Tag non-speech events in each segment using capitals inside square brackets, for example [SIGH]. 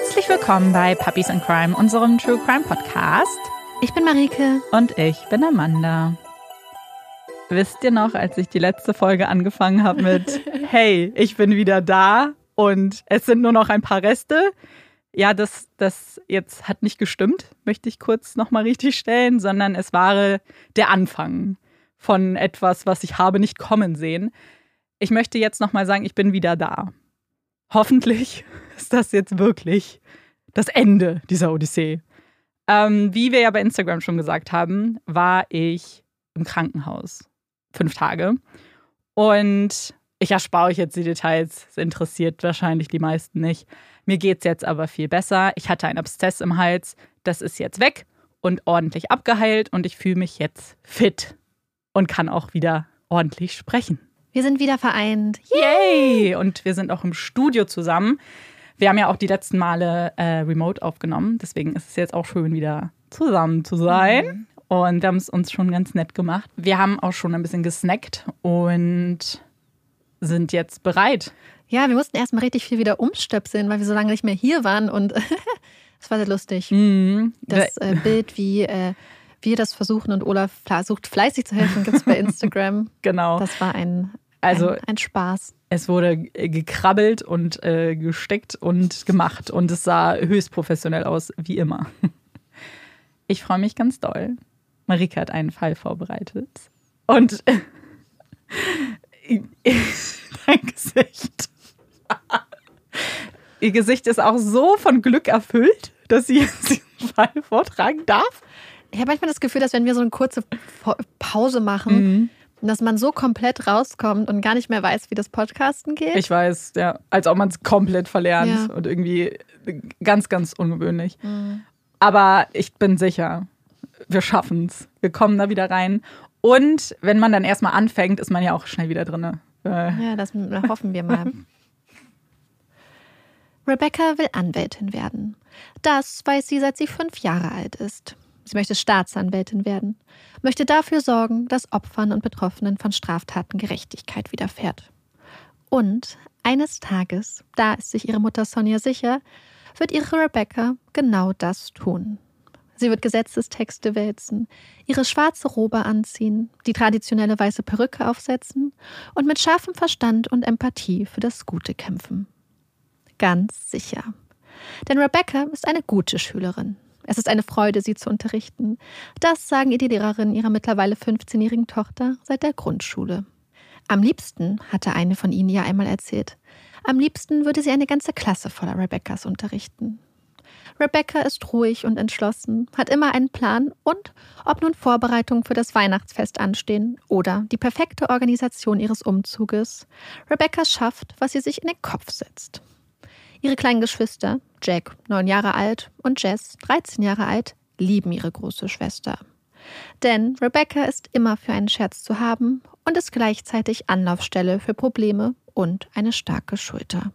Herzlich willkommen bei Puppies in Crime, unserem True Crime Podcast. Ich bin Marike. Und ich bin Amanda. Wisst ihr noch, als ich die letzte Folge angefangen habe mit [LAUGHS] Hey, ich bin wieder da und es sind nur noch ein paar Reste? Ja, das, das jetzt hat nicht gestimmt, möchte ich kurz nochmal richtig stellen, sondern es war der Anfang von etwas, was ich habe nicht kommen sehen. Ich möchte jetzt nochmal sagen, ich bin wieder da. Hoffentlich [LAUGHS] ist das jetzt wirklich das Ende dieser Odyssee. Ähm, wie wir ja bei Instagram schon gesagt haben, war ich im Krankenhaus. Fünf Tage. Und ich erspare euch jetzt die Details. Das interessiert wahrscheinlich die meisten nicht. Mir geht es jetzt aber viel besser. Ich hatte einen Abszess im Hals. Das ist jetzt weg und ordentlich abgeheilt. Und ich fühle mich jetzt fit und kann auch wieder ordentlich sprechen. Wir sind wieder vereint. Yay! Und wir sind auch im Studio zusammen. Wir haben ja auch die letzten Male äh, remote aufgenommen. Deswegen ist es jetzt auch schön, wieder zusammen zu sein. Mhm. Und wir haben es uns schon ganz nett gemacht. Wir haben auch schon ein bisschen gesnackt und sind jetzt bereit. Ja, wir mussten erstmal richtig viel wieder umstöpseln, weil wir so lange nicht mehr hier waren. Und [LAUGHS] es war sehr lustig. Mhm. Das äh, Bild, wie äh, wir das versuchen und Olaf versucht fleißig zu helfen, gibt es bei [LAUGHS] Instagram. genau. Das war ein, also, ein, ein Spaß. Es wurde gekrabbelt und äh, gesteckt und gemacht und es sah höchst professionell aus, wie immer. [LAUGHS] Ich freue mich ganz doll. Marika hat einen Fall vorbereitet. Und [LAUGHS] dein Gesicht. Ihr Gesicht ist auch so von Glück erfüllt, dass sie jetzt diesen Fall vortragen darf. Ich habe manchmal das Gefühl, dass wenn wir so eine kurze Pause machen, mhm. dass man so komplett rauskommt und gar nicht mehr weiß, wie das Podcasten geht. Ich weiß, ja. Als ob man es komplett verlernt ja. und irgendwie ganz, ganz ungewöhnlich. Mhm. Aber ich bin sicher, wir schaffen es. Wir kommen da wieder rein. Und wenn man dann erstmal anfängt, ist man ja auch schnell wieder drin. Äh. Ja, das hoffen wir mal. [LAUGHS] Rebecca will Anwältin werden. Das weiß sie, seit sie fünf Jahre alt ist. Sie möchte Staatsanwältin werden, möchte dafür sorgen, dass Opfern und Betroffenen von Straftaten Gerechtigkeit widerfährt. Und eines Tages, da ist sich ihre Mutter Sonja sicher, wird ihre Rebecca genau das tun. Sie wird Gesetzestexte wälzen, ihre schwarze Robe anziehen, die traditionelle weiße Perücke aufsetzen und mit scharfem Verstand und Empathie für das Gute kämpfen. Ganz sicher. Denn Rebecca ist eine gute Schülerin. Es ist eine Freude, sie zu unterrichten. Das sagen ihr die Lehrerinnen ihrer mittlerweile 15-jährigen Tochter seit der Grundschule. Am liebsten, hatte eine von ihnen ja einmal erzählt, am liebsten würde sie eine ganze Klasse voller Rebeccas unterrichten. Rebecca ist ruhig und entschlossen, hat immer einen Plan und, ob nun Vorbereitungen für das Weihnachtsfest anstehen oder die perfekte Organisation ihres Umzuges, Rebecca schafft, was sie sich in den Kopf setzt. Ihre kleinen Geschwister, Jack, neun Jahre alt, und Jess, 13 Jahre alt, lieben ihre große Schwester. Denn Rebecca ist immer für einen Scherz zu haben und ist gleichzeitig Anlaufstelle für Probleme und eine starke Schulter.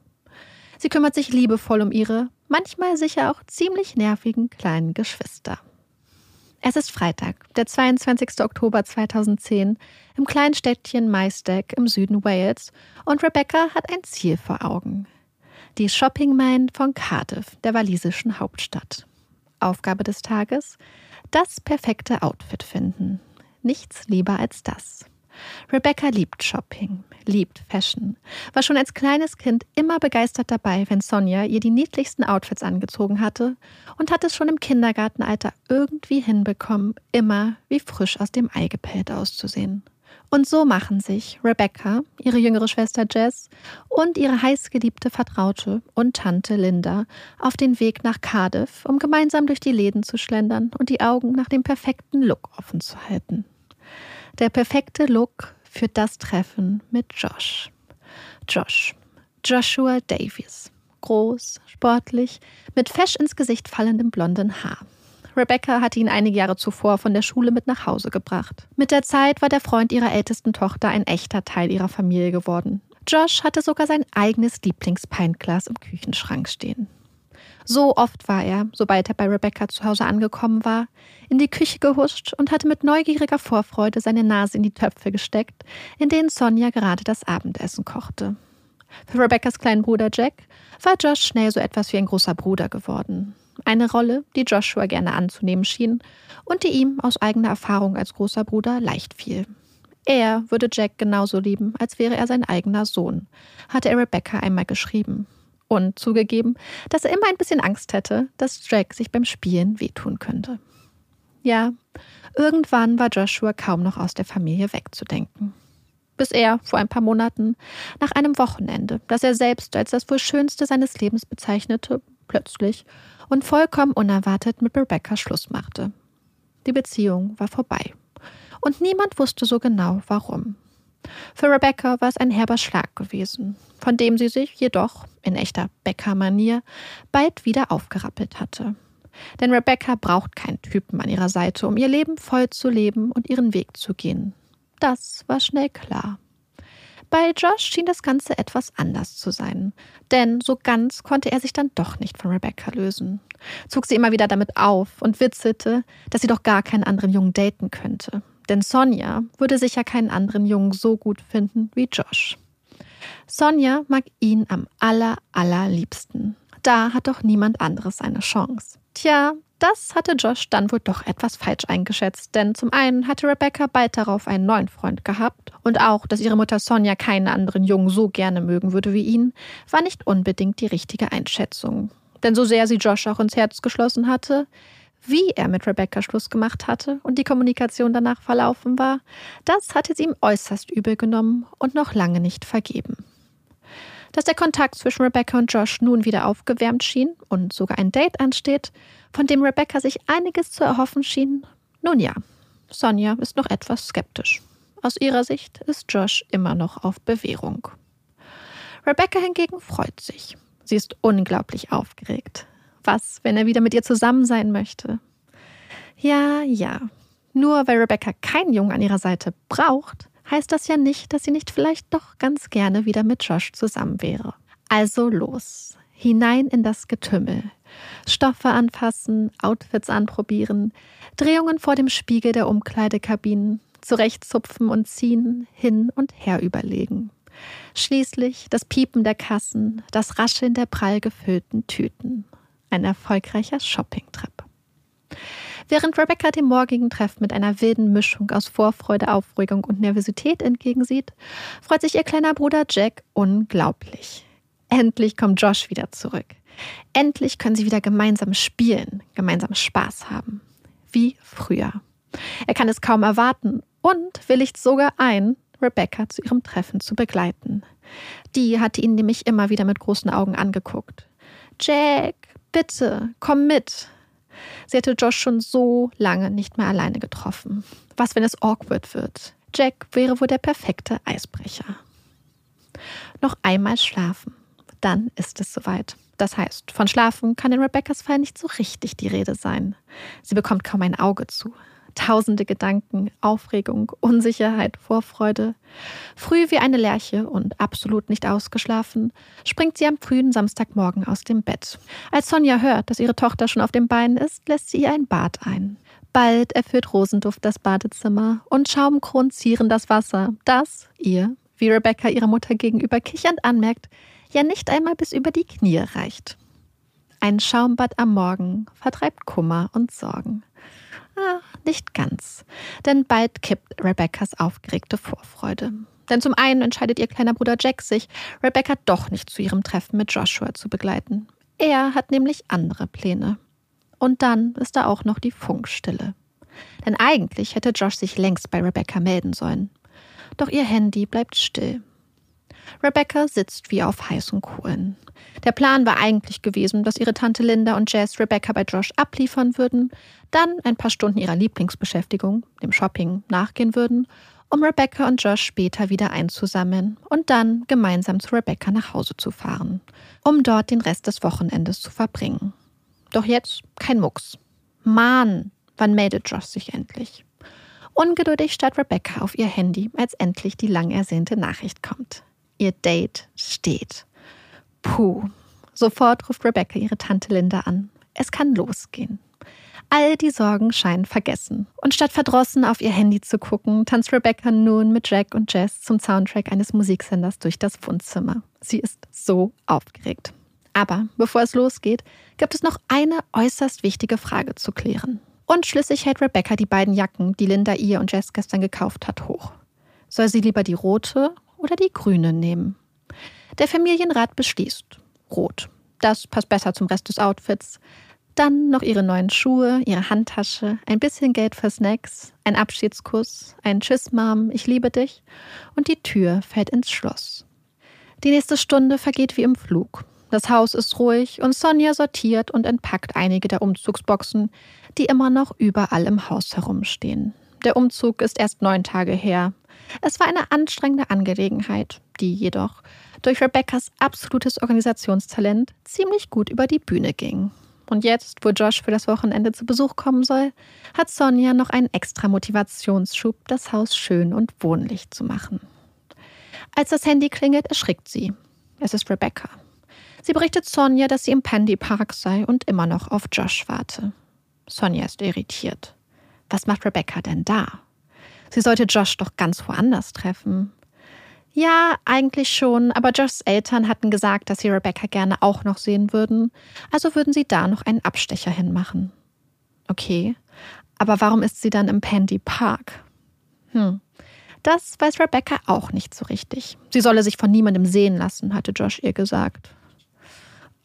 Sie kümmert sich liebevoll um ihre, manchmal sicher auch ziemlich nervigen kleinen Geschwister. Es ist Freitag, der 22. Oktober 2010, im kleinen Städtchen Maesteg im Süden Wales und Rebecca hat ein Ziel vor Augen die Shopping Mine von Cardiff, der walisischen Hauptstadt. Aufgabe des Tages: das perfekte Outfit finden. Nichts lieber als das. Rebecca liebt Shopping, liebt Fashion, war schon als kleines Kind immer begeistert dabei, wenn Sonja ihr die niedlichsten Outfits angezogen hatte und hat es schon im Kindergartenalter irgendwie hinbekommen, immer wie frisch aus dem Ei gepellt auszusehen. Und so machen sich Rebecca, ihre jüngere Schwester Jess und ihre heißgeliebte Vertraute und Tante Linda auf den Weg nach Cardiff, um gemeinsam durch die Läden zu schlendern und die Augen nach dem perfekten Look offen zu halten. Der perfekte Look für das Treffen mit Josh. Josh. Joshua Davies. Groß, sportlich, mit fesch ins Gesicht fallendem blonden Haar. Rebecca hatte ihn einige Jahre zuvor von der Schule mit nach Hause gebracht. Mit der Zeit war der Freund ihrer ältesten Tochter ein echter Teil ihrer Familie geworden. Josh hatte sogar sein eigenes Lieblingspintglas im Küchenschrank stehen. So oft war er, sobald er bei Rebecca zu Hause angekommen war, in die Küche gehuscht und hatte mit neugieriger Vorfreude seine Nase in die Töpfe gesteckt, in denen Sonja gerade das Abendessen kochte. Für Rebeccas kleinen Bruder Jack war Josh schnell so etwas wie ein großer Bruder geworden. Eine Rolle, die Joshua gerne anzunehmen schien und die ihm aus eigener Erfahrung als großer Bruder leicht fiel. Er würde Jack genauso lieben, als wäre er sein eigener Sohn, hatte er Rebecca einmal geschrieben. Und zugegeben, dass er immer ein bisschen Angst hätte, dass Jack sich beim Spielen wehtun könnte. Ja, irgendwann war Joshua kaum noch aus der Familie wegzudenken. Bis er vor ein paar Monaten, nach einem Wochenende, das er selbst als das wohl schönste seines Lebens bezeichnete, plötzlich und vollkommen unerwartet mit Rebecca Schluss machte. Die Beziehung war vorbei. Und niemand wusste so genau, warum. Für Rebecca war es ein herber Schlag gewesen, von dem sie sich jedoch, in echter Becker-Manier, bald wieder aufgerappelt hatte. Denn Rebecca braucht keinen Typen an ihrer Seite, um ihr Leben voll zu leben und ihren Weg zu gehen. Das war schnell klar. Bei Josh schien das Ganze etwas anders zu sein, denn so ganz konnte er sich dann doch nicht von Rebecca lösen. Zog sie immer wieder damit auf und witzelte, dass sie doch gar keinen anderen Jungen daten könnte. Denn Sonja würde sicher keinen anderen Jungen so gut finden wie Josh. Sonja mag ihn am aller, allerliebsten. Da hat doch niemand anderes eine Chance. Tja, das hatte Josh dann wohl doch etwas falsch eingeschätzt, denn zum einen hatte Rebecca bald darauf einen neuen Freund gehabt und auch, dass ihre Mutter Sonja keinen anderen Jungen so gerne mögen würde wie ihn, war nicht unbedingt die richtige Einschätzung. Denn so sehr sie Josh auch ins Herz geschlossen hatte, wie er mit Rebecca Schluss gemacht hatte und die Kommunikation danach verlaufen war, das hatte sie ihm äußerst übel genommen und noch lange nicht vergeben. Dass der Kontakt zwischen Rebecca und Josh nun wieder aufgewärmt schien und sogar ein Date ansteht, von dem Rebecca sich einiges zu erhoffen schien, nun ja, Sonja ist noch etwas skeptisch. Aus ihrer Sicht ist Josh immer noch auf Bewährung. Rebecca hingegen freut sich. Sie ist unglaublich aufgeregt. Was, wenn er wieder mit ihr zusammen sein möchte? Ja, ja. Nur weil Rebecca keinen Jungen an ihrer Seite braucht, heißt das ja nicht, dass sie nicht vielleicht doch ganz gerne wieder mit Josh zusammen wäre. Also los, hinein in das Getümmel. Stoffe anfassen, Outfits anprobieren, Drehungen vor dem Spiegel der Umkleidekabinen, zurechtzupfen und ziehen, hin und her überlegen. Schließlich das Piepen der Kassen, das Rascheln der prall gefüllten Tüten. Ein erfolgreicher Shoppingtrip. Während Rebecca dem morgigen Treffen mit einer wilden Mischung aus Vorfreude, Aufregung und Nervosität entgegensieht, freut sich ihr kleiner Bruder Jack unglaublich. Endlich kommt Josh wieder zurück. Endlich können sie wieder gemeinsam spielen, gemeinsam Spaß haben. Wie früher. Er kann es kaum erwarten und willigt sogar ein, Rebecca zu ihrem Treffen zu begleiten. Die hatte ihn nämlich immer wieder mit großen Augen angeguckt. Jack, bitte, komm mit. Sie hatte Josh schon so lange nicht mehr alleine getroffen. Was, wenn es awkward wird? Jack wäre wohl der perfekte Eisbrecher. Noch einmal schlafen. Dann ist es soweit. Das heißt, von Schlafen kann in Rebeccas Fall nicht so richtig die Rede sein. Sie bekommt kaum ein Auge zu. Tausende Gedanken, Aufregung, Unsicherheit, Vorfreude. Früh wie eine Lerche und absolut nicht ausgeschlafen, springt sie am frühen Samstagmorgen aus dem Bett. Als Sonja hört, dass ihre Tochter schon auf dem Bein ist, lässt sie ihr ein Bad ein. Bald erfüllt Rosenduft das Badezimmer und Schaumkronen zieren das Wasser, das ihr, wie Rebecca ihrer Mutter gegenüber kichernd anmerkt, ja nicht einmal bis über die Knie reicht. Ein Schaumbad am Morgen vertreibt Kummer und Sorgen. Ah, nicht ganz, denn bald kippt Rebeccas aufgeregte Vorfreude. Denn zum einen entscheidet ihr kleiner Bruder Jack sich, Rebecca doch nicht zu ihrem Treffen mit Joshua zu begleiten. Er hat nämlich andere Pläne. Und dann ist da auch noch die Funkstille. Denn eigentlich hätte Josh sich längst bei Rebecca melden sollen. Doch ihr Handy bleibt still. Rebecca sitzt wie auf heißen Kohlen. Der Plan war eigentlich gewesen, dass ihre Tante Linda und Jess Rebecca bei Josh abliefern würden, dann ein paar Stunden ihrer Lieblingsbeschäftigung, dem Shopping, nachgehen würden, um Rebecca und Josh später wieder einzusammeln und dann gemeinsam zu Rebecca nach Hause zu fahren, um dort den Rest des Wochenendes zu verbringen. Doch jetzt kein Mucks. Mann, wann meldet Josh sich endlich? Ungeduldig starrt Rebecca auf ihr Handy, als endlich die lang ersehnte Nachricht kommt. Ihr Date steht. Puh. Sofort ruft Rebecca ihre Tante Linda an. Es kann losgehen. All die Sorgen scheinen vergessen. Und statt verdrossen auf ihr Handy zu gucken, tanzt Rebecca nun mit Jack und Jess zum Soundtrack eines Musiksenders durch das Wohnzimmer. Sie ist so aufgeregt. Aber bevor es losgeht, gibt es noch eine äußerst wichtige Frage zu klären. Und schließlich hält Rebecca die beiden Jacken, die Linda ihr und Jess gestern gekauft hat, hoch. Soll sie lieber die rote oder die grüne nehmen? Der Familienrat beschließt. Rot. Das passt besser zum Rest des Outfits. Dann noch ihre neuen Schuhe, ihre Handtasche, ein bisschen Geld für Snacks, ein Abschiedskuss, ein Tschüss, Mom, ich liebe dich und die Tür fällt ins Schloss. Die nächste Stunde vergeht wie im Flug. Das Haus ist ruhig und Sonja sortiert und entpackt einige der Umzugsboxen, die immer noch überall im Haus herumstehen. Der Umzug ist erst neun Tage her. Es war eine anstrengende Angelegenheit, die jedoch durch Rebeccas absolutes Organisationstalent ziemlich gut über die Bühne ging. Und jetzt, wo Josh für das Wochenende zu Besuch kommen soll, hat Sonja noch einen extra Motivationsschub, das Haus schön und wohnlich zu machen. Als das Handy klingelt, erschrickt sie. Es ist Rebecca. Sie berichtet Sonja, dass sie im Pandy Park sei und immer noch auf Josh warte. Sonja ist irritiert. Was macht Rebecca denn da? Sie sollte Josh doch ganz woanders treffen. Ja, eigentlich schon, aber Joshs Eltern hatten gesagt, dass sie Rebecca gerne auch noch sehen würden, also würden sie da noch einen Abstecher hinmachen. Okay, aber warum ist sie dann im Pandy Park? Hm, das weiß Rebecca auch nicht so richtig. Sie solle sich von niemandem sehen lassen, hatte Josh ihr gesagt.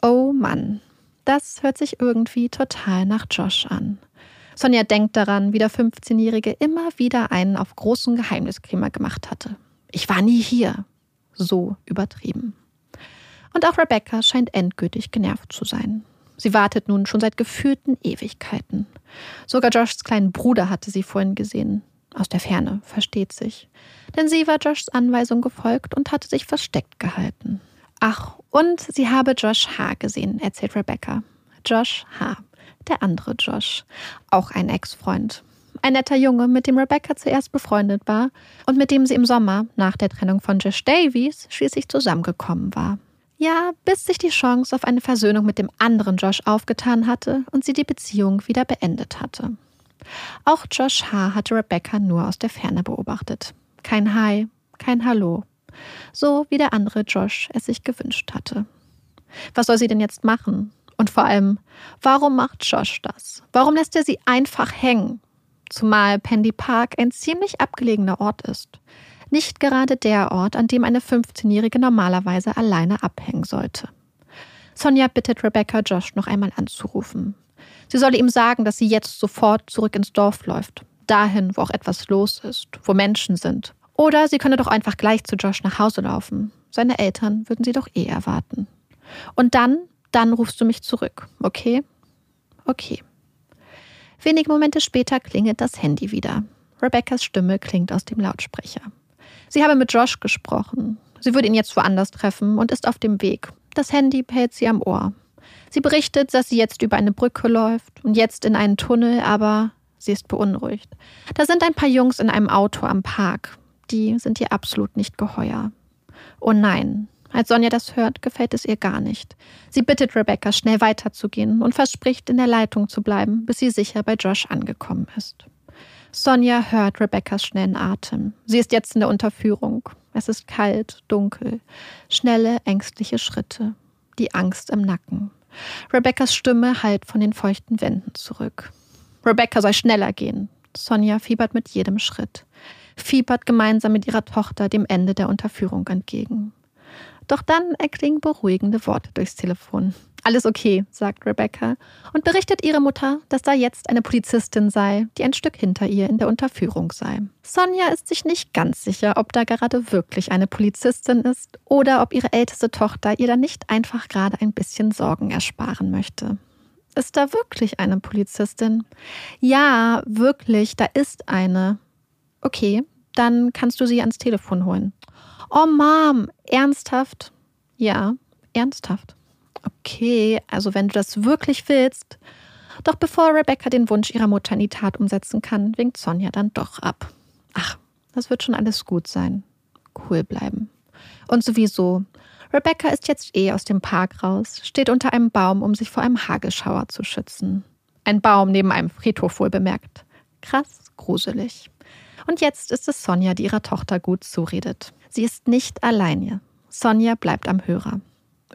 Oh Mann, das hört sich irgendwie total nach Josh an. Sonja denkt daran, wie der 15-Jährige immer wieder einen auf großen Geheimniskrämer gemacht hatte. Ich war nie hier. So übertrieben. Und auch Rebecca scheint endgültig genervt zu sein. Sie wartet nun schon seit gefühlten Ewigkeiten. Sogar Joshs kleinen Bruder hatte sie vorhin gesehen. Aus der Ferne, versteht sich. Denn sie war Joshs Anweisung gefolgt und hatte sich versteckt gehalten. Ach, und sie habe Josh H. gesehen, erzählt Rebecca. Josh H. Der andere Josh. Auch ein Ex-Freund. Ein netter Junge, mit dem Rebecca zuerst befreundet war und mit dem sie im Sommer, nach der Trennung von Josh Davies, schließlich zusammengekommen war. Ja, bis sich die Chance auf eine Versöhnung mit dem anderen Josh aufgetan hatte und sie die Beziehung wieder beendet hatte. Auch Josh H. hatte Rebecca nur aus der Ferne beobachtet. Kein Hi, kein Hallo. So wie der andere Josh es sich gewünscht hatte. Was soll sie denn jetzt machen? Und vor allem, warum macht Josh das? Warum lässt er sie einfach hängen? zumal Pendy Park ein ziemlich abgelegener Ort ist. Nicht gerade der Ort, an dem eine 15-Jährige normalerweise alleine abhängen sollte. Sonja bittet Rebecca Josh noch einmal anzurufen. Sie solle ihm sagen, dass sie jetzt sofort zurück ins Dorf läuft, dahin, wo auch etwas los ist, wo Menschen sind. Oder sie könne doch einfach gleich zu Josh nach Hause laufen. Seine Eltern würden sie doch eh erwarten. Und dann, dann rufst du mich zurück, okay? Okay. Wenige Momente später klingelt das Handy wieder. Rebeccas Stimme klingt aus dem Lautsprecher. Sie habe mit Josh gesprochen. Sie würde ihn jetzt woanders treffen und ist auf dem Weg. Das Handy hält sie am Ohr. Sie berichtet, dass sie jetzt über eine Brücke läuft und jetzt in einen Tunnel, aber sie ist beunruhigt. Da sind ein paar Jungs in einem Auto am Park. Die sind ihr absolut nicht geheuer. Oh nein, als Sonja das hört, gefällt es ihr gar nicht. Sie bittet Rebecca, schnell weiterzugehen und verspricht, in der Leitung zu bleiben, bis sie sicher bei Josh angekommen ist. Sonja hört Rebeccas schnellen Atem. Sie ist jetzt in der Unterführung. Es ist kalt, dunkel, schnelle, ängstliche Schritte, die Angst im Nacken. Rebeccas Stimme hallt von den feuchten Wänden zurück. Rebecca soll schneller gehen. Sonja fiebert mit jedem Schritt, fiebert gemeinsam mit ihrer Tochter dem Ende der Unterführung entgegen. Doch dann erklingen beruhigende Worte durchs Telefon. Alles okay, sagt Rebecca und berichtet ihrer Mutter, dass da jetzt eine Polizistin sei, die ein Stück hinter ihr in der Unterführung sei. Sonja ist sich nicht ganz sicher, ob da gerade wirklich eine Polizistin ist oder ob ihre älteste Tochter ihr da nicht einfach gerade ein bisschen Sorgen ersparen möchte. Ist da wirklich eine Polizistin? Ja, wirklich, da ist eine. Okay, dann kannst du sie ans Telefon holen. Oh Mom, ernsthaft? Ja, ernsthaft. Okay, also wenn du das wirklich willst. Doch bevor Rebecca den Wunsch ihrer Mutter in die Tat umsetzen kann, winkt Sonja dann doch ab. Ach, das wird schon alles gut sein. Cool bleiben. Und sowieso, Rebecca ist jetzt eh aus dem Park raus, steht unter einem Baum, um sich vor einem Hagelschauer zu schützen. Ein Baum neben einem Friedhof wohl bemerkt. Krass, gruselig. Und jetzt ist es Sonja, die ihrer Tochter gut zuredet. Sie ist nicht alleine. Sonja bleibt am Hörer.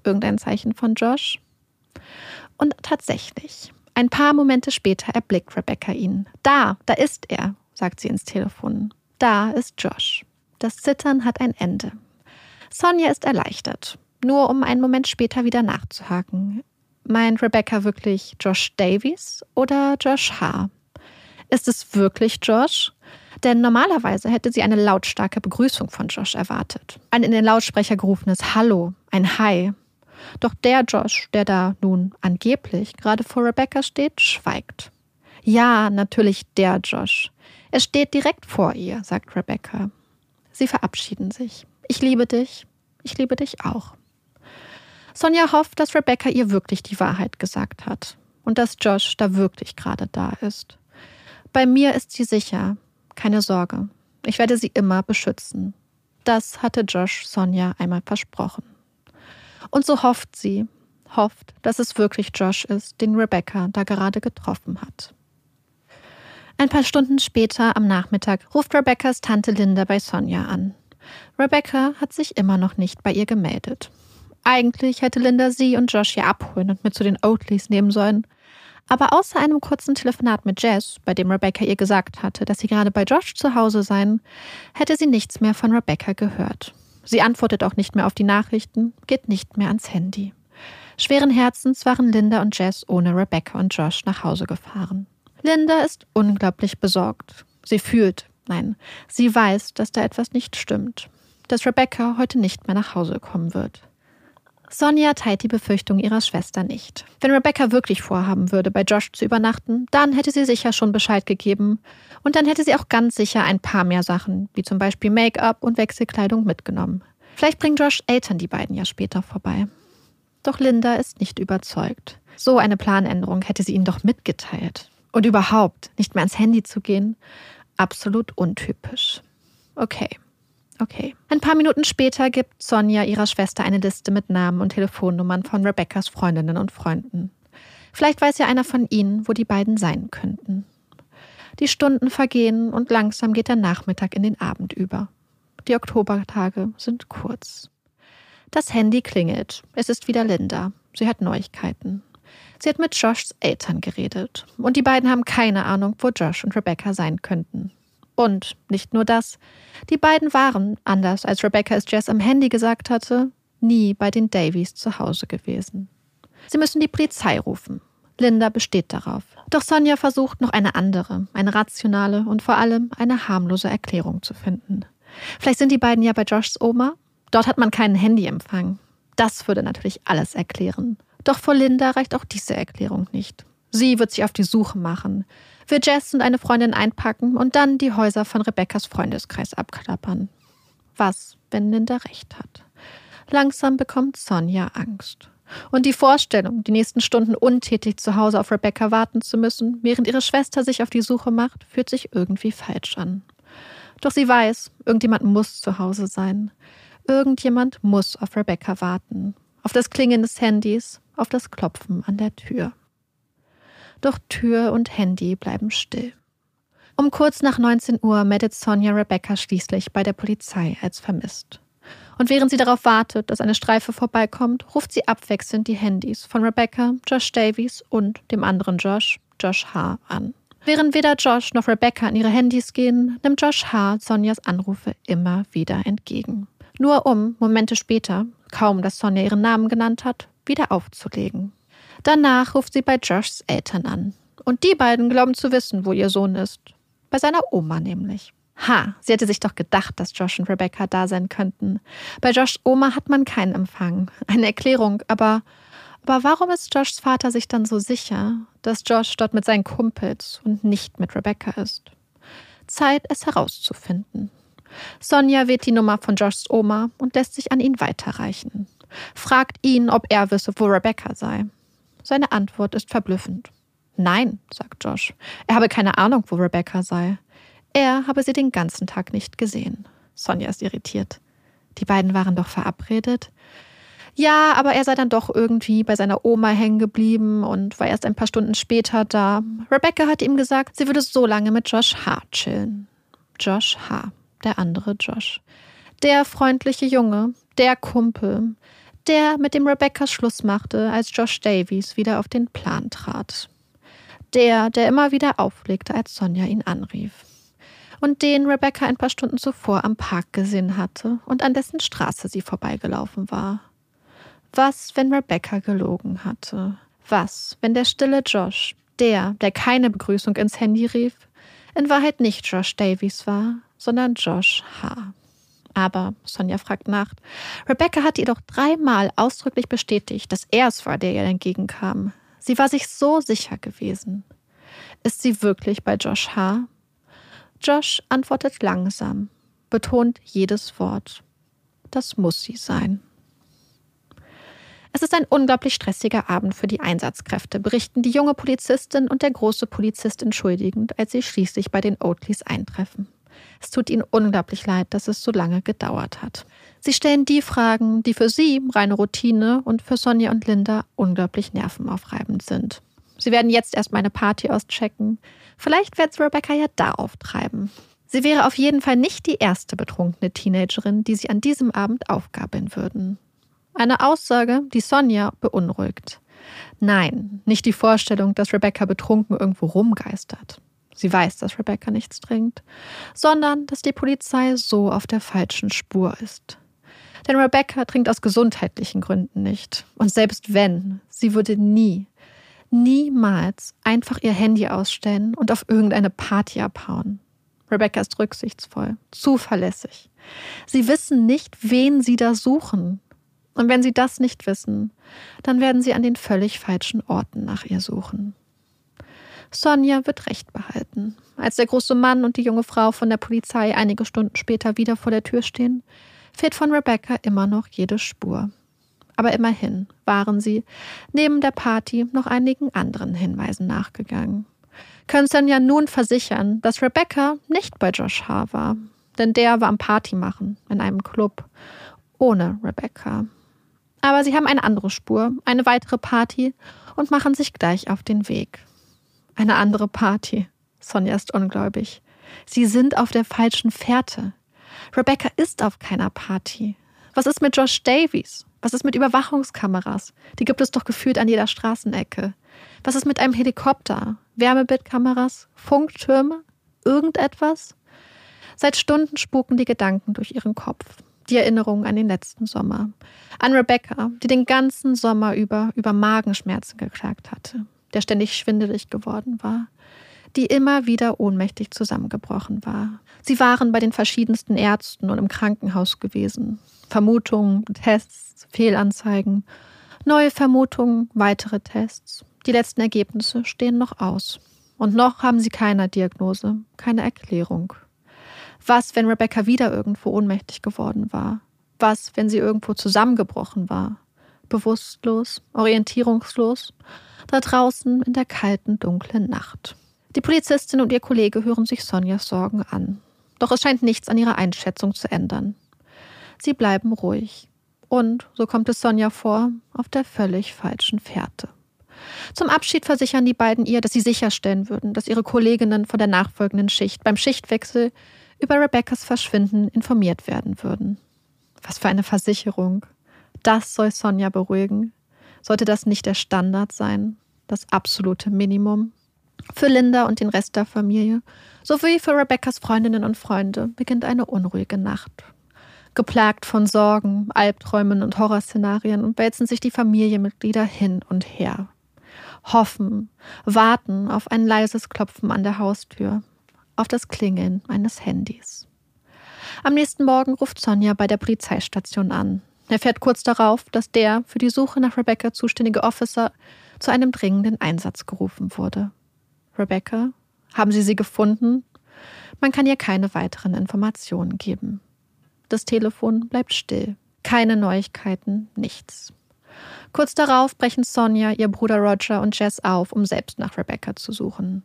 irgendein Zeichen von Josh? Und tatsächlich, ein paar Momente später erblickt Rebecca ihn. Da, da ist er, sagt sie ins Telefon. Da ist Josh. Das Zittern hat ein Ende. Sonja ist erleichtert, nur um einen Moment später wieder nachzuhaken. Meint Rebecca wirklich Josh Davies oder Josh H.? Ist es wirklich Josh? Denn normalerweise hätte sie eine lautstarke Begrüßung von Josh erwartet. Ein in den Lautsprecher gerufenes Hallo, ein Hi. Doch der Josh, der da nun angeblich gerade vor Rebecca steht, schweigt. Ja, natürlich der Josh. Er steht direkt vor ihr, sagt Rebecca. Sie verabschieden sich. Ich liebe dich. Ich liebe dich auch. Sonja hofft, dass Rebecca ihr wirklich die Wahrheit gesagt hat und dass Josh da wirklich gerade da ist. Bei mir ist sie sicher. Keine Sorge. Ich werde sie immer beschützen. Das hatte Josh Sonja einmal versprochen. Und so hofft sie, hofft, dass es wirklich Josh ist, den Rebecca da gerade getroffen hat. Ein paar Stunden später am Nachmittag ruft Rebeccas Tante Linda bei Sonja an. Rebecca hat sich immer noch nicht bei ihr gemeldet. Eigentlich hätte Linda sie und Josh hier abholen und mit zu den Oatleys nehmen sollen. Aber außer einem kurzen Telefonat mit Jess, bei dem Rebecca ihr gesagt hatte, dass sie gerade bei Josh zu Hause seien, hätte sie nichts mehr von Rebecca gehört. Sie antwortet auch nicht mehr auf die Nachrichten, geht nicht mehr ans Handy. Schweren Herzens waren Linda und Jess ohne Rebecca und Josh nach Hause gefahren. Linda ist unglaublich besorgt. Sie fühlt, nein, sie weiß, dass da etwas nicht stimmt. Dass Rebecca heute nicht mehr nach Hause kommen wird. Sonja teilt die Befürchtung ihrer Schwester nicht. Wenn Rebecca wirklich vorhaben würde, bei Josh zu übernachten, dann hätte sie sicher schon Bescheid gegeben. Und dann hätte sie auch ganz sicher ein paar mehr Sachen, wie zum Beispiel Make-up und Wechselkleidung, mitgenommen. Vielleicht bringen Josh Eltern die beiden ja später vorbei. Doch Linda ist nicht überzeugt. So eine Planänderung hätte sie ihnen doch mitgeteilt. Und überhaupt nicht mehr ans Handy zu gehen, absolut untypisch. Okay. Okay. Ein paar Minuten später gibt Sonja ihrer Schwester eine Liste mit Namen und Telefonnummern von Rebeccas Freundinnen und Freunden. Vielleicht weiß ja einer von ihnen, wo die beiden sein könnten. Die Stunden vergehen und langsam geht der Nachmittag in den Abend über. Die Oktobertage sind kurz. Das Handy klingelt. Es ist wieder Linda. Sie hat Neuigkeiten. Sie hat mit Joshs Eltern geredet. Und die beiden haben keine Ahnung, wo Josh und Rebecca sein könnten. Und nicht nur das. Die beiden waren, anders als Rebecca es Jess am Handy gesagt hatte, nie bei den Davies zu Hause gewesen. Sie müssen die Polizei rufen. Linda besteht darauf. Doch Sonja versucht noch eine andere, eine rationale und vor allem eine harmlose Erklärung zu finden. Vielleicht sind die beiden ja bei Joshs Oma. Dort hat man keinen Handyempfang. Das würde natürlich alles erklären. Doch vor Linda reicht auch diese Erklärung nicht. Sie wird sich auf die Suche machen, wird Jess und eine Freundin einpacken und dann die Häuser von Rebeccas Freundeskreis abklappern. Was, wenn Linda recht hat? Langsam bekommt Sonja Angst. Und die Vorstellung, die nächsten Stunden untätig zu Hause auf Rebecca warten zu müssen, während ihre Schwester sich auf die Suche macht, fühlt sich irgendwie falsch an. Doch sie weiß, irgendjemand muss zu Hause sein. Irgendjemand muss auf Rebecca warten. Auf das Klingeln des Handys, auf das Klopfen an der Tür. Doch Tür und Handy bleiben still. Um kurz nach 19 Uhr meldet Sonja Rebecca schließlich bei der Polizei als vermisst. Und während sie darauf wartet, dass eine Streife vorbeikommt, ruft sie abwechselnd die Handys von Rebecca, Josh Davies und dem anderen Josh, Josh H., an. Während weder Josh noch Rebecca an ihre Handys gehen, nimmt Josh H. Sonjas Anrufe immer wieder entgegen. Nur um, Momente später, kaum dass Sonja ihren Namen genannt hat, wieder aufzulegen. Danach ruft sie bei Joshs Eltern an. Und die beiden glauben zu wissen, wo ihr Sohn ist. Bei seiner Oma nämlich. Ha, sie hätte sich doch gedacht, dass Josh und Rebecca da sein könnten. Bei Joshs Oma hat man keinen Empfang. Eine Erklärung, aber. Aber warum ist Joshs Vater sich dann so sicher, dass Josh dort mit seinen Kumpels und nicht mit Rebecca ist? Zeit, es herauszufinden. Sonja wählt die Nummer von Joshs Oma und lässt sich an ihn weiterreichen. Fragt ihn, ob er wisse, wo Rebecca sei. Seine Antwort ist verblüffend. Nein, sagt Josh. Er habe keine Ahnung, wo Rebecca sei. Er habe sie den ganzen Tag nicht gesehen. Sonja ist irritiert. Die beiden waren doch verabredet. Ja, aber er sei dann doch irgendwie bei seiner Oma hängen geblieben und war erst ein paar Stunden später da. Rebecca hat ihm gesagt, sie würde so lange mit Josh H. chillen. Josh H., der andere Josh. Der freundliche Junge, der Kumpel, Der, mit dem Rebecca Schluss machte, als Josh Davies wieder auf den Plan trat. Der, der immer wieder auflegte, als Sonja ihn anrief. Und den Rebecca ein paar Stunden zuvor am Park gesehen hatte und an dessen Straße sie vorbeigelaufen war. Was, wenn Rebecca gelogen hatte? Was, wenn der stille Josh, der, der keine Begrüßung ins Handy rief, in Wahrheit nicht Josh Davies war, sondern Josh H. Aber Sonja fragt nach. Rebecca hatte ihr doch dreimal ausdrücklich bestätigt, dass er es war, der ihr entgegenkam. Sie war sich so sicher gewesen. Ist sie wirklich bei Josh H.? Josh antwortet langsam, betont jedes Wort. Das muss sie sein. Es ist ein unglaublich stressiger Abend für die Einsatzkräfte, berichten die junge Polizistin und der große Polizist entschuldigend, als sie schließlich bei den Oatleys eintreffen. Es tut ihnen unglaublich leid, dass es so lange gedauert hat. Sie stellen die Fragen, die für sie reine Routine und für Sonja und Linda unglaublich nervenaufreibend sind. Sie werden jetzt erstmal eine Party auschecken. Vielleicht wird es Rebecca ja da auftreiben. Sie wäre auf jeden Fall nicht die erste betrunkene Teenagerin, die sie an diesem Abend aufgabeln würden. Eine Aussage, die Sonja beunruhigt. Nein, nicht die Vorstellung, dass Rebecca betrunken irgendwo rumgeistert. Sie weiß, dass Rebecca nichts trinkt, sondern dass die Polizei so auf der falschen Spur ist. Denn Rebecca trinkt aus gesundheitlichen Gründen nicht. Und selbst wenn, sie würde nie, niemals einfach ihr Handy ausstellen und auf irgendeine Party abhauen. Rebecca ist rücksichtsvoll, zuverlässig. Sie wissen nicht, wen sie da suchen. Und wenn sie das nicht wissen, dann werden sie an den völlig falschen Orten nach ihr suchen. Sonja wird Recht behalten. Als der große Mann und die junge Frau von der Polizei einige Stunden später wieder vor der Tür stehen, fehlt von Rebecca immer noch jede Spur. Aber immerhin waren sie neben der Party noch einigen anderen Hinweisen nachgegangen. Können Sonja nun versichern, dass Rebecca nicht bei Josh H. war, denn der war am Party machen in einem Club ohne Rebecca. Aber sie haben eine andere Spur, eine weitere Party und machen sich gleich auf den Weg. Eine andere Party. Sonja ist ungläubig. Sie sind auf der falschen Fährte. Rebecca ist auf keiner Party. Was ist mit Josh Davies? Was ist mit Überwachungskameras? Die gibt es doch gefühlt an jeder Straßenecke. Was ist mit einem Helikopter? Wärmebildkameras? Funktürme? Irgendetwas? Seit Stunden spuken die Gedanken durch ihren Kopf die Erinnerung an den letzten Sommer. An Rebecca, die den ganzen Sommer über über Magenschmerzen geklagt hatte, der ständig schwindelig geworden war, die immer wieder ohnmächtig zusammengebrochen war. Sie waren bei den verschiedensten Ärzten und im Krankenhaus gewesen. Vermutungen, Tests, Fehlanzeigen, neue Vermutungen, weitere Tests. Die letzten Ergebnisse stehen noch aus. Und noch haben sie keine Diagnose, keine Erklärung. Was, wenn Rebecca wieder irgendwo ohnmächtig geworden war? Was, wenn sie irgendwo zusammengebrochen war? Bewusstlos, orientierungslos, da draußen in der kalten, dunklen Nacht. Die Polizistin und ihr Kollege hören sich Sonjas Sorgen an. Doch es scheint nichts an ihrer Einschätzung zu ändern. Sie bleiben ruhig. Und, so kommt es Sonja vor, auf der völlig falschen Fährte. Zum Abschied versichern die beiden ihr, dass sie sicherstellen würden, dass ihre Kolleginnen von der nachfolgenden Schicht beim Schichtwechsel über Rebeccas Verschwinden informiert werden würden. Was für eine Versicherung. Das soll Sonja beruhigen. Sollte das nicht der Standard sein? Das absolute Minimum? Für Linda und den Rest der Familie, sowie für Rebeccas Freundinnen und Freunde, beginnt eine unruhige Nacht. Geplagt von Sorgen, Albträumen und Horrorszenarien wälzen sich die Familienmitglieder hin und her. Hoffen, warten auf ein leises Klopfen an der Haustür, auf das Klingeln eines Handys. Am nächsten Morgen ruft Sonja bei der Polizeistation an. Er fährt kurz darauf, dass der für die Suche nach Rebecca zuständige Officer zu einem dringenden Einsatz gerufen wurde. Rebecca, haben Sie sie gefunden? Man kann ihr keine weiteren Informationen geben. Das Telefon bleibt still. Keine Neuigkeiten, nichts. Kurz darauf brechen Sonja, ihr Bruder Roger und Jess auf, um selbst nach Rebecca zu suchen.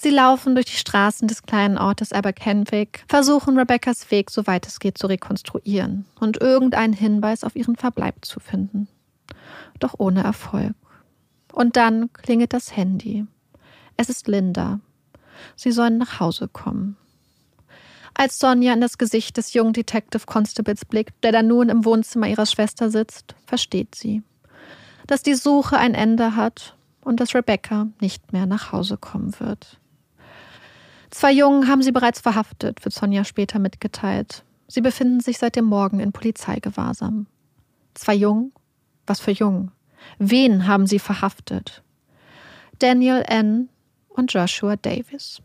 Sie laufen durch die Straßen des kleinen Ortes Aberkenwick, versuchen Rebeccas Weg, soweit es geht, zu rekonstruieren und irgendeinen Hinweis auf ihren Verbleib zu finden. Doch ohne Erfolg. Und dann klingelt das Handy. Es ist Linda. Sie sollen nach Hause kommen. Als Sonja in das Gesicht des jungen Detective Constables blickt, der da nun im Wohnzimmer ihrer Schwester sitzt, versteht sie, dass die Suche ein Ende hat und dass Rebecca nicht mehr nach Hause kommen wird. Zwei Jungen haben sie bereits verhaftet, wird Sonja später mitgeteilt. Sie befinden sich seit dem Morgen in Polizeigewahrsam. Zwei Jungen? Was für Jungen? Wen haben sie verhaftet? Daniel N. und Joshua Davis.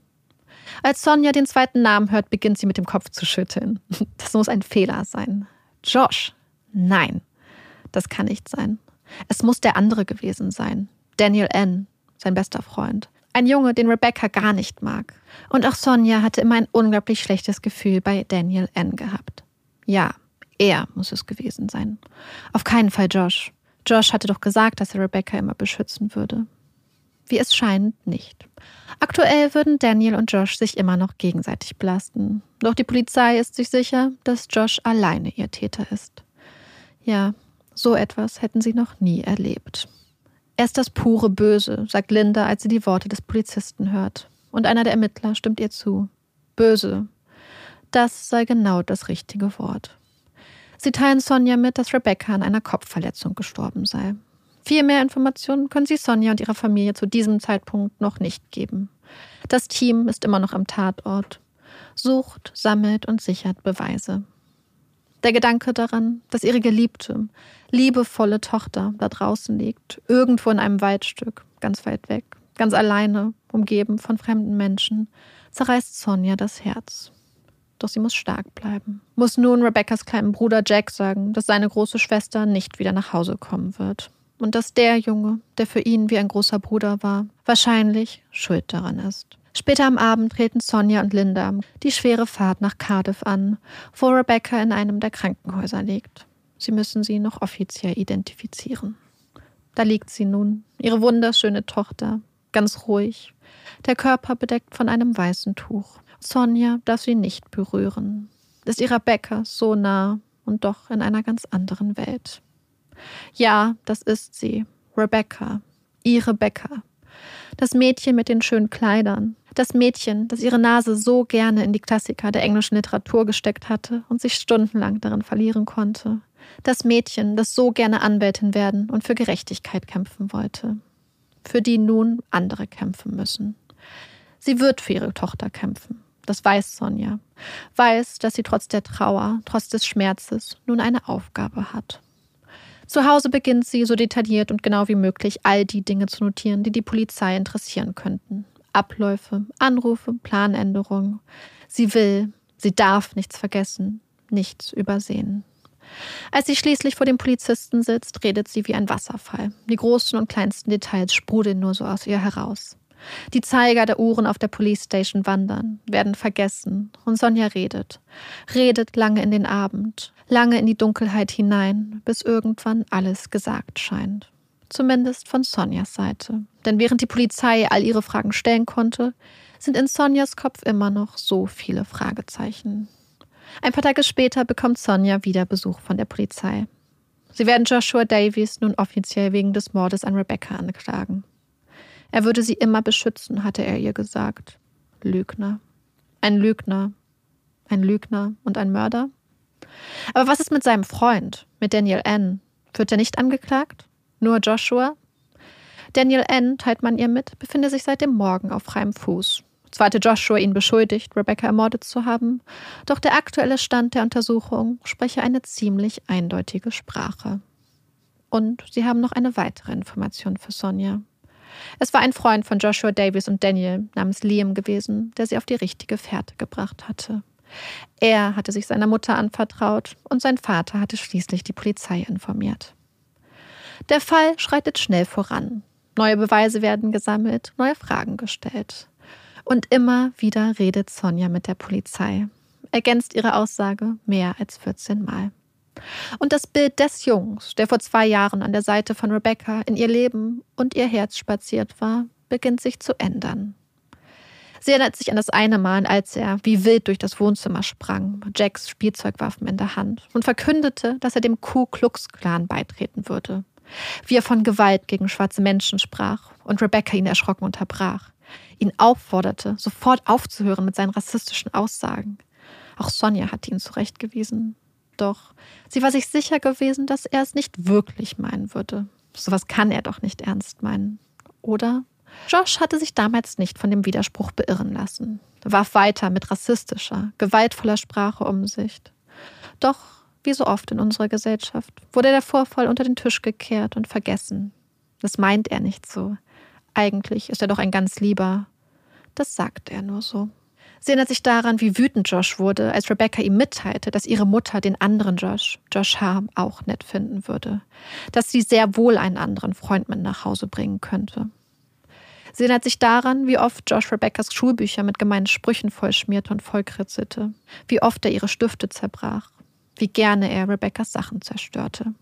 Als Sonja den zweiten Namen hört, beginnt sie mit dem Kopf zu schütteln. [LAUGHS] Das muss ein Fehler sein. Josh? Nein, das kann nicht sein. Es muss der andere gewesen sein. Daniel N., sein bester Freund. Ein Junge, den Rebecca gar nicht mag. Und auch Sonja hatte immer ein unglaublich schlechtes Gefühl bei Daniel N. gehabt. Ja, er muss es gewesen sein. Auf keinen Fall Josh. Josh hatte doch gesagt, dass er Rebecca immer beschützen würde. Wie es scheint, nicht. Aktuell würden Daniel und Josh sich immer noch gegenseitig belasten. Doch die Polizei ist sich sicher, dass Josh alleine ihr Täter ist. Ja, so etwas hätten sie noch nie erlebt. Er ist das pure Böse, sagt Linda, als sie die Worte des Polizisten hört. Und einer der Ermittler stimmt ihr zu. Böse. Das sei genau das richtige Wort. Sie teilen Sonja mit, dass Rebecca an einer Kopfverletzung gestorben sei. Viel mehr Informationen können sie Sonja und ihrer Familie zu diesem Zeitpunkt noch nicht geben. Das Team ist immer noch am Tatort, sucht, sammelt und sichert Beweise. Der Gedanke daran, dass ihre geliebte, liebevolle Tochter da draußen liegt, irgendwo in einem Waldstück, ganz weit weg, ganz alleine, umgeben von fremden Menschen, zerreißt Sonja das Herz. Doch sie muss stark bleiben. Muss nun Rebeccas kleinen Bruder Jack sagen, dass seine große Schwester nicht wieder nach Hause kommen wird und dass der Junge, der für ihn wie ein großer Bruder war, wahrscheinlich schuld daran ist. Später am Abend treten Sonja und Linda die schwere Fahrt nach Cardiff an, wo Rebecca in einem der Krankenhäuser liegt. Sie müssen sie noch offiziell identifizieren. Da liegt sie nun, ihre wunderschöne Tochter, ganz ruhig, der Körper bedeckt von einem weißen Tuch. Sonja darf sie nicht berühren, ist ihrer Rebecca so nah und doch in einer ganz anderen Welt. Ja, das ist sie. Rebecca. Ihre Rebecca. Das Mädchen mit den schönen Kleidern. Das Mädchen, das ihre Nase so gerne in die Klassiker der englischen Literatur gesteckt hatte und sich stundenlang darin verlieren konnte. Das Mädchen, das so gerne Anwältin werden und für Gerechtigkeit kämpfen wollte. Für die nun andere kämpfen müssen. Sie wird für ihre Tochter kämpfen. Das weiß Sonja. Weiß, dass sie trotz der Trauer, trotz des Schmerzes nun eine Aufgabe hat. Zu Hause beginnt sie, so detailliert und genau wie möglich, all die Dinge zu notieren, die die Polizei interessieren könnten. Abläufe, Anrufe, Planänderungen. Sie will, sie darf nichts vergessen, nichts übersehen. Als sie schließlich vor dem Polizisten sitzt, redet sie wie ein Wasserfall. Die großen und kleinsten Details sprudeln nur so aus ihr heraus. Die Zeiger der Uhren auf der Police Station wandern, werden vergessen und Sonja redet. Redet lange in den Abend, lange in die Dunkelheit hinein, bis irgendwann alles gesagt scheint. Zumindest von Sonjas Seite. Denn während die Polizei all ihre Fragen stellen konnte, sind in Sonjas Kopf immer noch so viele Fragezeichen. Ein paar Tage später bekommt Sonja wieder Besuch von der Polizei. Sie werden Joshua Davies nun offiziell wegen des Mordes an Rebecca anklagen. Er würde sie immer beschützen, hatte er ihr gesagt. Lügner. Ein Lügner. Ein Lügner und ein Mörder? Aber was ist mit seinem Freund, mit Daniel N.? Wird er nicht angeklagt? Nur Joshua? Daniel N., teilt man ihr mit, befinde sich seit dem Morgen auf freiem Fuß. Hatte Joshua ihn beschuldigt, Rebecca ermordet zu haben, doch der aktuelle Stand der Untersuchung spreche eine ziemlich eindeutige Sprache. Und sie haben noch eine weitere Information für Sonja. Es war ein Freund von Joshua Davis und Daniel namens Liam gewesen, der sie auf die richtige Fährte gebracht hatte. Er hatte sich seiner Mutter anvertraut und sein Vater hatte schließlich die Polizei informiert. Der Fall schreitet schnell voran. Neue Beweise werden gesammelt, neue Fragen gestellt. Und immer wieder redet Sonja mit der Polizei, ergänzt ihre Aussage mehr als 14 Mal. Und das Bild des Jungs, der vor zwei Jahren an der Seite von Rebecca in ihr Leben und ihr Herz spaziert war, beginnt sich zu ändern. Sie erinnert sich an das eine Mal, als er wie wild durch das Wohnzimmer sprang, Jacks Spielzeugwaffen in der Hand, und verkündete, dass er dem Ku Klux Klan beitreten würde. Wie er von Gewalt gegen schwarze Menschen sprach und Rebecca ihn erschrocken unterbrach, ihn aufforderte, sofort aufzuhören mit seinen rassistischen Aussagen. Auch Sonja hatte ihn zurechtgewiesen. Doch sie war sich sicher gewesen, dass er es nicht wirklich meinen würde. Sowas kann er doch nicht ernst meinen. Oder? Josh hatte sich damals nicht von dem Widerspruch beirren lassen, warf weiter mit rassistischer, gewaltvoller Sprache um sich. Doch, wie so oft in unserer Gesellschaft, wurde der Vorfall unter den Tisch gekehrt und vergessen. Das meint er nicht so. Eigentlich ist er doch ein ganz lieber. Das sagt er nur so. Sie erinnert sich daran, wie wütend Josh wurde, als Rebecca ihm mitteilte, dass ihre Mutter den anderen Josh, Josh Harm, auch nett finden würde. Dass sie sehr wohl einen anderen Freund mit nach Hause bringen könnte. Sie erinnert sich daran, wie oft Josh Rebeccas Schulbücher mit gemeinen Sprüchen vollschmierte und vollkritzelte, wie oft er ihre Stifte zerbrach, wie gerne er Rebeccas Sachen zerstörte.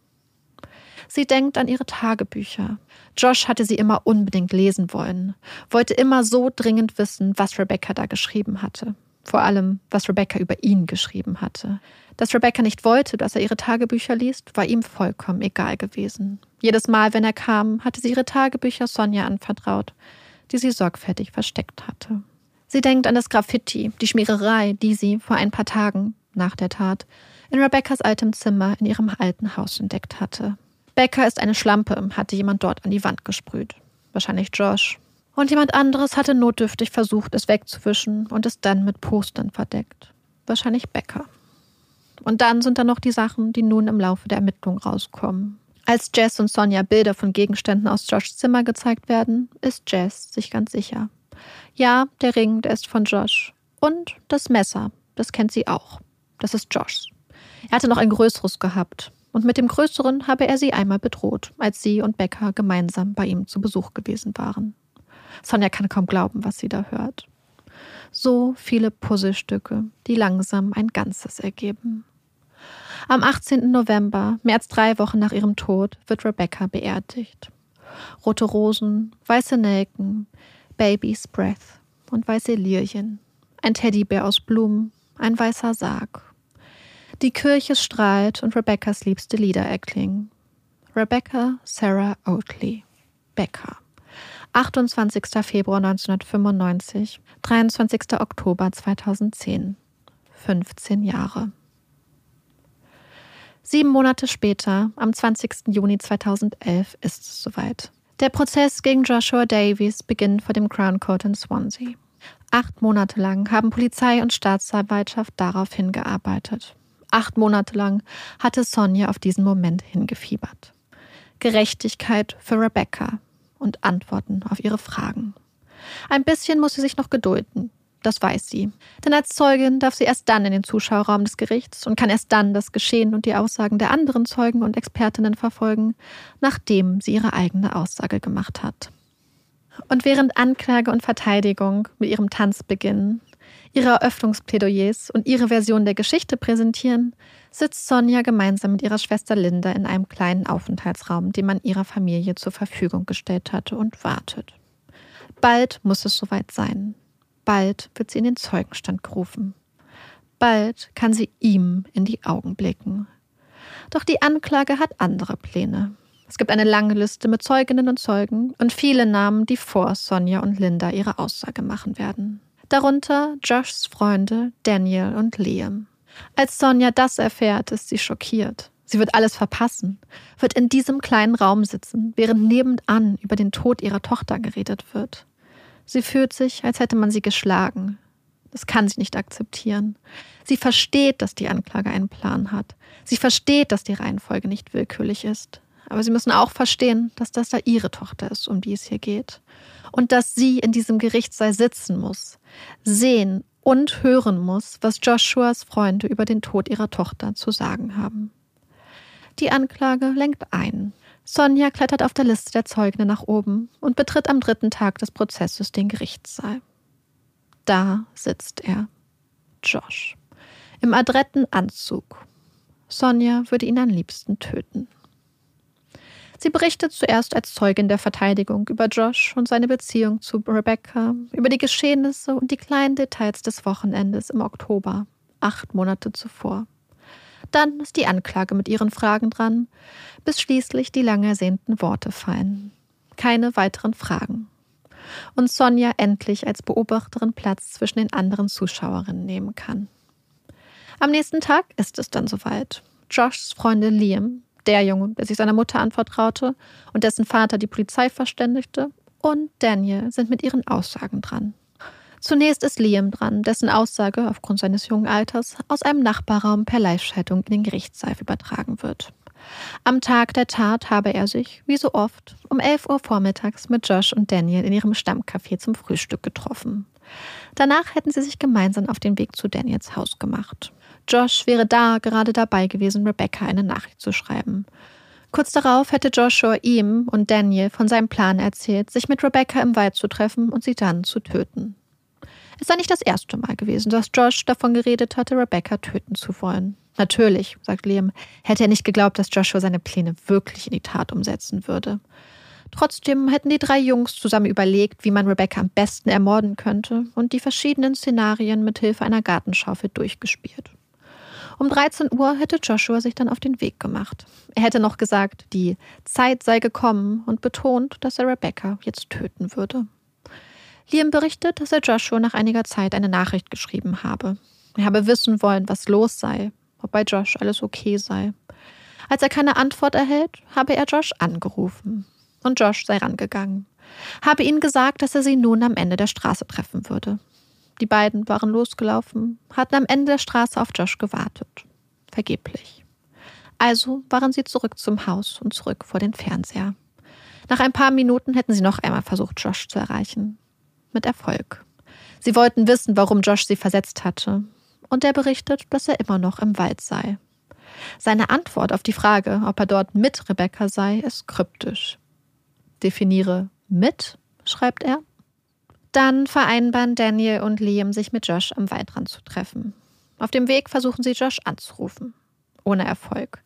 Sie denkt an ihre Tagebücher. Josh hatte sie immer unbedingt lesen wollen, wollte immer so dringend wissen, was Rebecca da geschrieben hatte. Vor allem, was Rebecca über ihn geschrieben hatte. Dass Rebecca nicht wollte, dass er ihre Tagebücher liest, war ihm vollkommen egal gewesen. Jedes Mal, wenn er kam, hatte sie ihre Tagebücher Sonja anvertraut, die sie sorgfältig versteckt hatte. Sie denkt an das Graffiti, die Schmiererei, die sie vor ein paar Tagen nach der Tat in Rebeccas altem Zimmer in ihrem alten Haus entdeckt hatte. Becker ist eine Schlampe, hatte jemand dort an die Wand gesprüht. Wahrscheinlich Josh. Und jemand anderes hatte notdürftig versucht, es wegzuwischen und es dann mit Postern verdeckt. Wahrscheinlich Becker. Und dann sind da noch die Sachen, die nun im Laufe der Ermittlung rauskommen. Als Jess und Sonja Bilder von Gegenständen aus Joshs Zimmer gezeigt werden, ist Jess sich ganz sicher. Ja, der Ring, der ist von Josh. Und das Messer, das kennt sie auch. Das ist Joshs. Er hatte noch ein größeres gehabt und mit dem Größeren habe er sie einmal bedroht, als sie und Becker gemeinsam bei ihm zu Besuch gewesen waren. Sonja kann kaum glauben, was sie da hört. So viele Puzzlestücke, die langsam ein Ganzes ergeben. Am 18. November, mehr als drei Wochen nach ihrem Tod, wird Rebecca beerdigt. Rote Rosen, weiße Nelken, Baby's Breath und weiße Lilien, ein Teddybär aus Blumen, ein weißer Sarg die Kirche strahlt und Rebeccas liebste Lieder erklingen. Rebecca Sarah Oatley, Becker. 28. Februar 1995, 23. Oktober 2010. 15 Jahre. Sieben Monate später, am 20. Juni 2011, ist es soweit. Der Prozess gegen Joshua Davies beginnt vor dem Crown Court in Swansea. Acht Monate lang haben Polizei und Staatsanwaltschaft darauf hingearbeitet. Acht Monate lang hatte Sonja auf diesen Moment hingefiebert. Gerechtigkeit für Rebecca und Antworten auf ihre Fragen. Ein bisschen muss sie sich noch gedulden, das weiß sie. Denn als Zeugin darf sie erst dann in den Zuschauerraum des Gerichts und kann erst dann das Geschehen und die Aussagen der anderen Zeugen und Expertinnen verfolgen, nachdem sie ihre eigene Aussage gemacht hat. Und während Anklage und Verteidigung mit ihrem Tanz beginnen, ihre Eröffnungsplädoyers und ihre Version der Geschichte präsentieren, sitzt Sonja gemeinsam mit ihrer Schwester Linda in einem kleinen Aufenthaltsraum, den man ihrer Familie zur Verfügung gestellt hatte und wartet. Bald muss es soweit sein. Bald wird sie in den Zeugenstand gerufen. Bald kann sie ihm in die Augen blicken. Doch die Anklage hat andere Pläne. Es gibt eine lange Liste mit Zeuginnen und Zeugen und viele Namen, die vor Sonja und Linda ihre Aussage machen werden. Darunter Joshs Freunde Daniel und Liam. Als Sonja das erfährt, ist sie schockiert. Sie wird alles verpassen, wird in diesem kleinen Raum sitzen, während nebenan über den Tod ihrer Tochter geredet wird. Sie fühlt sich, als hätte man sie geschlagen. Das kann sie nicht akzeptieren. Sie versteht, dass die Anklage einen Plan hat. Sie versteht, dass die Reihenfolge nicht willkürlich ist. Aber sie müssen auch verstehen, dass das da ihre Tochter ist, um die es hier geht und dass sie in diesem Gerichtssaal sitzen muss, sehen und hören muss, was Joshuas Freunde über den Tod ihrer Tochter zu sagen haben. Die Anklage lenkt ein. Sonja klettert auf der Liste der Zeugen nach oben und betritt am dritten Tag des Prozesses den Gerichtssaal. Da sitzt er, Josh, im adretten Anzug. Sonja würde ihn am liebsten töten. Sie berichtet zuerst als Zeugin der Verteidigung über Josh und seine Beziehung zu Rebecca, über die Geschehnisse und die kleinen Details des Wochenendes im Oktober, acht Monate zuvor. Dann ist die Anklage mit ihren Fragen dran, bis schließlich die lang ersehnten Worte fallen. Keine weiteren Fragen. Und Sonja endlich als Beobachterin Platz zwischen den anderen Zuschauerinnen nehmen kann. Am nächsten Tag ist es dann soweit. Joshs Freundin Liam, der Junge, der sich seiner Mutter anvertraute und dessen Vater die Polizei verständigte, und Daniel sind mit ihren Aussagen dran. Zunächst ist Liam dran, dessen Aussage aufgrund seines jungen Alters aus einem Nachbarraum per Live-Schaltung in den Gerichtssaal übertragen wird. Am Tag der Tat habe er sich, wie so oft, um 11 Uhr vormittags mit Josh und Daniel in ihrem Stammcafé zum Frühstück getroffen. Danach hätten sie sich gemeinsam auf den Weg zu Daniels Haus gemacht. Josh wäre da gerade dabei gewesen, Rebecca eine Nachricht zu schreiben. Kurz darauf hätte Joshua ihm und Daniel von seinem Plan erzählt, sich mit Rebecca im Wald zu treffen und sie dann zu töten. Es sei nicht das erste Mal gewesen, dass Josh davon geredet hatte, Rebecca töten zu wollen. Natürlich, sagt Liam, hätte er nicht geglaubt, dass Joshua seine Pläne wirklich in die Tat umsetzen würde. Trotzdem hätten die drei Jungs zusammen überlegt, wie man Rebecca am besten ermorden könnte und die verschiedenen Szenarien mit Hilfe einer Gartenschaufel durchgespielt. Um 13 Uhr hätte Joshua sich dann auf den Weg gemacht. Er hätte noch gesagt, die Zeit sei gekommen und betont, dass er Rebecca jetzt töten würde. Liam berichtet, dass er Joshua nach einiger Zeit eine Nachricht geschrieben habe. Er habe wissen wollen, was los sei, ob bei Josh alles okay sei. Als er keine Antwort erhält, habe er Josh angerufen. Und Josh sei rangegangen. Habe ihnen gesagt, dass er sie nun am Ende der Straße treffen würde. Die beiden waren losgelaufen, hatten am Ende der Straße auf Josh gewartet. Vergeblich. Also waren sie zurück zum Haus und zurück vor den Fernseher. Nach ein paar Minuten hätten sie noch einmal versucht, Josh zu erreichen. Mit Erfolg. Sie wollten wissen, warum Josh sie versetzt hatte, und er berichtet, dass er immer noch im Wald sei. Seine Antwort auf die Frage, ob er dort mit Rebecca sei, ist kryptisch. Definiere mit, schreibt er. Dann vereinbaren Daniel und Liam, sich mit Josh am Waldrand zu treffen. Auf dem Weg versuchen sie Josh anzurufen. Ohne Erfolg.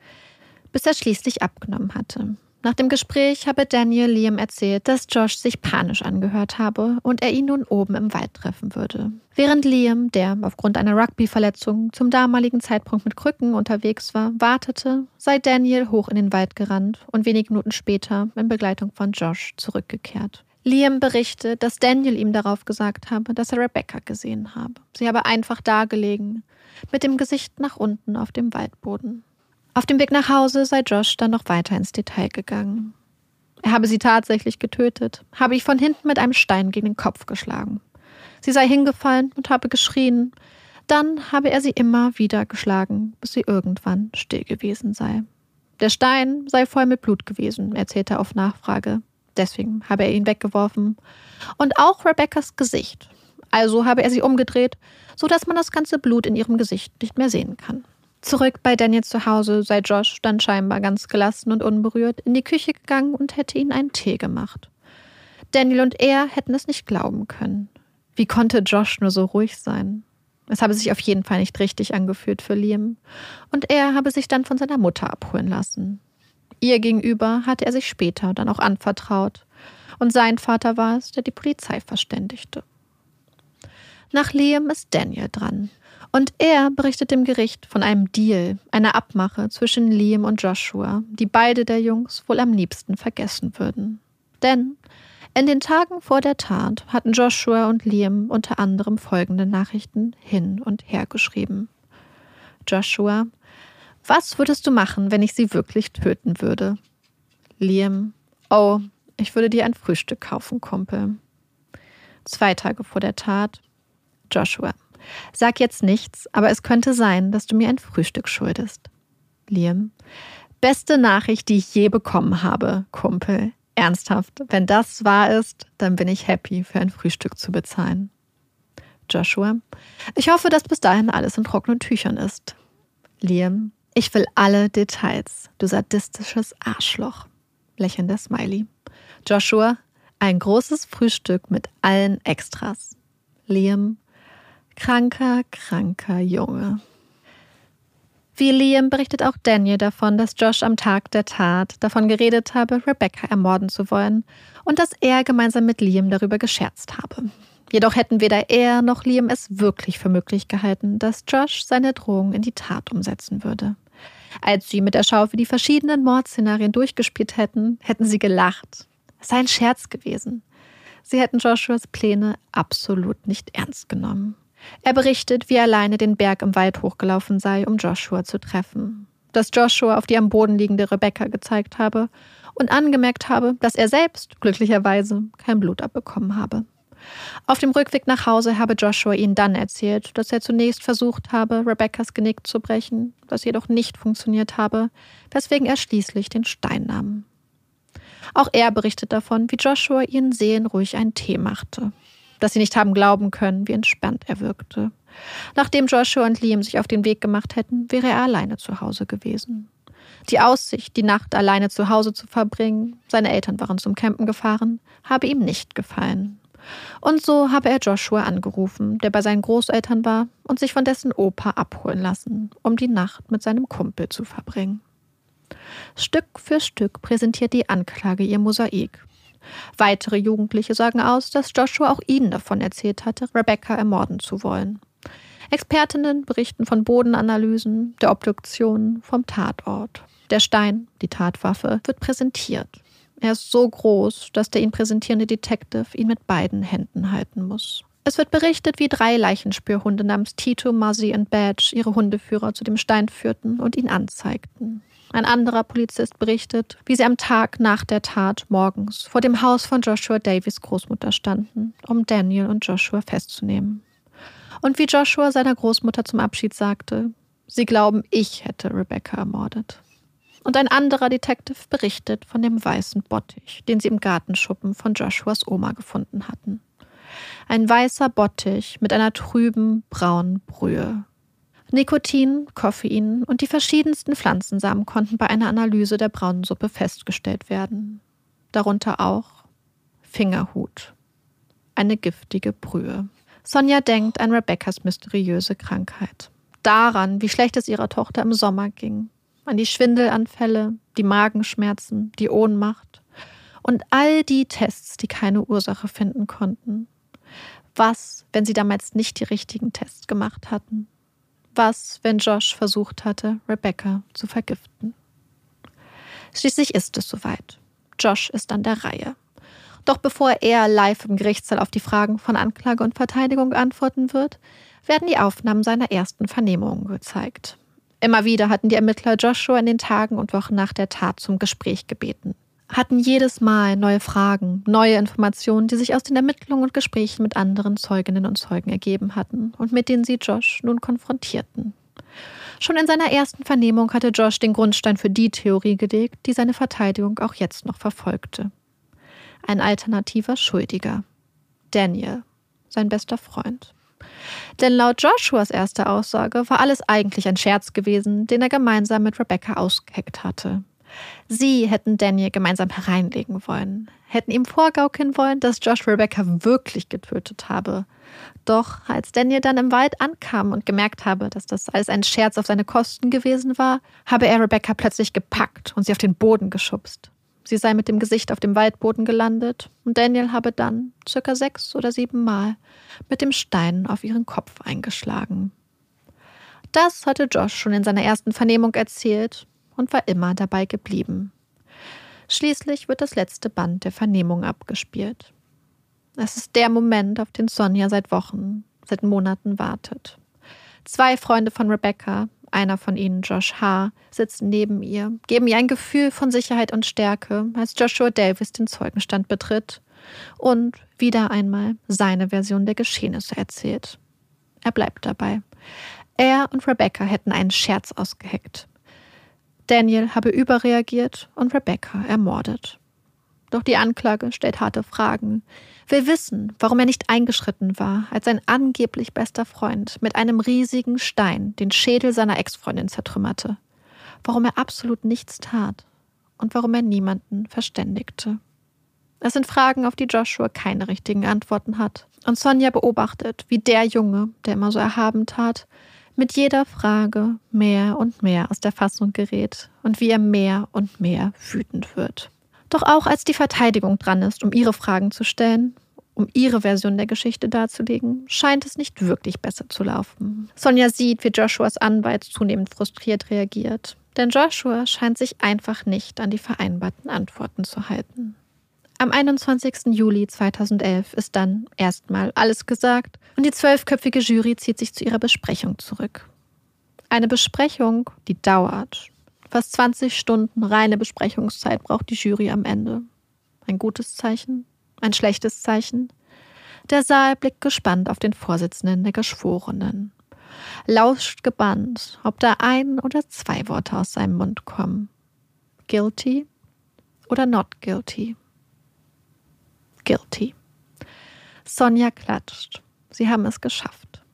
Bis er schließlich abgenommen hatte. Nach dem Gespräch habe Daniel Liam erzählt, dass Josh sich panisch angehört habe und er ihn nun oben im Wald treffen würde. Während Liam, der aufgrund einer Rugby-Verletzung zum damaligen Zeitpunkt mit Krücken unterwegs war, wartete, sei Daniel hoch in den Wald gerannt und wenige Minuten später in Begleitung von Josh zurückgekehrt. Liam berichtet, dass Daniel ihm darauf gesagt habe, dass er Rebecca gesehen habe. Sie habe einfach da gelegen, mit dem Gesicht nach unten auf dem Waldboden. Auf dem Weg nach Hause sei Josh dann noch weiter ins Detail gegangen. Er habe sie tatsächlich getötet, habe ich von hinten mit einem Stein gegen den Kopf geschlagen. Sie sei hingefallen und habe geschrien. Dann habe er sie immer wieder geschlagen, bis sie irgendwann still gewesen sei. Der Stein sei voll mit Blut gewesen, erzählte er auf Nachfrage. Deswegen habe er ihn weggeworfen. Und auch Rebeccas Gesicht. Also habe er sie umgedreht, so dass man das ganze Blut in ihrem Gesicht nicht mehr sehen kann. Zurück bei Daniel zu Hause sei Josh dann scheinbar ganz gelassen und unberührt in die Küche gegangen und hätte ihnen einen Tee gemacht. Daniel und er hätten es nicht glauben können. Wie konnte Josh nur so ruhig sein? Es habe sich auf jeden Fall nicht richtig angefühlt für Liam. Und er habe sich dann von seiner Mutter abholen lassen. Ihr gegenüber hatte er sich später dann auch anvertraut. Und sein Vater war es, der die Polizei verständigte. Nach Liam ist Daniel dran. Und er berichtet dem Gericht von einem Deal, einer Abmache zwischen Liam und Joshua, die beide der Jungs wohl am liebsten vergessen würden. Denn in den Tagen vor der Tat hatten Joshua und Liam unter anderem folgende Nachrichten hin und her geschrieben. Joshua, was würdest du machen, wenn ich sie wirklich töten würde? Liam, oh, ich würde dir ein Frühstück kaufen, Kumpel. Zwei Tage vor der Tat. Joshua, Sag jetzt nichts, aber es könnte sein, dass du mir ein Frühstück schuldest. Liam. Beste Nachricht, die ich je bekommen habe, Kumpel. Ernsthaft, wenn das wahr ist, dann bin ich happy, für ein Frühstück zu bezahlen. Joshua. Ich hoffe, dass bis dahin alles in trockenen Tüchern ist. Liam. Ich will alle Details, du sadistisches Arschloch. Lächelnder Smiley. Joshua. Ein großes Frühstück mit allen Extras. Liam. Kranker, kranker Junge. Wie Liam berichtet auch Daniel davon, dass Josh am Tag der Tat davon geredet habe, Rebecca ermorden zu wollen und dass er gemeinsam mit Liam darüber gescherzt habe. Jedoch hätten weder er noch Liam es wirklich für möglich gehalten, dass Josh seine Drohung in die Tat umsetzen würde. Als sie mit der Schaufel die verschiedenen Mordszenarien durchgespielt hätten, hätten sie gelacht. Es sei ein Scherz gewesen. Sie hätten Joshuas Pläne absolut nicht ernst genommen. Er berichtet, wie er alleine den Berg im Wald hochgelaufen sei, um Joshua zu treffen. Dass Joshua auf die am Boden liegende Rebecca gezeigt habe und angemerkt habe, dass er selbst glücklicherweise kein Blut abbekommen habe. Auf dem Rückweg nach Hause habe Joshua ihnen dann erzählt, dass er zunächst versucht habe, Rebeccas Genick zu brechen, das jedoch nicht funktioniert habe, weswegen er schließlich den Stein nahm. Auch er berichtet davon, wie Joshua ihren Sehen ruhig einen Tee machte, dass sie nicht haben glauben können, wie entspannt er wirkte. Nachdem Joshua und Liam sich auf den Weg gemacht hätten, wäre er alleine zu Hause gewesen. Die Aussicht, die Nacht alleine zu Hause zu verbringen, seine Eltern waren zum Campen gefahren, habe ihm nicht gefallen. Und so habe er Joshua angerufen, der bei seinen Großeltern war, und sich von dessen Opa abholen lassen, um die Nacht mit seinem Kumpel zu verbringen. Stück für Stück präsentiert die Anklage ihr Mosaik. Weitere Jugendliche sagen aus, dass Joshua auch ihnen davon erzählt hatte, Rebecca ermorden zu wollen. Expertinnen berichten von Bodenanalysen, der Obduktion, vom Tatort. Der Stein, die Tatwaffe, wird präsentiert. Er ist so groß, dass der ihn präsentierende Detective ihn mit beiden Händen halten muss. Es wird berichtet, wie drei Leichenspürhunde namens Tito, Muzzy und Badge ihre Hundeführer zu dem Stein führten und ihn anzeigten. Ein anderer Polizist berichtet, wie sie am Tag nach der Tat morgens vor dem Haus von Joshua Davies Großmutter standen, um Daniel und Joshua festzunehmen. Und wie Joshua seiner Großmutter zum Abschied sagte, sie glauben, ich hätte Rebecca ermordet. Und ein anderer Detective berichtet von dem weißen Bottich, den sie im Gartenschuppen von Joshuas Oma gefunden hatten. Ein weißer Bottich mit einer trüben, braunen Brühe. Nikotin, Koffein und die verschiedensten Pflanzensamen konnten bei einer Analyse der braunen Suppe festgestellt werden. Darunter auch Fingerhut. Eine giftige Brühe. Sonja denkt an Rebeccas mysteriöse Krankheit. Daran, wie schlecht es ihrer Tochter im Sommer ging, an die Schwindelanfälle, die Magenschmerzen, die Ohnmacht und all die Tests, die keine Ursache finden konnten. Was, wenn sie damals nicht die richtigen Tests gemacht hatten? Was, wenn Josh versucht hatte, Rebecca zu vergiften? Schließlich ist es soweit. Josh ist an der Reihe. Doch bevor er live im Gerichtssaal auf die Fragen von Anklage und Verteidigung antworten wird, werden die Aufnahmen seiner ersten Vernehmungen gezeigt. Immer wieder hatten die Ermittler Joshua in den Tagen und Wochen nach der Tat zum Gespräch gebeten. Hatten jedes Mal neue Fragen, neue Informationen, die sich aus den Ermittlungen und Gesprächen mit anderen Zeuginnen und Zeugen ergeben hatten und mit denen sie Josh nun konfrontierten. Schon in seiner ersten Vernehmung hatte Josh den Grundstein für die Theorie gelegt, die seine Verteidigung auch jetzt noch verfolgte. Ein alternativer Schuldiger. Daniel, sein bester Freund. Denn laut Joshuas erster Aussage war alles eigentlich ein Scherz gewesen, den er gemeinsam mit Rebecca ausgeheckt hatte. Sie hätten Daniel gemeinsam hereinlegen wollen, hätten ihm vorgaukeln wollen, dass Josh Rebecca wirklich getötet habe. Doch als Daniel dann im Wald ankam und gemerkt habe, dass das alles ein Scherz auf seine Kosten gewesen war, habe er Rebecca plötzlich gepackt und sie auf den Boden geschubst. Sie sei mit dem Gesicht auf dem Waldboden gelandet und Daniel habe dann circa sechs oder sieben Mal mit dem Stein auf ihren Kopf eingeschlagen. Das hatte Josh schon in seiner ersten Vernehmung erzählt und war immer dabei geblieben. Schließlich wird das letzte Band der Vernehmung abgespielt. Es ist der Moment, auf den Sonja seit Wochen, seit Monaten wartet. Zwei Freunde von Rebecca, einer von ihnen, Josh H., sitzt neben ihr, geben ihr ein Gefühl von Sicherheit und Stärke, als Joshua Davis den Zeugenstand betritt und wieder einmal seine Version der Geschehnisse erzählt. Er bleibt dabei. Er und Rebecca hätten einen Scherz ausgeheckt. Daniel habe überreagiert und Rebecca ermordet. Doch die Anklage stellt harte Fragen. Will wissen, warum er nicht eingeschritten war, als sein angeblich bester Freund mit einem riesigen Stein den Schädel seiner Ex-Freundin zertrümmerte. Warum er absolut nichts tat und warum er niemanden verständigte. Es sind Fragen, auf die Joshua keine richtigen Antworten hat. Und Sonja beobachtet, wie der Junge, der immer so erhaben tat, mit jeder Frage mehr und mehr aus der Fassung gerät und wie er mehr und mehr wütend wird. Doch auch als die Verteidigung dran ist, um ihre Fragen zu stellen, um ihre Version der Geschichte darzulegen, scheint es nicht wirklich besser zu laufen. Sonja sieht, wie Joshuas Anwalt zunehmend frustriert reagiert. Denn Joshua scheint sich einfach nicht an die vereinbarten Antworten zu halten. Am 21. Juli 2011 ist dann erstmal alles gesagt und die zwölfköpfige Jury zieht sich zu ihrer Besprechung zurück. Eine Besprechung, die dauert. Fast 20 Stunden reine Besprechungszeit braucht die Jury am Ende. Ein gutes Zeichen? Ein schlechtes Zeichen? Der Saal blickt gespannt auf den Vorsitzenden der Geschworenen. Lauscht gebannt, ob da ein oder zwei Worte aus seinem Mund kommen. Guilty oder not guilty? Guilty. Sonja klatscht. Sie haben es geschafft.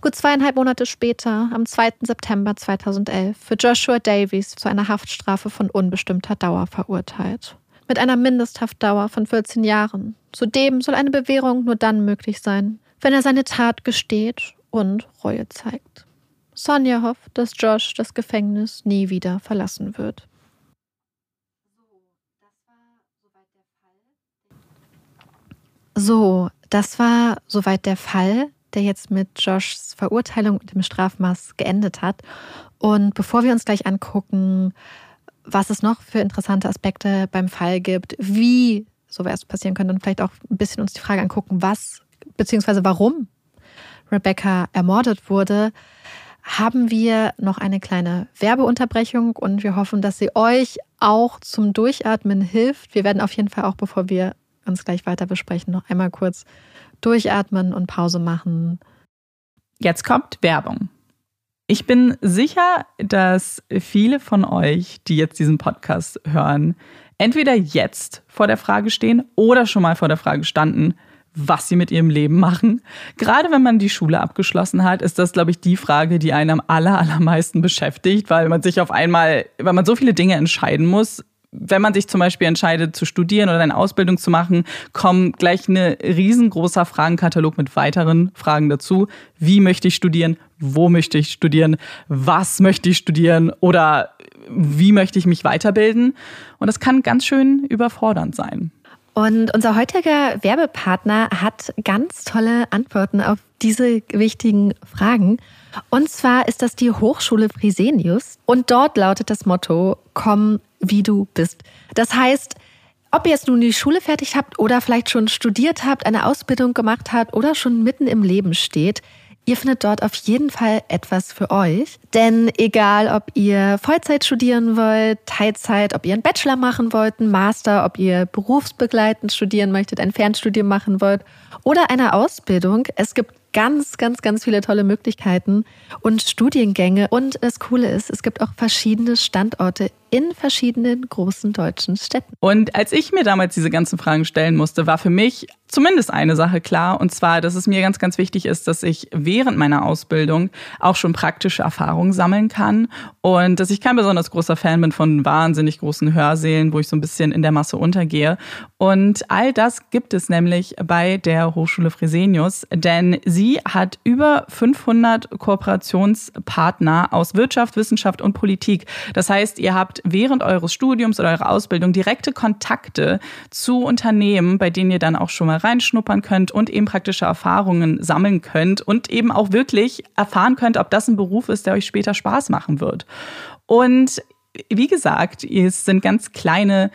Gut zweieinhalb Monate später, am 2. September 2011, wird Joshua Davies zu einer Haftstrafe von unbestimmter Dauer verurteilt. Mit einer Mindesthaftdauer von 14 Jahren. Zudem soll eine Bewährung nur dann möglich sein, wenn er seine Tat gesteht und Reue zeigt. Sonja hofft, dass Josh das Gefängnis nie wieder verlassen wird. So, das war soweit der Fall, der jetzt mit Joshs Verurteilung und dem Strafmaß geendet hat. Und bevor wir uns gleich angucken, was es noch für interessante Aspekte beim Fall gibt, wie sowas passieren könnte und vielleicht auch ein bisschen uns die Frage angucken, was bzw. warum Rebecca ermordet wurde, haben wir noch eine kleine Werbeunterbrechung und wir hoffen, dass sie euch auch zum Durchatmen hilft. Wir werden auf jeden Fall auch, bevor wir uns gleich weiter besprechen, noch einmal kurz durchatmen und Pause machen. Jetzt kommt Werbung. Ich bin sicher, dass viele von euch, die jetzt diesen Podcast hören, entweder jetzt vor der Frage stehen oder schon mal vor der Frage standen, was sie mit ihrem Leben machen. Gerade wenn man die Schule abgeschlossen hat, ist das, glaube ich, die Frage, die einen am aller, allermeisten beschäftigt, weil man sich auf einmal, weil man so viele Dinge entscheiden muss, wenn man sich zum Beispiel entscheidet zu studieren oder eine Ausbildung zu machen, kommt gleich ein riesengroßer Fragenkatalog mit weiteren Fragen dazu. Wie möchte ich studieren? Wo möchte ich studieren? Was möchte ich studieren? Oder wie möchte ich mich weiterbilden? Und das kann ganz schön überfordernd sein. Und unser heutiger Werbepartner hat ganz tolle Antworten auf diese wichtigen Fragen. Und zwar ist das die Hochschule Frisenius. Und dort lautet das Motto, komm wie du bist. Das heißt, ob ihr jetzt nun die Schule fertig habt oder vielleicht schon studiert habt, eine Ausbildung gemacht habt oder schon mitten im Leben steht, Ihr findet dort auf jeden Fall etwas für euch. Denn egal, ob ihr Vollzeit studieren wollt, Teilzeit, ob ihr einen Bachelor machen wollt, einen Master, ob ihr berufsbegleitend studieren möchtet, ein Fernstudium machen wollt oder eine Ausbildung, es gibt ganz, ganz, ganz viele tolle Möglichkeiten und Studiengänge. Und das Coole ist, es gibt auch verschiedene Standorte in verschiedenen großen deutschen Städten. Und als ich mir damals diese ganzen Fragen stellen musste, war für mich zumindest eine Sache klar, und zwar, dass es mir ganz, ganz wichtig ist, dass ich während meiner Ausbildung auch schon praktische Erfahrungen sammeln kann und dass ich kein besonders großer Fan bin von wahnsinnig großen Hörsälen, wo ich so ein bisschen in der Masse untergehe. Und all das gibt es nämlich bei der Hochschule Fresenius, denn sie hat über 500 Kooperationspartner aus Wirtschaft, Wissenschaft und Politik. Das heißt, ihr habt während eures Studiums oder eurer Ausbildung direkte Kontakte zu Unternehmen, bei denen ihr dann auch schon mal reinschnuppern könnt und eben praktische Erfahrungen sammeln könnt und eben auch wirklich erfahren könnt, ob das ein Beruf ist, der euch später Spaß machen wird. Und wie gesagt, es sind ganz kleine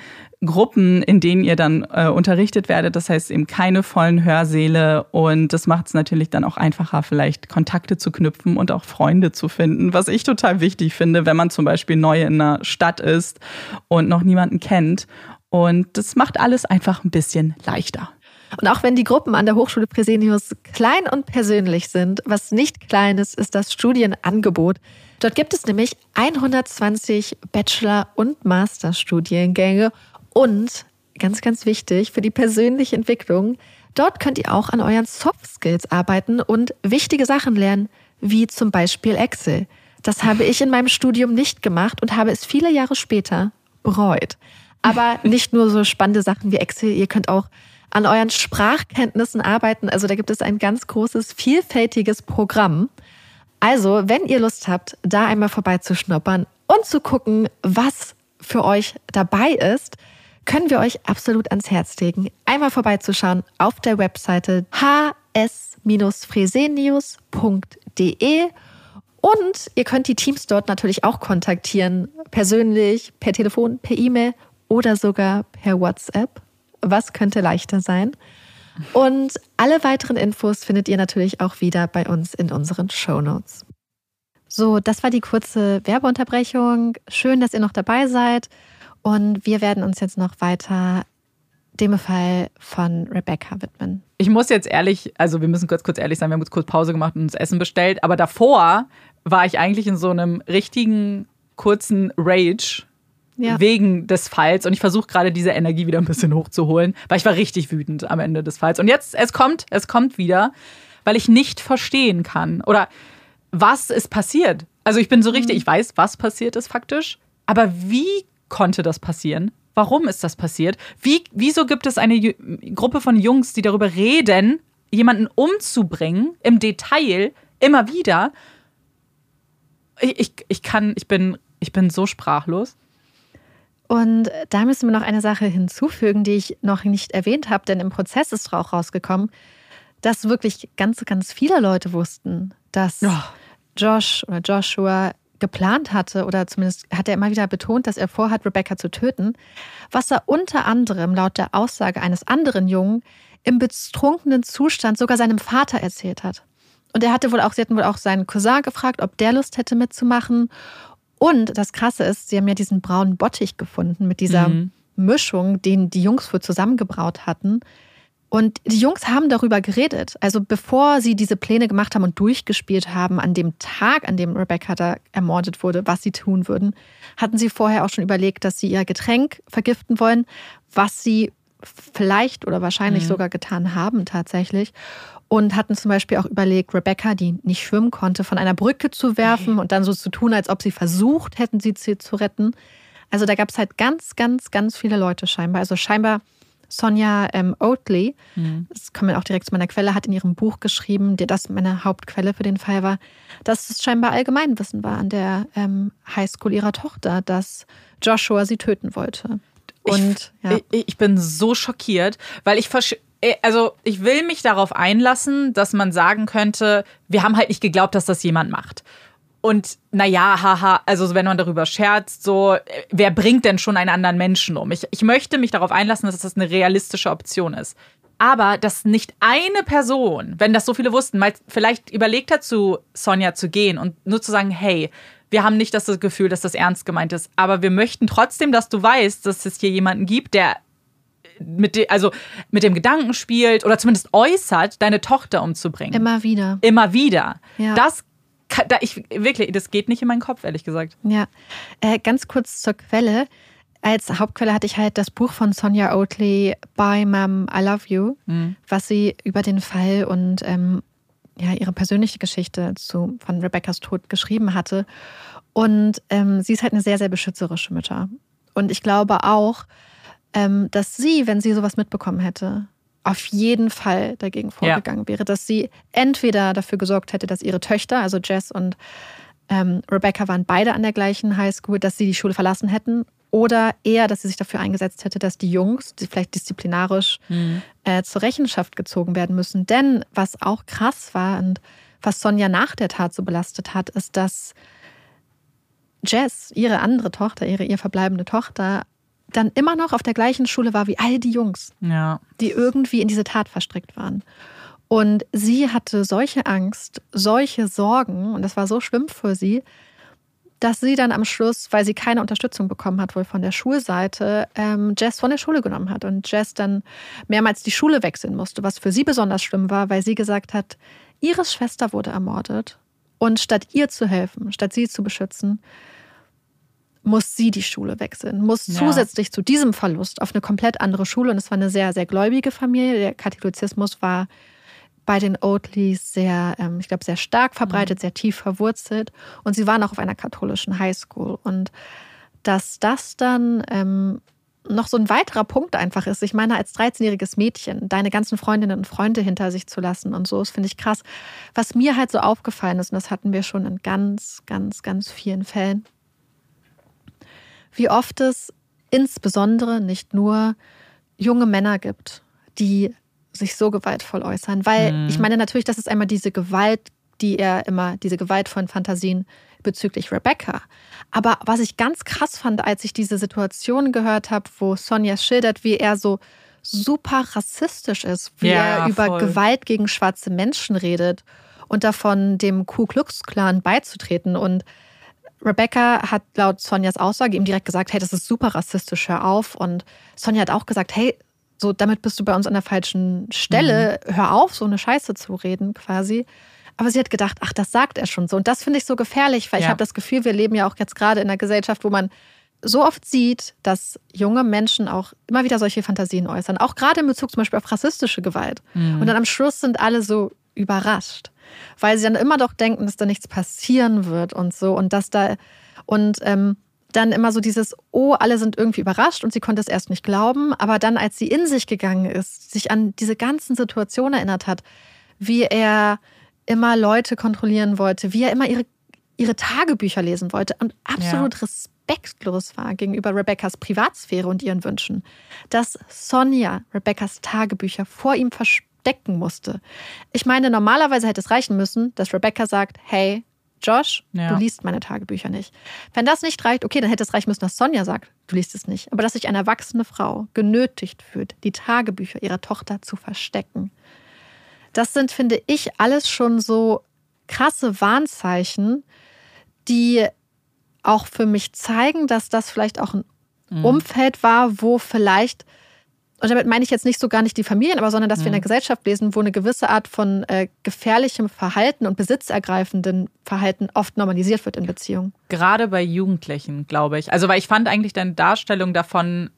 Gruppen, in denen ihr dann äh, unterrichtet werdet. Das heißt eben keine vollen Hörsäle und das macht es natürlich dann auch einfacher, vielleicht Kontakte zu knüpfen und auch Freunde zu finden, was ich total wichtig finde, wenn man zum Beispiel neu in einer Stadt ist und noch niemanden kennt. Und das macht alles einfach ein bisschen leichter. Und auch wenn die Gruppen an der Hochschule Fresenius klein und persönlich sind, was nicht klein ist, ist das Studienangebot. Dort gibt es nämlich 120 Bachelor- und Masterstudiengänge und ganz, ganz wichtig für die persönliche Entwicklung, dort könnt ihr auch an euren Soft Skills arbeiten und wichtige Sachen lernen, wie zum Beispiel Excel. Das habe ich in meinem Studium nicht gemacht und habe es viele Jahre später bereut. Aber [LAUGHS] nicht nur so spannende Sachen wie Excel, ihr könnt auch an euren Sprachkenntnissen arbeiten. Also da gibt es ein ganz großes, vielfältiges Programm. Also, wenn ihr Lust habt, da einmal vorbeizuschnuppern und zu gucken, was für euch dabei ist, können wir euch absolut ans Herz legen, einmal vorbeizuschauen auf der Webseite hs-fresenius.de und ihr könnt die Teams dort natürlich auch kontaktieren, persönlich, per Telefon, per E-Mail oder sogar per WhatsApp. Was könnte leichter sein? Und alle weiteren Infos findet ihr natürlich auch wieder bei uns in unseren Show Notes. So, das war die kurze Werbeunterbrechung. Schön, dass ihr noch dabei seid. Und wir werden uns jetzt noch weiter dem Fall von Rebecca widmen. Ich muss jetzt ehrlich, also wir müssen kurz, kurz ehrlich sein, wir haben uns kurz Pause gemacht und uns Essen bestellt, aber davor war ich eigentlich in so einem richtigen kurzen Rage ja. wegen des Falls und ich versuche gerade diese Energie wieder ein bisschen hochzuholen, weil ich war richtig wütend am Ende des Falls. Und jetzt, es kommt, es kommt wieder, weil ich nicht verstehen kann oder was ist passiert. Also ich bin so richtig, mhm. ich weiß, was passiert ist faktisch, aber wie konnte das passieren? Warum ist das passiert? Wie, wieso gibt es eine Ju Gruppe von Jungs, die darüber reden, jemanden umzubringen, im Detail, immer wieder? Ich, ich, ich kann, ich bin, ich bin so sprachlos. Und da müssen wir noch eine Sache hinzufügen, die ich noch nicht erwähnt habe, denn im Prozess ist auch rausgekommen, dass wirklich ganz, ganz viele Leute wussten, dass oh. Josh oder Joshua geplant hatte, oder zumindest hat er immer wieder betont, dass er vorhat, Rebecca zu töten, was er unter anderem laut der Aussage eines anderen Jungen im betrunkenen Zustand sogar seinem Vater erzählt hat. Und er hatte wohl auch, sie hatten wohl auch seinen Cousin gefragt, ob der Lust hätte mitzumachen. Und das Krasse ist, sie haben ja diesen braunen Bottich gefunden mit dieser mhm. Mischung, den die Jungs wohl zusammengebraut hatten. Und die Jungs haben darüber geredet. Also bevor sie diese Pläne gemacht haben und durchgespielt haben, an dem Tag, an dem Rebecca da ermordet wurde, was sie tun würden, hatten sie vorher auch schon überlegt, dass sie ihr Getränk vergiften wollen, was sie vielleicht oder wahrscheinlich mhm. sogar getan haben tatsächlich. Und hatten zum Beispiel auch überlegt, Rebecca, die nicht schwimmen konnte, von einer Brücke zu werfen [LAUGHS] und dann so zu tun, als ob sie versucht hätten, sie zu retten. Also da gab es halt ganz, ganz, ganz viele Leute scheinbar. Also scheinbar Sonja ähm, Oatley, mhm. das kommt auch direkt zu meiner Quelle, hat in ihrem Buch geschrieben, die das meine Hauptquelle für den Fall war, dass es scheinbar Allgemeinwissen war an der ähm, Highschool ihrer Tochter, dass Joshua sie töten wollte. Und ich, ja. ich, ich bin so schockiert, weil ich äh, also ich will mich darauf einlassen, dass man sagen könnte, wir haben halt nicht geglaubt, dass das jemand macht. Und naja, haha, also wenn man darüber scherzt, so, wer bringt denn schon einen anderen Menschen um? Ich, ich möchte mich darauf einlassen, dass das eine realistische Option ist. Aber dass nicht eine Person, wenn das so viele wussten, mal vielleicht überlegt hat, zu Sonja zu gehen und nur zu sagen, hey, wir haben nicht das Gefühl, dass das ernst gemeint ist, aber wir möchten trotzdem, dass du weißt, dass es hier jemanden gibt, der mit dem, also mit dem Gedanken spielt oder zumindest äußert, deine Tochter umzubringen. Immer wieder. Immer wieder. Ja. Das da ich wirklich, das geht nicht in meinen Kopf, ehrlich gesagt. Ja. Äh, ganz kurz zur Quelle. Als Hauptquelle hatte ich halt das Buch von Sonja Oatley, Bye Mom, I Love You, mhm. was sie über den Fall und ähm, ja, ihre persönliche Geschichte zu, von Rebeccas Tod geschrieben hatte. Und ähm, sie ist halt eine sehr, sehr beschützerische Mutter. Und ich glaube auch, ähm, dass sie, wenn sie sowas mitbekommen hätte, auf jeden Fall dagegen vorgegangen ja. wäre, dass sie entweder dafür gesorgt hätte, dass ihre Töchter, also Jess und ähm, Rebecca waren beide an der gleichen Highschool, dass sie die Schule verlassen hätten oder eher, dass sie sich dafür eingesetzt hätte, dass die Jungs, die vielleicht disziplinarisch mhm. äh, zur Rechenschaft gezogen werden müssen. Denn was auch krass war und was Sonja nach der Tat so belastet hat, ist, dass Jess, ihre andere Tochter, ihre ihr verbleibende Tochter, dann immer noch auf der gleichen Schule war wie all die Jungs, ja. die irgendwie in diese Tat verstrickt waren. Und sie hatte solche Angst, solche Sorgen, und das war so schlimm für sie, dass sie dann am Schluss, weil sie keine Unterstützung bekommen hat, wohl von der Schulseite, ähm, Jess von der Schule genommen hat und Jess dann mehrmals die Schule wechseln musste, was für sie besonders schlimm war, weil sie gesagt hat, ihre Schwester wurde ermordet und statt ihr zu helfen, statt sie zu beschützen, muss sie die Schule wechseln, muss ja. zusätzlich zu diesem Verlust auf eine komplett andere Schule. Und es war eine sehr, sehr gläubige Familie. Der Katholizismus war bei den Oatleys sehr, ähm, ich glaube, sehr stark verbreitet, mhm. sehr tief verwurzelt. Und sie waren auch auf einer katholischen Highschool. Und dass das dann ähm, noch so ein weiterer Punkt einfach ist. Ich meine, als 13-jähriges Mädchen deine ganzen Freundinnen und Freunde hinter sich zu lassen und so, das finde ich krass. Was mir halt so aufgefallen ist, und das hatten wir schon in ganz, ganz, ganz vielen Fällen, wie oft es insbesondere nicht nur junge Männer gibt, die sich so gewaltvoll äußern. Weil mhm. ich meine natürlich, das ist einmal diese Gewalt, die er immer, diese gewaltvollen Fantasien bezüglich Rebecca. Aber was ich ganz krass fand, als ich diese Situation gehört habe, wo Sonja schildert, wie er so super rassistisch ist, wie Ja, er über voll. Gewalt gegen schwarze Menschen redet und davon dem Ku Klux Klan beizutreten. Und Rebecca hat laut Sonjas Aussage ihm direkt gesagt, hey, das ist super rassistisch, hör auf. Und Sonja hat auch gesagt, hey, so damit bist du bei uns an der falschen Stelle, hör auf, so eine Scheiße zu reden quasi. Aber sie hat gedacht, ach, das sagt er schon so. Und das finde ich so gefährlich, weil ich Ja. habe das Gefühl, wir leben ja auch jetzt gerade in einer Gesellschaft, wo man so oft sieht, dass junge Menschen auch immer wieder solche Fantasien äußern. Auch gerade in Bezug zum Beispiel auf rassistische Gewalt. Und dann am Schluss sind alle so überrascht, weil sie dann immer doch denken, dass da nichts passieren wird und so. Und dass da, und ähm, dann immer so dieses, oh, alle sind irgendwie überrascht und sie konnte es erst nicht glauben. Aber dann, als sie in sich gegangen ist, sich an diese ganzen Situationen erinnert hat, wie er immer Leute kontrollieren wollte, wie er immer ihre, ihre Tagebücher lesen wollte und absolut respektlos war gegenüber Rebeccas Privatsphäre und ihren Wünschen, dass Sonja Rebeccas Tagebücher vor ihm verstecken musste. Ich meine, normalerweise hätte es reichen müssen, dass Rebecca sagt, hey, Josh, Ja. du liest meine Tagebücher nicht. Wenn das nicht reicht, okay, dann hätte es reichen müssen, dass Sonja sagt, du liest es nicht. Aber dass sich eine erwachsene Frau genötigt fühlt, die Tagebücher ihrer Tochter zu verstecken, das sind, finde ich, alles schon so krasse Warnzeichen, die auch für mich zeigen, dass das vielleicht auch ein Umfeld war, wo vielleicht, und damit meine ich jetzt nicht so gar nicht die Familien, aber sondern dass wir in einer Gesellschaft lesen, wo eine gewisse Art von äh, gefährlichem Verhalten und besitzergreifenden Verhalten oft normalisiert wird in Beziehungen. Gerade bei Jugendlichen, glaube ich. Also, weil ich fand eigentlich deine Darstellung davon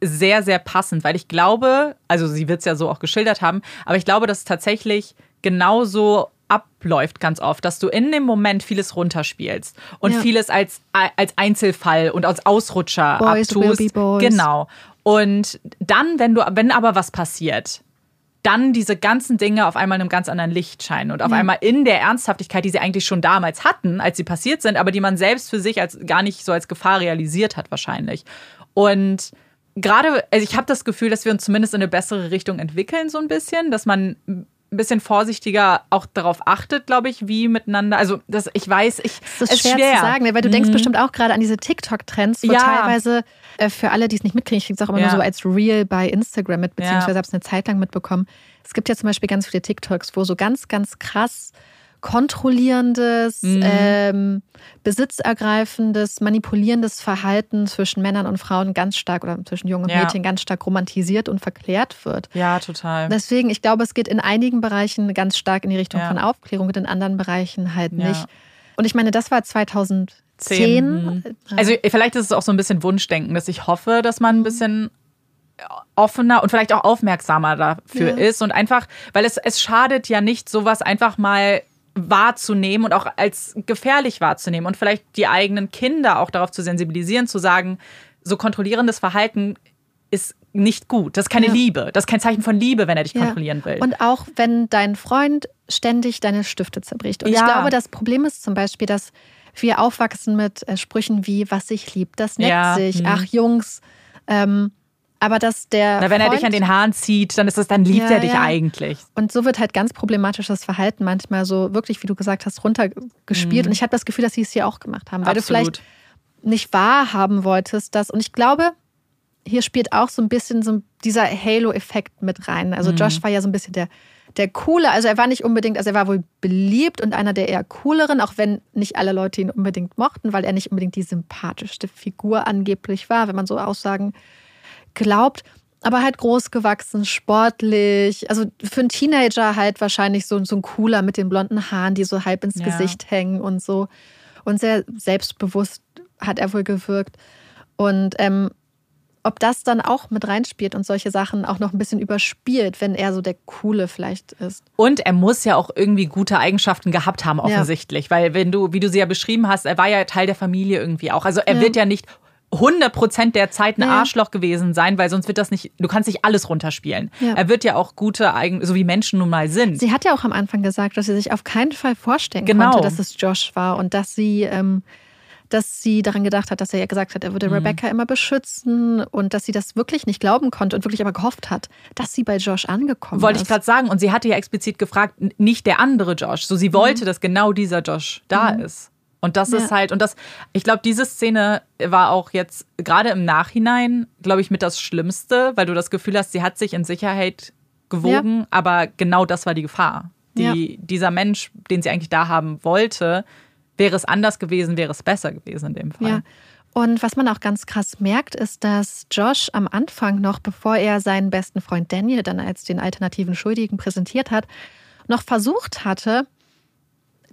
sehr, sehr passend, weil ich glaube, also sie wird es ja so auch geschildert haben, aber ich glaube, dass es tatsächlich genauso abläuft ganz oft, dass du in dem Moment vieles runterspielst und Ja. vieles als, als Einzelfall und als Ausrutscher Boys will abtust. be boys. Genau. Und dann, wenn du, wenn aber was passiert, dann diese ganzen Dinge auf einmal in einem ganz anderen Licht scheinen und auf einmal in der Ernsthaftigkeit, die sie eigentlich schon damals hatten, als sie passiert sind, aber die man selbst für sich als gar nicht so als Gefahr realisiert hat wahrscheinlich. Und gerade, also ich habe das Gefühl, dass wir uns zumindest in eine bessere Richtung entwickeln so ein bisschen, dass man ein bisschen vorsichtiger auch darauf achtet, glaube ich, wie miteinander. Also das, ich weiß, ich Das ist schwer, zu sagen, ne? weil du denkst bestimmt auch gerade an diese TikTok-Trends, wo Mhm. Ja. teilweise äh, für alle, die es nicht mitkriegen, ich kriege es auch immer Ja. nur so als Reel bei Instagram mit, beziehungsweise Ja. habe es eine Zeit lang mitbekommen. Es gibt ja zum Beispiel ganz viele TikToks, wo so ganz, ganz krass kontrollierendes, Mhm. ähm, besitzergreifendes, manipulierendes Verhalten zwischen Männern und Frauen ganz stark oder zwischen Jungen und Ja. Mädchen ganz stark romantisiert und verklärt wird. ja, total. Deswegen, ich glaube, es geht in einigen Bereichen ganz stark in die Richtung Ja. von Aufklärung und in anderen Bereichen halt Ja. nicht. Und ich meine, das war 2010. Zehn. Also vielleicht ist es auch so ein bisschen Wunschdenken, dass ich hoffe, dass man ein bisschen offener und vielleicht auch aufmerksamer dafür Ja. ist und einfach, weil es, es schadet ja nicht, sowas einfach mal wahrzunehmen und auch als gefährlich wahrzunehmen und vielleicht die eigenen Kinder auch darauf zu sensibilisieren, zu sagen, so kontrollierendes Verhalten ist nicht gut. Das ist keine Ja. Liebe. Das ist kein Zeichen von Liebe, wenn er dich Ja. kontrollieren will. Und auch wenn dein Freund ständig deine Stifte zerbricht. Und ich Ja. glaube, das Problem ist zum Beispiel, dass wir aufwachsen mit äh, Sprüchen wie, was sich liebt, das neckt sich, hm. ach Jungs. Ähm, aber dass der. Na, wenn er dich Freund- an den Haaren zieht, dann ist es, dann liebt Ja, er dich ja. eigentlich. Und so wird halt ganz problematisches Verhalten manchmal so wirklich, wie du gesagt hast, runtergespielt. Und ich habe das Gefühl, dass sie es hier auch gemacht haben, weil du Mhm. Absolut. vielleicht nicht wahrhaben wolltest, dass. Und ich glaube, hier spielt auch so ein bisschen so dieser Halo-Effekt mit rein. Also Mhm. Josh war ja so ein bisschen der, der coole, also er war nicht unbedingt, also er war wohl beliebt und einer der eher cooleren, auch wenn nicht alle Leute ihn unbedingt mochten, weil er nicht unbedingt die sympathischste Figur angeblich war, wenn man so Aussagen glaubt. Aber halt groß gewachsen, sportlich. Also für einen Teenager halt wahrscheinlich so, so ein cooler mit den blonden Haaren, die so halb ins Ja. Gesicht hängen und so. Und sehr selbstbewusst hat er wohl gewirkt. Und ähm, ob das dann auch mit reinspielt und solche Sachen auch noch ein bisschen überspielt, wenn er so der Coole vielleicht ist. Und er muss ja auch irgendwie gute Eigenschaften gehabt haben, offensichtlich. Weil wenn du, wie du sie ja beschrieben hast, er war ja Teil der Familie irgendwie auch. Also er Ja. wird ja nicht 100% der Zeit ein Ja. Arschloch gewesen sein, weil sonst wird das nicht, du kannst nicht alles runterspielen. Ja. Er wird ja auch gute so wie Menschen nun mal sind. Sie hat ja auch am Anfang gesagt, dass sie sich auf keinen Fall vorstellen Genau. konnte, dass es Josh war und dass sie, ähm, dass sie daran gedacht hat, dass er ja gesagt hat, er würde Mhm. Rebecca immer beschützen und dass sie das wirklich nicht glauben konnte und wirklich aber gehofft hat, dass sie bei Josh angekommen Wollte ist. ich gerade sagen. Und sie hatte ja explizit gefragt, nicht der andere Josh. So, sie wollte, dass genau dieser Josh da ist. Und das Ja. ist halt, und das, ich glaube, diese Szene war auch jetzt gerade im Nachhinein, glaube ich, mit das Schlimmste, weil du das Gefühl hast, sie hat sich in Sicherheit gewogen, aber genau das war die Gefahr. Die, Dieser Mensch, den sie eigentlich da haben wollte, wäre es anders gewesen, wäre es besser gewesen in dem Fall. Ja. Und was man auch ganz krass merkt, ist, dass Josh am Anfang noch, bevor er seinen besten Freund Daniel dann als den alternativen Schuldigen präsentiert hat, noch versucht hatte,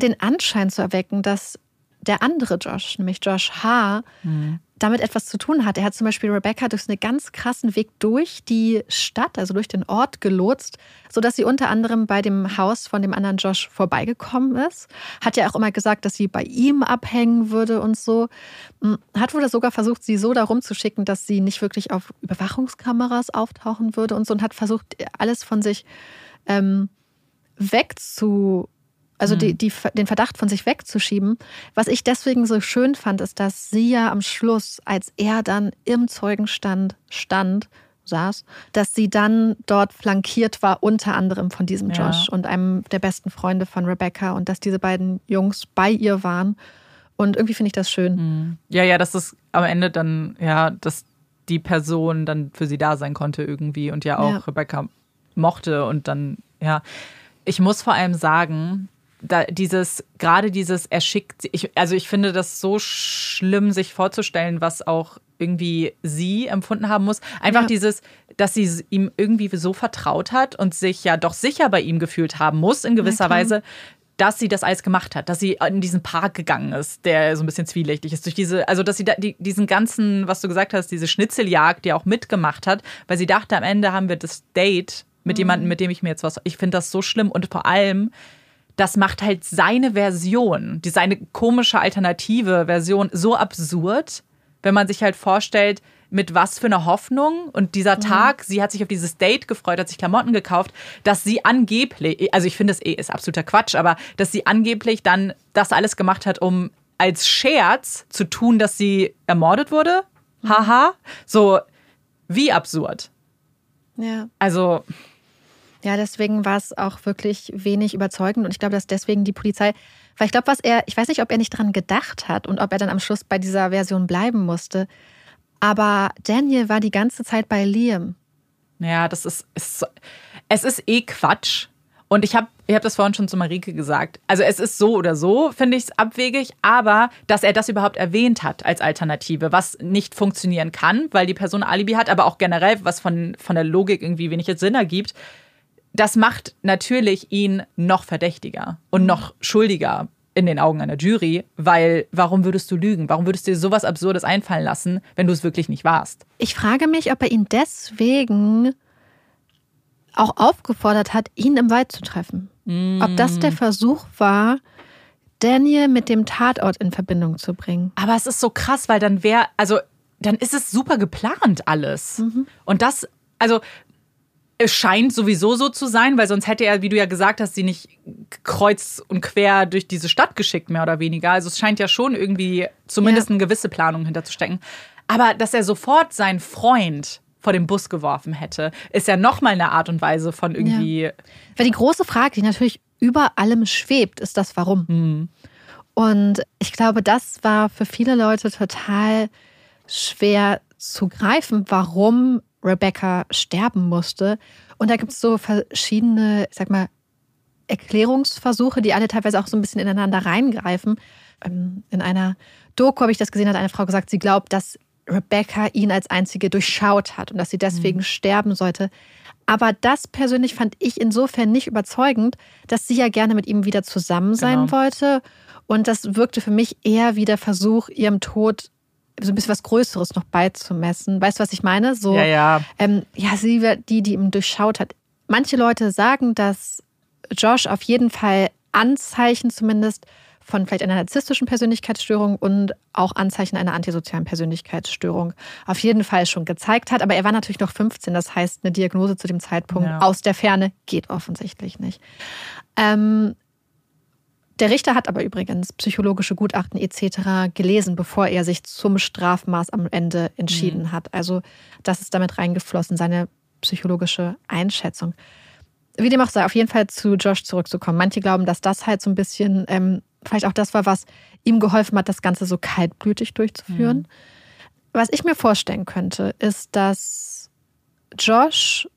den Anschein zu erwecken, dass der andere Josh, nämlich Josh H., damit etwas zu tun hat. Er hat zum Beispiel Rebecca durch einen ganz krassen Weg durch die Stadt, also durch den Ort gelotst, sodass sie unter anderem bei dem Haus von dem anderen Josh vorbeigekommen ist. Hat ja auch immer gesagt, dass sie bei ihm abhängen würde und so. Hm, Hat wohl sogar versucht, sie so darum zu schicken, dass sie nicht wirklich auf Überwachungskameras auftauchen würde und so und hat versucht, alles von sich ähm, wegzu also die, die, den Verdacht von sich wegzuschieben. Was ich deswegen so schön fand, ist, dass sie ja am Schluss, als er dann im Zeugenstand stand, saß, dass sie dann dort flankiert war, unter anderem von diesem Ja. Josh und einem der besten Freunde von Rebecca und dass diese beiden Jungs bei ihr waren. Und irgendwie finde ich das schön. Ja, ja, dass es am Ende dann, ja, dass die Person dann für sie da sein konnte irgendwie und ja auch Ja. Rebecca mochte und dann, ja. Ich muss vor allem sagen, da dieses, gerade dieses erschickt, ich, also ich finde das so schlimm, sich vorzustellen, was auch irgendwie sie empfunden haben muss. Einfach Ja. dieses, dass sie ihm irgendwie so vertraut hat und sich ja doch sicher bei ihm gefühlt haben muss in gewisser klar. Weise, dass sie das alles gemacht hat, dass sie in diesen Park gegangen ist, der so ein bisschen zwielichtig ist. Durch diese, also dass sie da, die, diesen ganzen, was du gesagt hast, diese Schnitzeljagd, die auch mitgemacht hat, weil sie dachte, am Ende haben wir das Date mit jemandem, mit dem ich mir jetzt was. Ich finde das so schlimm und vor allem, das macht halt seine Version, die seine komische alternative Version so absurd, wenn man sich halt vorstellt, mit was für einer Hoffnung und dieser Tag, sie hat sich auf dieses Date gefreut, hat sich Klamotten gekauft, dass sie angeblich, also ich finde es eh ist absoluter Quatsch, aber dass sie angeblich dann das alles gemacht hat, um als Scherz zu tun, dass sie ermordet wurde. Haha. So, wie absurd. Ja. Also, Ja, deswegen war es auch wirklich wenig überzeugend und ich glaube, dass deswegen die Polizei, weil ich glaube, was er, ich weiß nicht, ob er nicht dran gedacht hat und ob er dann am Schluss bei dieser Version bleiben musste, aber Daniel war die ganze Zeit bei Liam. Ja, das ist, ist es ist eh Quatsch. Und ich habe ich hab das vorhin schon zu Marike gesagt. Also es ist so oder so, finde ich es abwegig, aber dass er das überhaupt erwähnt hat als Alternative, was nicht funktionieren kann, weil die Person Alibi hat, aber auch generell, was von, von der Logik irgendwie wenig Sinn ergibt, das macht natürlich ihn noch verdächtiger und noch schuldiger in den Augen einer Jury, weil warum würdest du lügen? Warum würdest du dir sowas Absurdes einfallen lassen, wenn du es wirklich nicht warst? Ich frage mich, ob er ihn deswegen auch aufgefordert hat, ihn im Wald zu treffen. Ob das der Versuch war, Daniel mit dem Tatort in Verbindung zu bringen. Aber es ist so krass, weil dann wäre, also dann ist es super geplant alles. Und das, also es scheint sowieso so zu sein, weil sonst hätte er, wie du ja gesagt hast, sie nicht kreuz und quer durch diese Stadt geschickt, mehr oder weniger. Also es scheint ja schon irgendwie zumindest Ja. eine gewisse Planung hinterzustecken. Aber dass er sofort seinen Freund vor den Bus geworfen hätte, ist ja nochmal eine Art und Weise von irgendwie. Weil die große Frage, die natürlich über allem schwebt, ist das Warum. Und ich glaube, das war für viele Leute total schwer zu greifen, warum Rebecca sterben musste. Und da gibt es so verschiedene, ich sag mal, Erklärungsversuche, die alle teilweise auch so ein bisschen ineinander reingreifen. Ähm, In einer Doku habe ich das gesehen, hat eine Frau gesagt, sie glaubt, dass Rebecca ihn als einzige durchschaut hat und dass sie deswegen sterben sollte. Aber das persönlich fand ich insofern nicht überzeugend, dass sie ja gerne mit ihm wieder zusammen sein Genau. wollte. Und das wirkte für mich eher wie der Versuch, ihrem Tod so ein bisschen was Größeres noch beizumessen. Weißt du, was ich meine? So, Ja, ja. ähm, ja, sie war die, die ihn durchschaut hat. Manche Leute sagen, dass Josh auf jeden Fall Anzeichen zumindest von vielleicht einer narzisstischen Persönlichkeitsstörung und auch Anzeichen einer antisozialen Persönlichkeitsstörung auf jeden Fall schon gezeigt hat. Aber er war natürlich noch 15, das heißt, eine Diagnose zu dem Zeitpunkt Ja. aus der Ferne geht offensichtlich nicht. Ähm, Der Richter hat aber übrigens psychologische Gutachten etc. gelesen, bevor er sich zum Strafmaß am Ende entschieden mhm. hat. Also das ist damit reingeflossen, seine psychologische Einschätzung. Wie dem auch sei, auf jeden Fall zu Josh zurückzukommen. Manche glauben, dass das halt so ein bisschen ähm, vielleicht auch das war, was ihm geholfen hat, das Ganze so kaltblütig durchzuführen. Mhm. Was ich mir vorstellen könnte, ist, dass Josh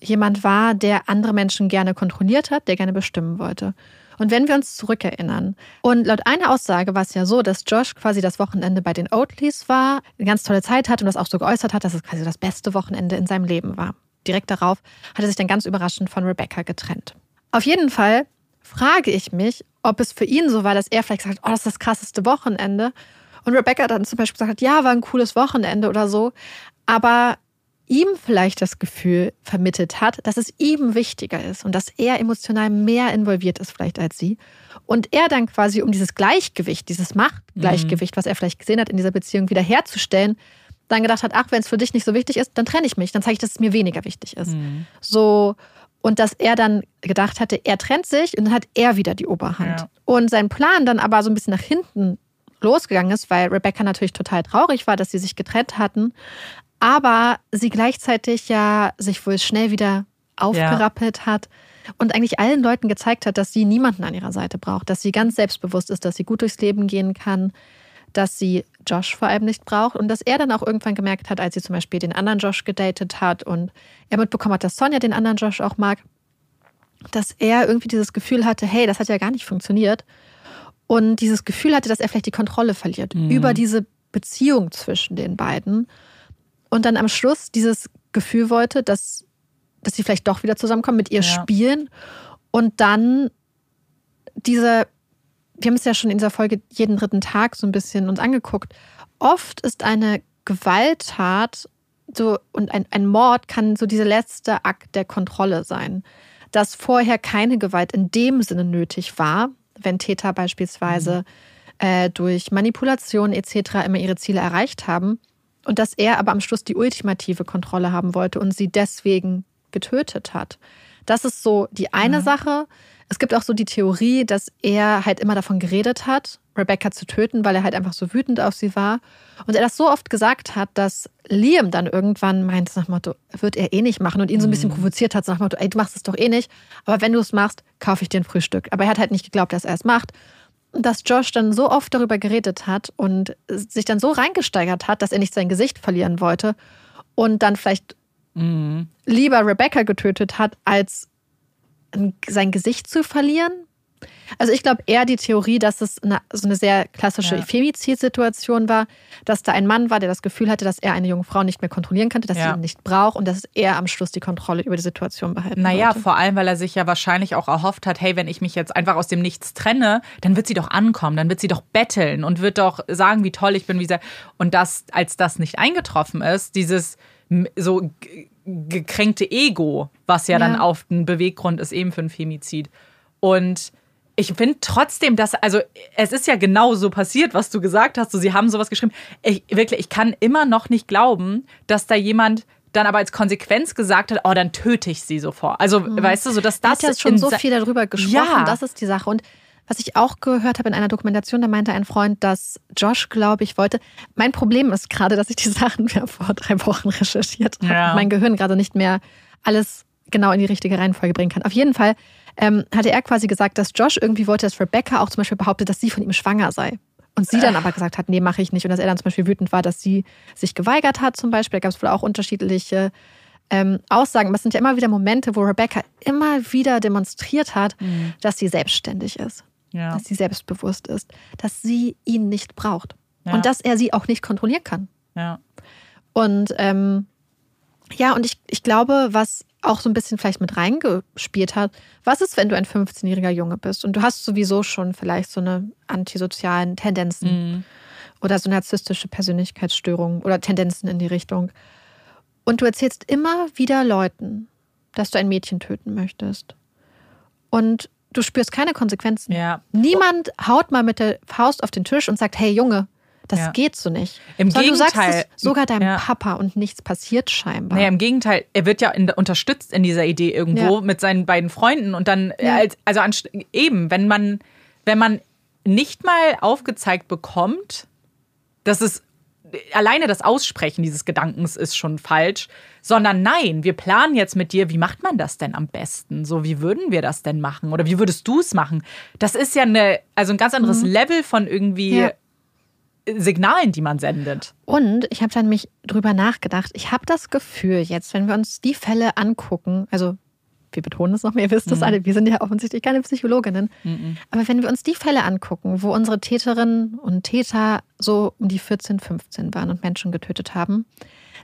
jemand war, der andere Menschen gerne kontrolliert hat, der gerne bestimmen wollte. Und wenn wir uns zurückerinnern, und laut einer Aussage war es ja so, dass Josh quasi das Wochenende bei den Oatleys war, eine ganz tolle Zeit hat und das auch so geäußert hat, dass es quasi das beste Wochenende in seinem Leben war. Direkt darauf hat er sich dann ganz überraschend von Rebecca getrennt. Auf jeden Fall frage ich mich, ob es für ihn so war, dass er vielleicht sagt, oh, das ist das krasseste Wochenende. Und Rebecca dann zum Beispiel gesagt hat, ja, war ein cooles Wochenende oder so. Aber ihm vielleicht das Gefühl vermittelt hat, dass es ihm wichtiger ist und dass er emotional mehr involviert ist vielleicht als sie. Und er dann quasi, um dieses Gleichgewicht, dieses Machtgleichgewicht, mhm. was er vielleicht gesehen hat in dieser Beziehung, wiederherzustellen, dann gedacht hat, ach, wenn es für dich nicht so wichtig ist, dann trenne ich mich, dann zeige ich, dass es mir weniger wichtig ist. Mhm. So, und dass er dann gedacht hatte, er trennt sich und dann hat er wieder die Oberhand. Ja. Und sein Plan dann aber so ein bisschen nach hinten losgegangen ist, weil Rebecca natürlich total traurig war, dass sie sich getrennt hatten, aber sie gleichzeitig ja sich wohl schnell wieder aufgerappelt ja. hat und eigentlich allen Leuten gezeigt hat, dass sie niemanden an ihrer Seite braucht, dass sie ganz selbstbewusst ist, dass sie gut durchs Leben gehen kann, dass sie Josh vor allem nicht braucht und dass er dann auch irgendwann gemerkt hat, als sie zum Beispiel den anderen Josh gedatet hat und er mitbekommen hat, dass Sonja den anderen Josh auch mag, dass er irgendwie dieses Gefühl hatte, hey, das hat ja gar nicht funktioniert und dieses Gefühl hatte, dass er vielleicht die Kontrolle verliert mhm. über diese Beziehung zwischen den beiden und dann am Schluss dieses Gefühl wollte, dass, dass sie vielleicht doch wieder zusammenkommen, mit ihr ja. spielen und dann diese, wir haben es ja schon in dieser Folge jeden dritten Tag so ein bisschen uns angeguckt, oft ist eine Gewalttat so und ein, ein Mord kann so dieser letzte Akt der Kontrolle sein. Dass vorher keine Gewalt in dem Sinne nötig war, wenn Täter beispielsweise mhm. äh, durch Manipulation etc. immer ihre Ziele erreicht haben, und dass er aber am Schluss die ultimative Kontrolle haben wollte und sie deswegen getötet hat. Das ist so die eine mhm. Sache. Es gibt auch so die Theorie, dass er halt immer davon geredet hat, Rebecca zu töten, weil er halt einfach so wütend auf sie war. Und er das so oft gesagt hat, dass Liam dann irgendwann meint, nach Motto, wird er eh nicht machen und ihn so ein bisschen mhm. provoziert hat, nach Motto, ey, du machst es doch eh nicht. Aber wenn du es machst, kaufe ich dir ein Frühstück. Aber er hat halt nicht geglaubt, dass er es macht dass Josh dann so oft darüber geredet hat und sich dann so reingesteigert hat, dass er nicht sein Gesicht verlieren wollte und dann vielleicht mhm. lieber Rebecca getötet hat, als sein Gesicht zu verlieren. Also ich glaube eher die Theorie, dass es eine, so eine sehr klassische ja. Femizid-Situation war, dass da ein Mann war, der das Gefühl hatte, dass er eine junge Frau nicht mehr kontrollieren könnte, dass ja. sie ihn nicht braucht und dass er am Schluss die Kontrolle über die Situation behalten Naja, wollte. vor allem, weil er sich ja wahrscheinlich auch erhofft hat, hey, wenn ich mich jetzt einfach aus dem Nichts trenne, dann wird sie doch ankommen, dann wird sie doch betteln und wird doch sagen, wie toll ich bin, wie sehr. Und das, als das nicht eingetroffen ist, dieses so gekränkte Ego, was ja, ja. dann auf den Beweggrund ist eben für ein Femizid. Und ich finde trotzdem, dass, also es ist ja genau so passiert, was du gesagt hast. So, sie haben sowas geschrieben. Ich, wirklich, ich kann immer noch nicht glauben, dass da jemand dann aber als Konsequenz gesagt hat, oh, dann töte ich sie sofort. Also, mhm. weißt du, so dass das. Hat ja schon so viel darüber gesprochen. Ja. Das ist die Sache. Und was ich auch gehört habe in einer Dokumentation, da meinte ein Freund, dass Josh, glaube ich, wollte. Mein Problem ist gerade, dass ich die [LAUGHS] Sachen ja vor drei Wochen recherchiert habe ja. mein Gehirn gerade nicht mehr alles genau in die richtige Reihenfolge bringen kann. Auf jeden Fall ähm, hatte er quasi gesagt, dass Josh irgendwie wollte, dass Rebecca auch zum Beispiel behauptet, dass sie von ihm schwanger sei. Und sie dann aber gesagt hat, nee, mache ich nicht. Und dass er dann zum Beispiel wütend war, dass sie sich geweigert hat zum Beispiel. Da gab es wohl auch unterschiedliche ähm, Aussagen. Aber es sind ja immer wieder Momente, wo Rebecca immer wieder demonstriert hat, mhm. dass sie selbstständig ist. Ja. Dass sie selbstbewusst ist. Dass sie ihn nicht braucht. Ja. Und dass er sie auch nicht kontrollieren kann. Ja. Und ähm, ja, und ich, ich glaube, was auch so ein bisschen vielleicht mit reingespielt hat. Was ist, wenn du ein 15-jähriger Junge bist und du hast sowieso schon vielleicht so eine antisozialen Tendenzen mhm. oder so narzisstische Persönlichkeitsstörungen oder Tendenzen in die Richtung. Und du erzählst immer wieder Leuten, dass du ein Mädchen töten möchtest. Und du spürst keine Konsequenzen. Ja. Niemand haut mal mit der Faust auf den Tisch und sagt, hey Junge, das ja. geht so nicht. Im Sondern Gegenteil. Du sagst es sogar deinem ja. Papa und nichts passiert scheinbar. Naja, im Gegenteil, er wird ja in, unterstützt in dieser Idee irgendwo ja. mit seinen beiden Freunden und dann, als, also eben, wenn man wenn man nicht mal aufgezeigt bekommt, dass es alleine das Aussprechen dieses Gedankens ist schon falsch, sondern nein, wir planen jetzt mit dir, wie macht man das denn am besten? So, wie würden wir das denn machen? Oder wie würdest du es machen? Das ist ja eine, also ein ganz anderes mhm. Level von irgendwie ja. Signalen, die man sendet. Und ich habe dann mich drüber nachgedacht. Ich habe das Gefühl jetzt, wenn wir uns die Fälle angucken, also wir betonen es nochmal, ihr wisst das mhm. alle, wir sind ja offensichtlich keine Psychologinnen. Mhm. Aber wenn wir uns die Fälle angucken, wo unsere Täterinnen und Täter so um die 14, 15 waren und Menschen getötet haben,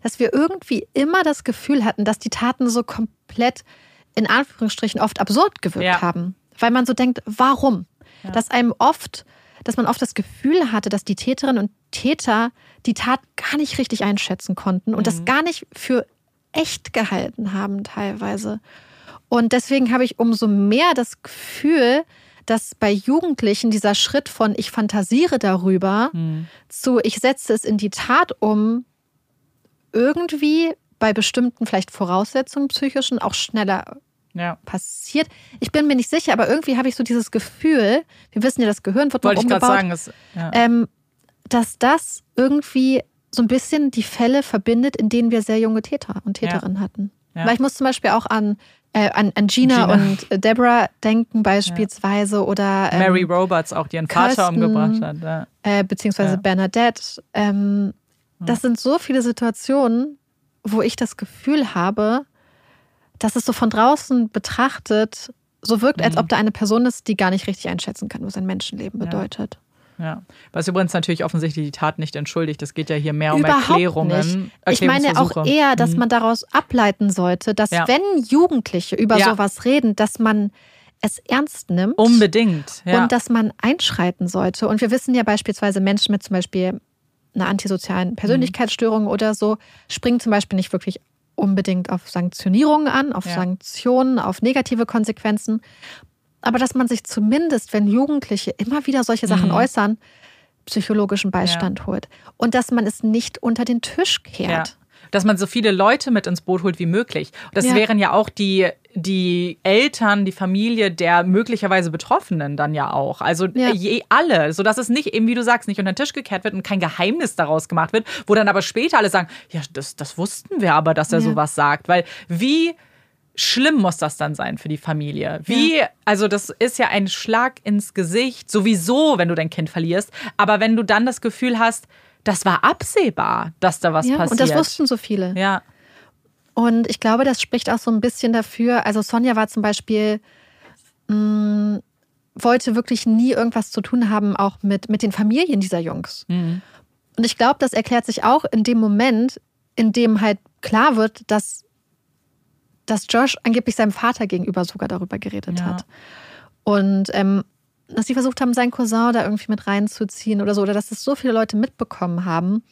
dass wir irgendwie immer das Gefühl hatten, dass die Taten so komplett in Anführungsstrichen oft absurd gewirkt ja. haben. Weil man so denkt, warum? Ja. Dass einem oft, dass man oft das Gefühl hatte, dass die Täterinnen und Täter die Tat gar nicht richtig einschätzen konnten und mhm. das gar nicht für echt gehalten haben teilweise. Und deswegen habe ich umso mehr das Gefühl, dass bei Jugendlichen dieser Schritt von ich fantasiere darüber mhm. zu ich setze es in die Tat um, irgendwie bei bestimmten vielleicht Voraussetzungen psychischen auch schneller ja. passiert. Ich bin mir nicht sicher, aber irgendwie habe ich so dieses Gefühl, wir wissen ja, das Gehirn wird Wollte noch umgebaut, ich sagen, ist, ja. ähm, dass das irgendwie so ein bisschen die Fälle verbindet, in denen wir sehr junge Täter und Täterinnen ja. hatten. Weil ich muss zum Beispiel auch an äh, an, an Gina, Gina, und äh, Deborah denken beispielsweise oder ähm, Mary Roberts auch, die ihren Kirsten, Vater umgebracht hat. Äh, beziehungsweise. Bernadette. Ähm, das sind so viele Situationen, wo ich das Gefühl habe, dass es so von draußen betrachtet so wirkt, als mhm. ob da eine Person ist, die gar nicht richtig einschätzen kann, was ein Menschenleben bedeutet. Ja, was übrigens natürlich offensichtlich die Tat nicht entschuldigt. Es geht ja hier mehr um Überhaupt Erklärungen. Ich meine auch eher, dass mhm. man daraus ableiten sollte, dass ja. wenn Jugendliche über ja. sowas reden, dass man es ernst nimmt. Unbedingt. Ja. Und dass man einschreiten sollte. Und wir wissen ja beispielsweise Menschen mit zum Beispiel einer antisozialen mhm. Persönlichkeitsstörung mhm. oder so, springen zum Beispiel nicht wirklich unbedingt auf Sanktionierungen an, auf Sanktionen, auf negative Konsequenzen aber dass man sich zumindest, wenn Jugendliche immer wieder solche Sachen mhm. äußern, psychologischen Beistand ja. holt. Und dass man es nicht unter den Tisch kehrt. Ja. Dass man so viele Leute mit ins Boot holt wie möglich. Das ja. wären ja auch die, die Eltern, die Familie der möglicherweise Betroffenen dann ja auch. Also je, alle, sodass es nicht eben, wie du sagst, nicht unter den Tisch gekehrt wird und kein Geheimnis daraus gemacht wird, wo dann aber später alle sagen, ja, das, das wussten wir aber, dass er sowas sagt. Weil wie schlimm muss das dann sein für die Familie? Wie, ja. also das ist ja ein Schlag ins Gesicht, sowieso, wenn du dein Kind verlierst. Aber wenn du dann das Gefühl hast, das war absehbar, dass da was ja, passiert. Und das wussten so viele. Ja. Und ich glaube, das spricht auch so ein bisschen dafür. Also Sonja war zum Beispiel, mh, mm, wollte wirklich nie irgendwas zu tun haben, auch mit, mit den Familien dieser Jungs. Mhm. Und ich glaube, das erklärt sich auch in dem Moment, in dem halt klar wird, dass dass Josh angeblich seinem Vater gegenüber sogar darüber geredet ja. hat. Und ähm, dass sie versucht haben, seinen Cousin da irgendwie mit reinzuziehen oder so, oder dass das so viele Leute mitbekommen haben.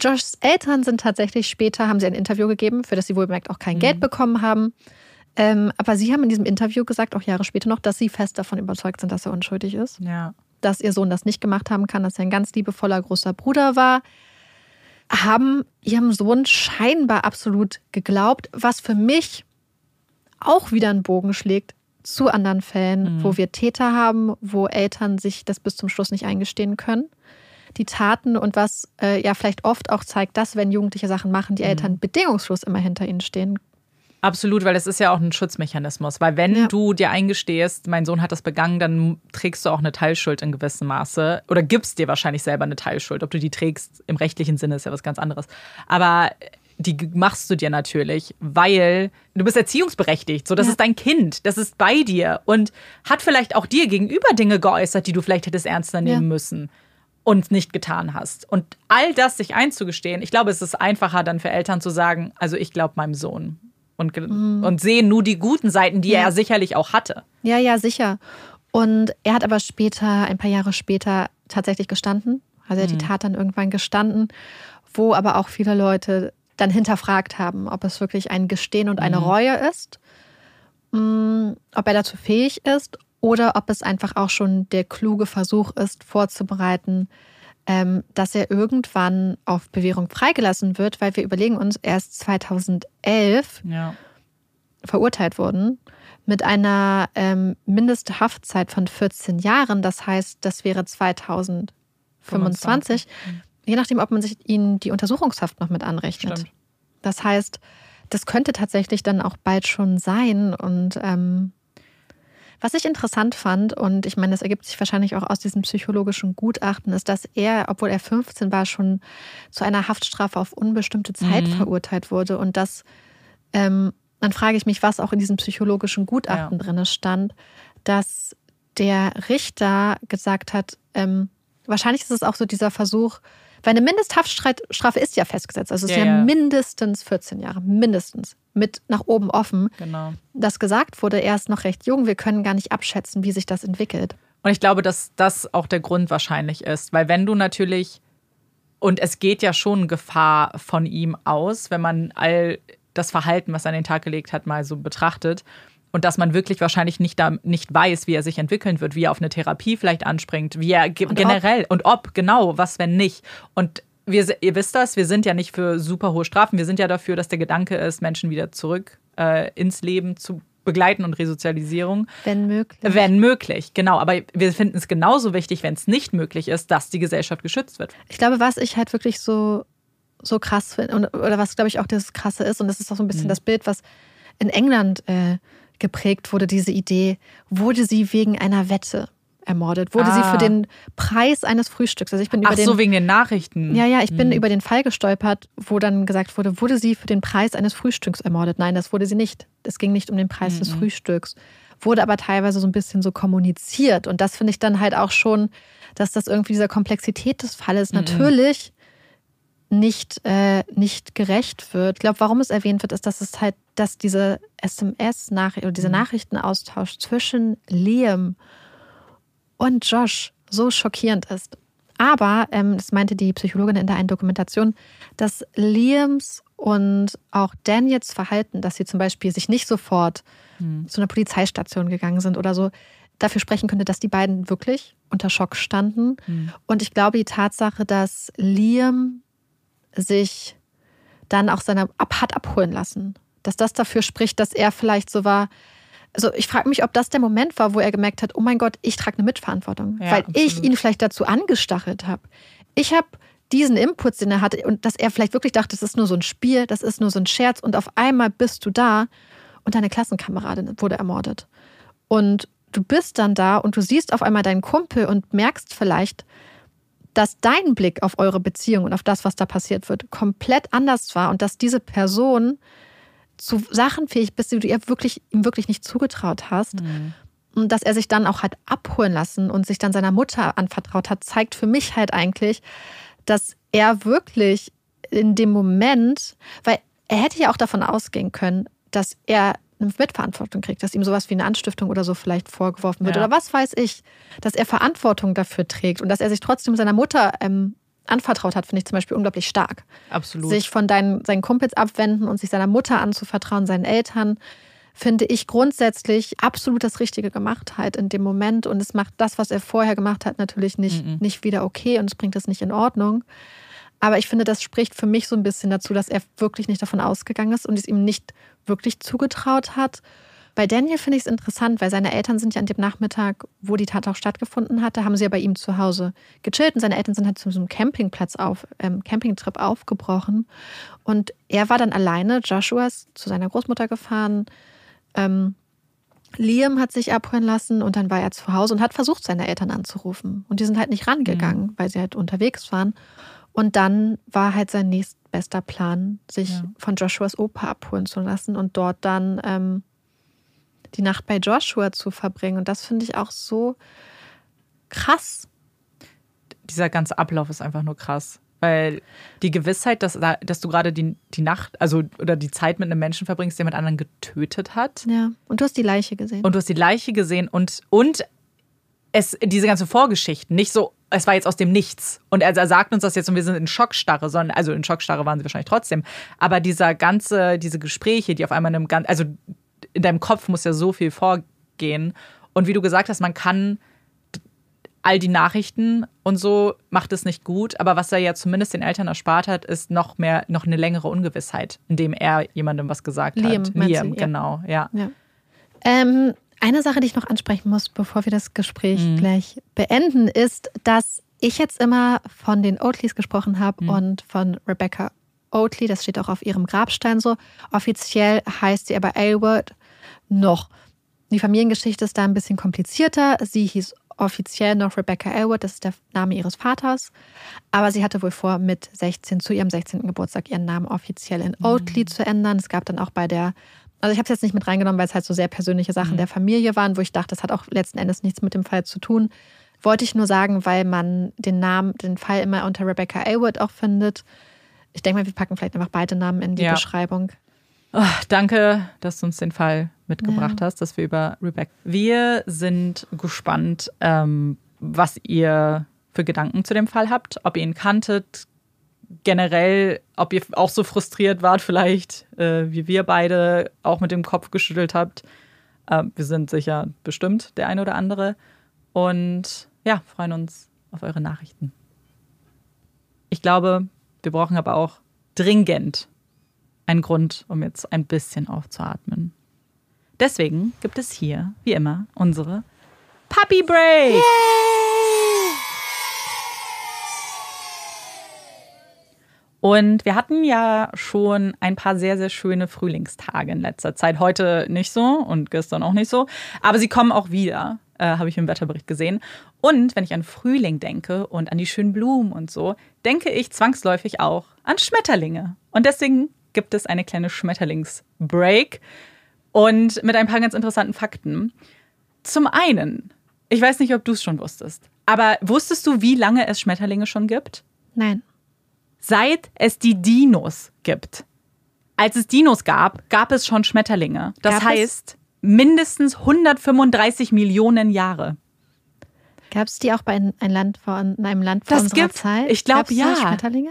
Joshs Eltern sind tatsächlich später, haben sie ein Interview gegeben, für das sie wohlbemerkt auch kein mhm. Geld bekommen haben. Ähm, aber sie haben in diesem Interview gesagt, auch Jahre später noch, dass sie fest davon überzeugt sind, dass er unschuldig ist. Ja. Dass ihr Sohn das nicht gemacht haben kann, dass er ein ganz liebevoller großer Bruder war, haben ihrem Sohn scheinbar absolut geglaubt, was für mich auch wieder einen Bogen schlägt zu anderen Fällen, mhm. wo wir Täter haben, wo Eltern sich das bis zum Schluss nicht eingestehen können. Die Taten und was äh, ja vielleicht oft auch zeigt, dass wenn Jugendliche Sachen machen, die mhm. Eltern bedingungslos immer hinter ihnen stehen Absolut, weil das ist ja auch ein Schutzmechanismus. Weil wenn ja. du dir eingestehst, mein Sohn hat das begangen, dann trägst du auch eine Teilschuld in gewissem Maße. Oder gibst dir wahrscheinlich selber eine Teilschuld. Ob du die trägst im rechtlichen Sinne ist ja was ganz anderes. Aber die machst du dir natürlich, weil du bist erziehungsberechtigt. So, das ja. ist dein Kind, das ist bei dir und hat vielleicht auch dir gegenüber Dinge geäußert, die du vielleicht hättest ernster nehmen ja. müssen und nicht getan hast. Und all das sich einzugestehen, ich glaube, es ist einfacher dann für Eltern zu sagen, also ich glaube meinem Sohn und, mhm. und sehen nur die guten Seiten, die ja. er sicherlich auch hatte. Ja, ja, sicher. Und er hat aber später, ein paar Jahre später, tatsächlich gestanden. Also er hat mhm. die Tat dann irgendwann gestanden, wo aber auch viele Leute dann hinterfragt haben, ob es wirklich ein Gestehen und eine mhm. Reue ist, mm, ob er dazu fähig ist oder ob es einfach auch schon der kluge Versuch ist, vorzubereiten, ähm, dass er irgendwann auf Bewährung freigelassen wird, weil wir überlegen uns, er ist 2011 ja. verurteilt worden. mit einer ähm, Mindesthaftzeit von 14 Jahren. Das heißt, das wäre 2025. 25. Je nachdem, ob man sich ihnen die Untersuchungshaft noch mit anrechnet. Stimmt. Das heißt, das könnte tatsächlich dann auch bald schon sein. Und ähm, was ich interessant fand, und ich meine, das ergibt sich wahrscheinlich auch aus diesem psychologischen Gutachten, ist, dass er, obwohl er 15 war, schon zu einer Haftstrafe auf unbestimmte Zeit Mhm. verurteilt wurde. Und das, ähm, dann frage ich mich, was auch in diesem psychologischen Gutachten Ja. drin stand, dass der Richter gesagt hat, ähm, wahrscheinlich ist es auch so dieser Versuch, weil eine Mindesthaftstrafe ist ja festgesetzt. Also es ist Ja, ja, ja. mindestens 14 Jahre, mindestens. Mit nach oben offen. Genau. Das gesagt wurde, er ist noch recht jung, wir können gar nicht abschätzen, wie sich das entwickelt. Und ich glaube, dass das auch der Grund wahrscheinlich ist. Weil wenn du natürlich, und es geht ja schon Gefahr von ihm aus, wenn man all das Verhalten, was er an den Tag gelegt hat, mal so betrachtet. Und dass man wirklich wahrscheinlich nicht, da, nicht weiß, wie er sich entwickeln wird, wie er auf eine Therapie vielleicht anspringt, wie er ge Und generell und ob, genau, was, wenn nicht. Und wir, ihr wisst das, wir sind ja nicht für super hohe Strafen, wir sind ja dafür, dass der Gedanke ist, Menschen wieder zurück äh, ins Leben zu begleiten und Resozialisierung. Wenn möglich. Wenn möglich, genau. Aber wir finden es genauso wichtig, wenn es nicht möglich ist, dass die Gesellschaft geschützt wird. Ich glaube, was ich halt wirklich so, so krass finde, oder was, glaube ich, auch das Krasse ist, und das ist auch so ein bisschen Mhm. das Bild, was in England äh, geprägt wurde, diese Idee, wurde sie wegen einer Wette ermordet? Wurde sie Ah. für den Preis eines Frühstücks? Also ich bin über Ach den so, wegen den Nachrichten. Ja, ja, ich bin Mhm. über den Fall gestolpert, wo dann gesagt wurde, wurde sie für den Preis eines Frühstücks ermordet? Nein, das wurde sie nicht. Es ging nicht um den Preis des Mhm. Frühstücks. Wurde aber teilweise so ein bisschen so kommuniziert. Und das finde ich dann halt auch schon, dass das irgendwie dieser Komplexität des Falles Mhm. natürlich nicht, äh, nicht gerecht wird. Ich glaube, warum es erwähnt wird, ist, dass es halt, dass diese SMS-Nachricht oder dieser Mhm. Nachrichtenaustausch zwischen Liam und Josh so schockierend ist. Aber, ähm, das meinte die Psychologin in der einen Dokumentation, dass Liams und auch Daniels Verhalten, dass sie zum Beispiel sich nicht sofort Hm. zu einer Polizeistation gegangen sind oder so, dafür sprechen könnte, dass die beiden wirklich unter Schock standen. Hm. Und ich glaube, die Tatsache, dass Liam sich dann auch seiner ab hat abholen lassen, dass das dafür spricht, dass er vielleicht so war. Also ich frage mich, ob das der Moment war, wo er gemerkt hat, oh mein Gott, ich trage eine Mitverantwortung, Ja, weil ich absolut. ihn vielleicht dazu angestachelt habe. Ich habe diesen Input, den er hatte und dass er vielleicht wirklich dachte, das ist nur so ein Spiel, das ist nur so ein Scherz und auf einmal bist du da und deine Klassenkameradin wurde ermordet. Und du bist dann da und du siehst auf einmal deinen Kumpel und merkst vielleicht, dass dein Blick auf eure Beziehung und auf das, was da passiert wird, komplett anders war und dass diese Person zu Sachen fähig bist, die du ihr wirklich, ihm wirklich nicht zugetraut hast. Hm. Und dass er sich dann auch hat abholen lassen und sich dann seiner Mutter anvertraut hat, zeigt für mich halt eigentlich, dass er wirklich in dem Moment, weil er hätte ja auch davon ausgehen können, dass er eine Mitverantwortung kriegt, dass ihm sowas wie eine Anstiftung oder so vielleicht vorgeworfen wird Ja. oder was weiß ich, dass er Verantwortung dafür trägt und dass er sich trotzdem seiner Mutter ähm, anvertraut hat, finde ich zum Beispiel unglaublich stark Absolut. sich von deinen, seinen Kumpels abwenden und sich seiner Mutter anzuvertrauen, seinen Eltern, finde ich grundsätzlich absolut das Richtige gemacht halt in dem Moment. Und es macht das, was er vorher gemacht hat, natürlich nicht, Mhm. nicht wieder okay und es bringt es nicht in Ordnung. Aber ich finde, das spricht für mich so ein bisschen dazu, dass er wirklich nicht davon ausgegangen ist und es ihm nicht wirklich zugetraut hat. Bei Daniel finde ich es interessant, weil seine Eltern sind ja an dem Nachmittag, wo die Tat auch stattgefunden hatte, haben sie ja bei ihm zu Hause gechillt und seine Eltern sind halt zu so einem Campingplatz auf, ähm, Campingtrip aufgebrochen. Und er war dann alleine, Joshua ist zu seiner Großmutter gefahren. Ähm, Liam hat sich abholen lassen und dann war er zu Hause und hat versucht, seine Eltern anzurufen. Und die sind halt nicht rangegangen, weil sie halt unterwegs waren. Und dann war halt sein nächstbester Plan, sich Ja. von Joshuas Opa abholen zu lassen und dort dann ähm, die Nacht bei Joshua zu verbringen. Und das finde ich auch so krass. Dieser ganze Ablauf ist einfach nur krass. Weil die Gewissheit, dass, da- dass du gerade die, die Nacht, also oder die Zeit mit einem Menschen verbringst, der mit anderen getötet hat. Ja. Und du hast die Leiche gesehen. Und du hast die Leiche gesehen und, und es, diese ganze Vorgeschichten, nicht so, es war jetzt aus dem Nichts. Und er, er sagt uns das jetzt und wir sind in Schockstarre, sondern, also in Schockstarre waren sie wahrscheinlich trotzdem. Aber dieser ganze, diese Gespräche, die auf einmal in einem ganz, also in deinem Kopf muss ja so viel vorgehen. Und wie du gesagt hast, man kann all die Nachrichten und so macht es nicht gut, aber was er ja zumindest den Eltern erspart hat, ist noch mehr, noch eine längere Ungewissheit, indem er jemandem was gesagt Liam, hat. Liam, genau, ja. ja. Ähm, eine Sache, die ich noch ansprechen muss, bevor wir das Gespräch mhm. gleich beenden, ist, dass ich jetzt immer von den Oatleys gesprochen habe mhm. und von Rebecca Oatley, das steht auch auf ihrem Grabstein so. Offiziell heißt sie aber Aylward noch. Die Familiengeschichte ist da ein bisschen komplizierter. Sie hieß offiziell noch Rebecca Elwood, das ist der Name ihres Vaters. Aber sie hatte wohl vor, mit 16 zu ihrem 16. Geburtstag ihren Namen offiziell in. Oatley mhm. zu ändern. Es gab dann auch bei der, also ich habe es jetzt nicht mit reingenommen, weil es halt so sehr persönliche Sachen mhm. der Familie waren, wo ich dachte, das hat auch letzten Endes nichts mit dem Fall zu tun. Wollte ich nur sagen, weil man den Namen, den Fall immer unter Rebecca Elwood auch findet. Ich denke mal, wir packen vielleicht einfach beide Namen in die ja. Beschreibung. Oh, danke, dass du uns den Fall mitgebracht ja. hast, dass wir über Rebecca. Wir sind gespannt, ähm, was ihr für Gedanken zu dem Fall habt, ob ihr ihn kanntet, generell, ob ihr auch so frustriert wart, vielleicht äh, wie wir beide auch mit dem Kopf geschüttelt habt. Äh, wir sind sicher bestimmt der eine oder andere. Und ja, freuen uns auf eure Nachrichten. Ich glaube, wir brauchen aber auch dringend ein Grund, um jetzt ein bisschen aufzuatmen. Deswegen gibt es hier, wie immer, unsere Puppy Break. Yay! Und wir hatten ja schon ein paar sehr, sehr schöne Frühlingstage in letzter Zeit. Heute nicht so und gestern auch nicht so. Aber sie kommen auch wieder, äh, habe ich im Wetterbericht gesehen. Und wenn ich an Frühling denke und an die schönen Blumen und so, denke ich zwangsläufig auch an Schmetterlinge. Und deswegen gibt es eine kleine Schmetterlingsbreak und mit ein paar ganz interessanten Fakten. Zum einen, ich weiß nicht, ob du es schon wusstest, aber wusstest du, wie lange es Schmetterlinge schon gibt? Nein. Seit es die Dinos gibt. Als es Dinos gab, gab es schon Schmetterlinge. Das gab heißt, mindestens 135 Millionen Jahre. Gab es die auch bei ein Land vor, in einem Land vor das unserer gibt, Zeit? Ich glaube ja. Schmetterlinge?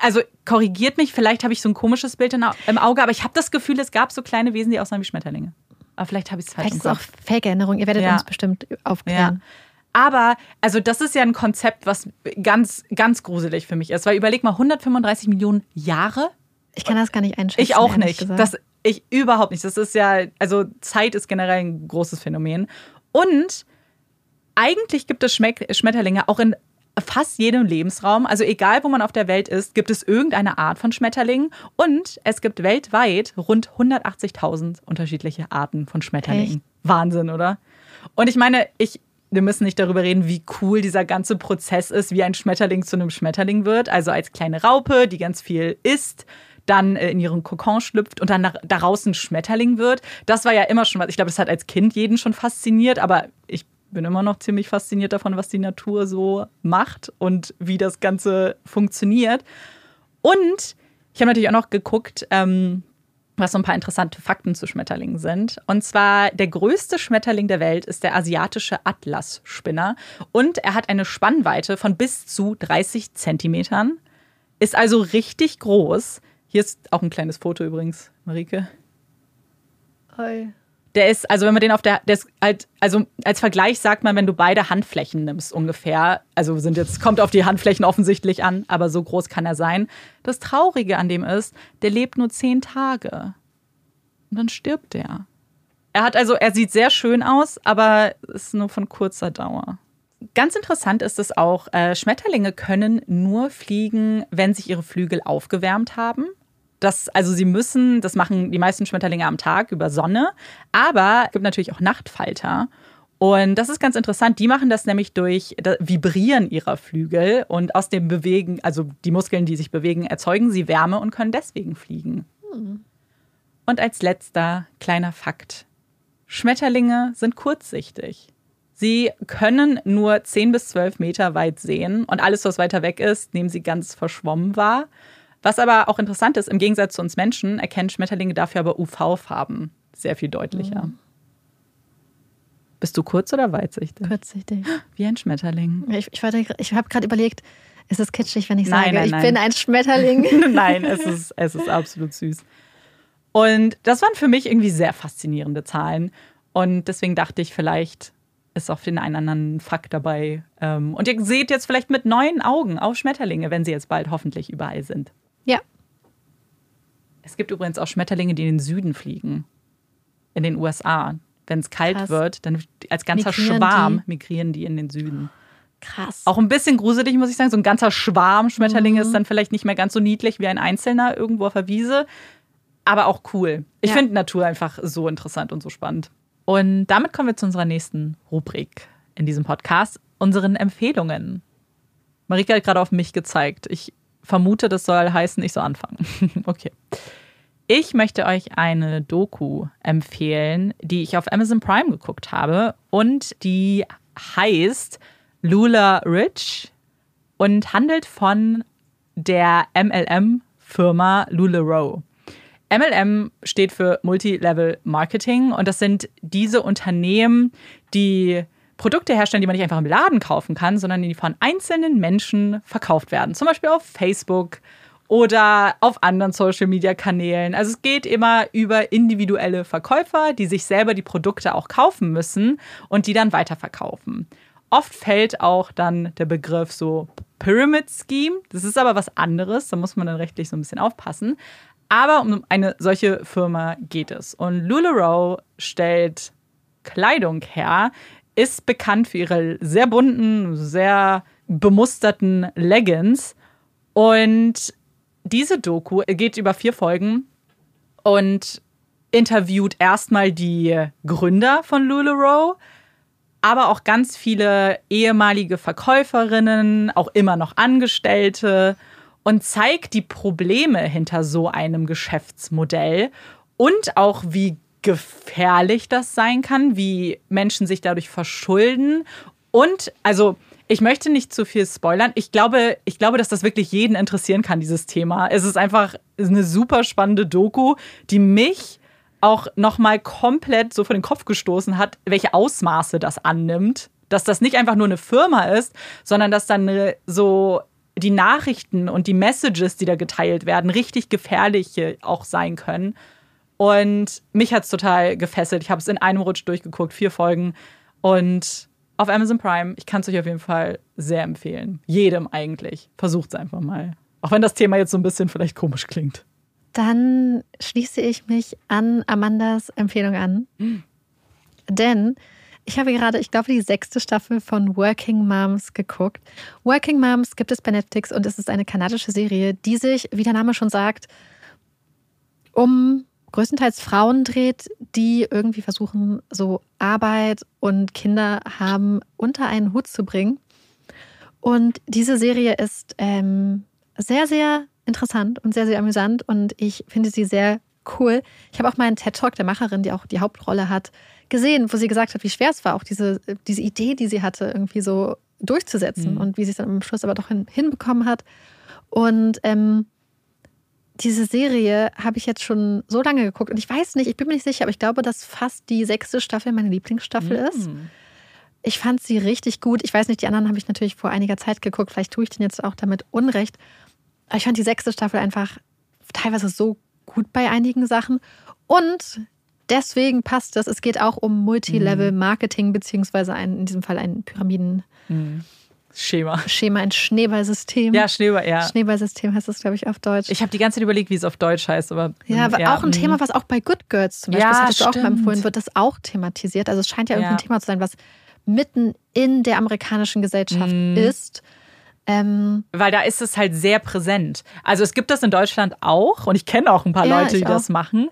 also korrigiert mich, vielleicht habe ich so ein komisches Bild im Auge, aber ich habe das Gefühl, es gab so kleine Wesen, die aussahen wie Schmetterlinge. Aber vielleicht habe ich es falsch Vielleicht ist es auch Fake-Erinnerung. Ihr werdet ja. uns bestimmt aufklären. Ja. Aber, also das ist ja ein Konzept, was ganz, ganz gruselig für mich ist. Weil überleg mal, 135 Millionen Jahre? Ich kann das gar nicht einschätzen. Ich auch nicht. Das, ich überhaupt nicht. Das ist ja, also Zeit ist generell ein großes Phänomen. Und eigentlich gibt es Schmetterlinge auch in fast jedem Lebensraum, also egal wo man auf der Welt ist, gibt es irgendeine Art von Schmetterlingen und es gibt weltweit rund 180.000 unterschiedliche Arten von Schmetterlingen. Echt? Wahnsinn, oder? Und ich meine, ich wir müssen nicht darüber reden, wie cool dieser ganze Prozess ist, wie ein Schmetterling zu einem Schmetterling wird, also als kleine Raupe, die ganz viel isst, dann äh, in ihren Kokon schlüpft und dann daraus ein Schmetterling wird. Das war ja immer schon was. Ich glaube, das hat als Kind jeden schon fasziniert, aber ich bin immer noch ziemlich fasziniert davon, was die Natur so macht und wie das Ganze funktioniert. Und ich habe natürlich auch noch geguckt, ähm, was so ein paar interessante Fakten zu Schmetterlingen sind. Und zwar der größte Schmetterling der Welt ist der asiatische Atlasspinner. Und er hat eine Spannweite von bis zu 30 Zentimetern. Ist also richtig groß. Hier ist auch ein kleines Foto übrigens, Marike. Hi. Der ist, also wenn man den auf der, der ist halt, also als Vergleich sagt man, wenn du beide Handflächen nimmst ungefähr, also sind jetzt, kommt auf die Handflächen offensichtlich an, aber so groß kann er sein. Das Traurige an dem ist, der lebt nur zehn Tage. Und dann stirbt der. Er hat also, er sieht sehr schön aus, aber ist nur von kurzer Dauer. Ganz interessant ist es auch, äh, Schmetterlinge können nur fliegen, wenn sich ihre Flügel aufgewärmt haben. Das, also sie müssen, das machen die meisten Schmetterlinge am Tag über Sonne, aber es gibt natürlich auch Nachtfalter. Und das ist ganz interessant. Die machen das nämlich durch das Vibrieren ihrer Flügel und aus dem Bewegen, also die Muskeln, die sich bewegen, erzeugen sie Wärme und können deswegen fliegen. Hm. Und als letzter kleiner Fakt: Schmetterlinge sind kurzsichtig. Sie können nur 10 bis 12 Meter weit sehen und alles, was weiter weg ist, nehmen sie ganz verschwommen wahr. Was aber auch interessant ist, im Gegensatz zu uns Menschen erkennen Schmetterlinge dafür aber UV-Farben sehr viel deutlicher. Mhm. Bist du kurz- oder weitsichtig? Kurzsichtig. Wie ein Schmetterling. Ich, ich, ich habe gerade überlegt, ist es kitschig, wenn ich nein, sage, nein, nein. ich bin ein Schmetterling? [LAUGHS] nein, es ist, es ist absolut süß. Und das waren für mich irgendwie sehr faszinierende Zahlen. Und deswegen dachte ich, vielleicht ist auch den einen anderen Fakt dabei. Ähm, und ihr seht jetzt vielleicht mit neuen Augen auf Schmetterlinge, wenn sie jetzt bald hoffentlich überall sind. Ja. Es gibt übrigens auch Schmetterlinge, die in den Süden fliegen. In den USA. wenn es kalt Krass. wird, dann als ganzer Migrieren Schwarm die? migrieren die in den Süden. Krass. Auch ein bisschen gruselig, muss ich sagen. So ein ganzer Schwarm Schmetterlinge Mhm. ist dann vielleicht nicht mehr ganz so niedlich wie ein einzelner irgendwo auf der Wiese. Aber auch cool. Ich Ja. finde Natur einfach so interessant und so spannend. Und damit kommen wir zu unserer nächsten Rubrik in diesem Podcast, unseren Empfehlungen. Marika hat gerade auf mich gezeigt. Ich vermute, das soll heißen, ich soll anfangen. [LAUGHS] okay. Ich möchte euch eine Doku empfehlen, die ich auf Amazon Prime geguckt habe und die heißt Lula Rich und handelt von der MLM-Firma LuLaRoe. MLM steht für Multi-Level Marketing und das sind diese Unternehmen, die Produkte herstellen, die man nicht einfach im Laden kaufen kann, sondern die von einzelnen Menschen verkauft werden. Zum Beispiel auf Facebook oder auf anderen Social-Media-Kanälen. Also es geht immer über individuelle Verkäufer, die sich selber die Produkte auch kaufen müssen und die dann weiterverkaufen. Oft fällt auch dann der Begriff so Pyramid Scheme. Das ist aber was anderes, da muss man dann rechtlich so ein bisschen aufpassen. Aber um eine solche Firma geht es. Und LuLaRoe stellt Kleidung her, ist bekannt für ihre sehr bunten, sehr bemusterten Leggings. Und diese Doku geht über vier Folgen und interviewt erstmal die Gründer von LuLaRoe, aber auch ganz viele ehemalige Verkäuferinnen, auch immer noch Angestellte und zeigt die Probleme hinter so einem Geschäftsmodell und auch wie gefährlich das sein kann, wie Menschen sich dadurch verschulden und also ich möchte nicht zu viel spoilern. Ich glaube, ich glaube, dass das wirklich jeden interessieren kann, dieses Thema. Es ist einfach eine super spannende Doku, die mich auch nochmal komplett so vor den Kopf gestoßen hat, welche Ausmaße das annimmt. Dass das nicht einfach nur eine Firma ist, sondern dass dann so die Nachrichten und die Messages, die da geteilt werden, richtig gefährliche auch sein können. Und mich hat es total gefesselt. Ich habe es in einem Rutsch durchgeguckt, vier Folgen. Und auf Amazon Prime, ich kann es euch auf jeden Fall sehr empfehlen. Jedem eigentlich. Versucht es einfach mal. Auch wenn das Thema jetzt so ein bisschen vielleicht komisch klingt. Dann schließe ich mich an Amandas Empfehlung an. Denn ich habe gerade, ich glaube, die sechste Staffel von Working Moms geguckt. Working Moms gibt es bei Netflix und es ist eine kanadische Serie, die sich, wie der Name schon sagt, um größtenteils Frauen dreht, die irgendwie versuchen, so Arbeit und Kinder haben unter einen Hut zu bringen. Und diese Serie ist ähm, sehr, sehr interessant und sehr, sehr amüsant und ich finde sie sehr cool. Ich habe auch mal einen TED-Talk der Macherin, die auch die Hauptrolle hat, gesehen, wo sie gesagt hat, wie schwer es war, auch diese, diese Idee, die sie hatte, irgendwie so durchzusetzen Mhm. und wie sie es dann am Schluss aber doch hin, hinbekommen hat. Und ähm, diese Serie habe ich jetzt schon so lange geguckt und ich weiß nicht, ich bin mir nicht sicher, aber ich glaube, dass fast die sechste Staffel meine Lieblingsstaffel ist. Mm. Ich fand sie richtig gut. Ich weiß nicht, die anderen habe ich natürlich vor einiger Zeit geguckt. Vielleicht tue ich den jetzt auch damit Unrecht. Aber ich fand die sechste Staffel einfach teilweise so gut bei einigen Sachen. Und deswegen passt es. Es geht auch um Multilevel-Marketing, beziehungsweise ein, in diesem Fall ein Pyramiden-Schema, Schema. ein Schneeballsystem. Ja, Schneeball, ja. Schneeballsystem heißt das, glaube ich, auf Deutsch. Ich habe die ganze Zeit überlegt, wie es auf Deutsch heißt, aber. Ja, aber auch ein mm. Thema, was auch bei Good Girls zum Beispiel, Ja, das hattest du auch mal empfohlen, wird das auch thematisiert. Also es scheint ja irgendwie Ja. ein Thema zu sein, was mitten in der amerikanischen Gesellschaft Mhm. ist. Ähm, Weil da ist es halt sehr präsent. Also es gibt das in Deutschland auch und ich kenne auch ein paar Ja, Leute, die das auch. machen.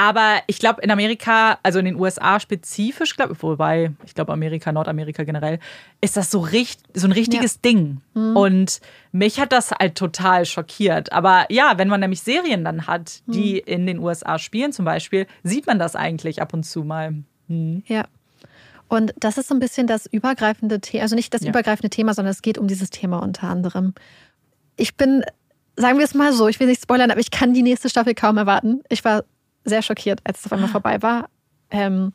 Aber ich glaube, in Amerika, also in den USA spezifisch, glaub, wobei, ich glaube, Amerika, Nordamerika generell, ist das so, richt, so ein richtiges Ding. Mhm. Und mich hat das halt total schockiert. Aber ja, wenn man nämlich Serien dann hat, die Mhm. in den USA spielen zum Beispiel, sieht man das eigentlich ab und zu mal. Hm. ja. Und das ist so ein bisschen das übergreifende Thema, also nicht das Ja. übergreifende Thema, sondern es geht um dieses Thema unter anderem. Ich bin, sagen wir es mal so, ich will nicht spoilern, aber ich kann die nächste Staffel kaum erwarten. Ich war sehr schockiert, als es auf Ah. einmal vorbei war. Ähm,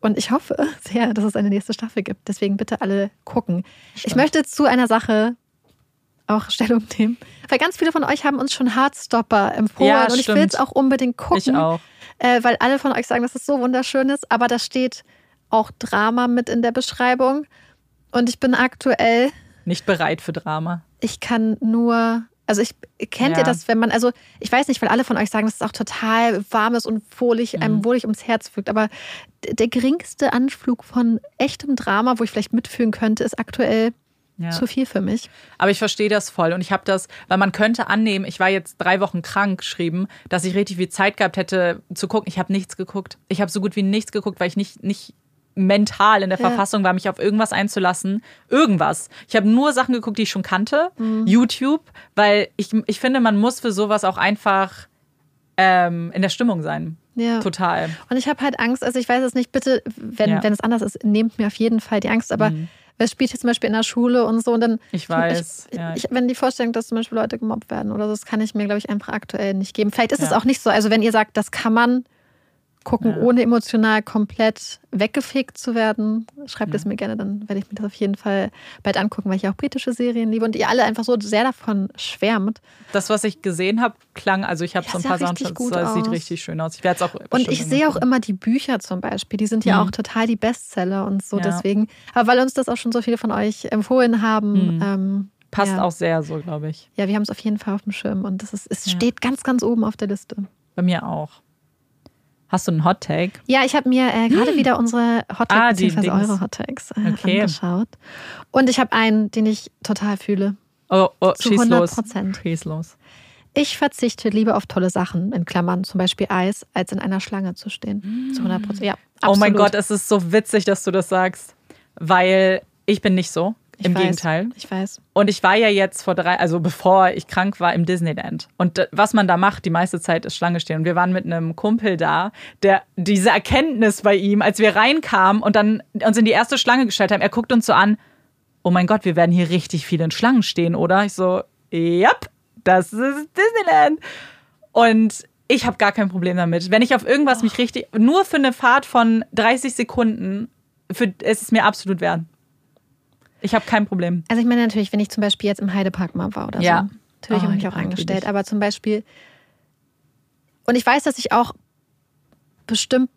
und ich hoffe [LAUGHS] sehr, dass es eine nächste Staffel gibt. Deswegen bitte alle gucken. Ich Spannend. möchte zu einer Sache auch [LAUGHS] Stellung nehmen. Weil ganz viele von euch haben uns schon Heartstopper empfohlen Ja, und ich stimmt. will es auch unbedingt gucken. Ich auch. Äh, weil alle von euch sagen, dass es so wunderschön ist, aber da steht auch Drama mit in der Beschreibung. Und ich bin aktuell, Nicht bereit für Drama. ich kann nur Also ich kennt Ja. ihr das, wenn man, also ich weiß nicht, weil alle von euch sagen, dass es auch total warm ist und wohlig, Mhm. einem wohlig ums Herz fügt. Aber der geringste Anflug von echtem Drama, wo ich vielleicht mitfühlen könnte, ist aktuell Ja. zu viel für mich. Aber ich verstehe das voll und ich habe das, weil man könnte annehmen, ich war jetzt drei Wochen krank geschrieben, dass ich richtig viel Zeit gehabt hätte zu gucken. Ich habe nichts geguckt. Ich habe so gut wie nichts geguckt, weil ich nicht, nicht mental in der Ja. Verfassung war, mich auf irgendwas einzulassen. Irgendwas. Ich habe nur Sachen geguckt, die ich schon kannte. YouTube, weil ich, ich finde, man muss für sowas auch einfach ähm, in der Stimmung sein. Ja. Total. Und ich habe halt Angst, also ich weiß es nicht, bitte, wenn, Ja. wenn es anders ist, nehmt mir auf jeden Fall die Angst, aber Mhm. es spielt jetzt zum Beispiel in der Schule und so und dann. Ich weiß, Ich, ja. ich, wenn die Vorstellung, dass zum Beispiel Leute gemobbt werden oder so, das kann ich mir, glaube ich, einfach aktuell nicht geben. Vielleicht ist es auch nicht so. Also wenn ihr sagt, das kann man gucken, Ja. ohne emotional komplett weggefegt zu werden, schreibt es mir gerne, dann werde ich mir das auf jeden Fall bald angucken, weil ich auch britische Serien liebe und ihr alle einfach so sehr davon schwärmt. Das, was ich gesehen habe, klang, also ich habe Ja, so ein paar Sachen schon, das sieht aus. richtig schön aus. Ich werde es auch Und ich sehe auch immer die Bücher zum Beispiel, die sind ja Mhm. auch total die Bestseller und so Ja. deswegen. Aber weil uns das auch schon so viele von euch empfohlen haben, Mhm. ähm, Passt ja. auch sehr so, glaube ich. Ja, wir haben es auf jeden Fall auf dem Schirm und das ist, es Ja. steht ganz, ganz oben auf der Liste. Bei mir auch. Hast du einen Hot Take? Ja, ich habe mir äh, gerade wieder unsere Hot Takes Ah, bzw. Eure Hot Takes äh, Okay. angeschaut. Und ich habe einen, den ich total fühle. Oh, oh Zu schieß 100 los. Prozent. Schieß los. Ich verzichte lieber auf tolle Sachen, in Klammern zum Beispiel Eis, als in einer Schlange zu stehen. Zu 100 Prozent. Ja, absolut. Oh mein Gott, es ist so witzig, dass du das sagst, weil ich bin nicht so. Ich Im weiß, Gegenteil. Ich weiß. Und ich war ja jetzt vor drei, also bevor ich krank war, im Disneyland. Und was man da macht, die meiste Zeit ist Schlange stehen. Und wir waren mit einem Kumpel da, der diese Erkenntnis bei ihm, als wir reinkamen und dann uns in die erste Schlange gestellt haben, er guckt uns so an, oh mein Gott, wir werden hier richtig viel in Schlangen stehen, oder? Ich so, yep, das ist Disneyland. Und ich habe gar kein Problem damit. Wenn ich auf irgendwas mich richtig, nur für eine Fahrt von 30 Sekunden, für, es ist mir absolut wert. Ich habe kein Problem. Also ich meine natürlich, wenn ich zum Beispiel jetzt im Heidepark mal war oder Ja. so. Natürlich Oh, habe ich mich ja, auch angestellt. Aber zum Beispiel, und ich weiß, dass ich auch bestimmt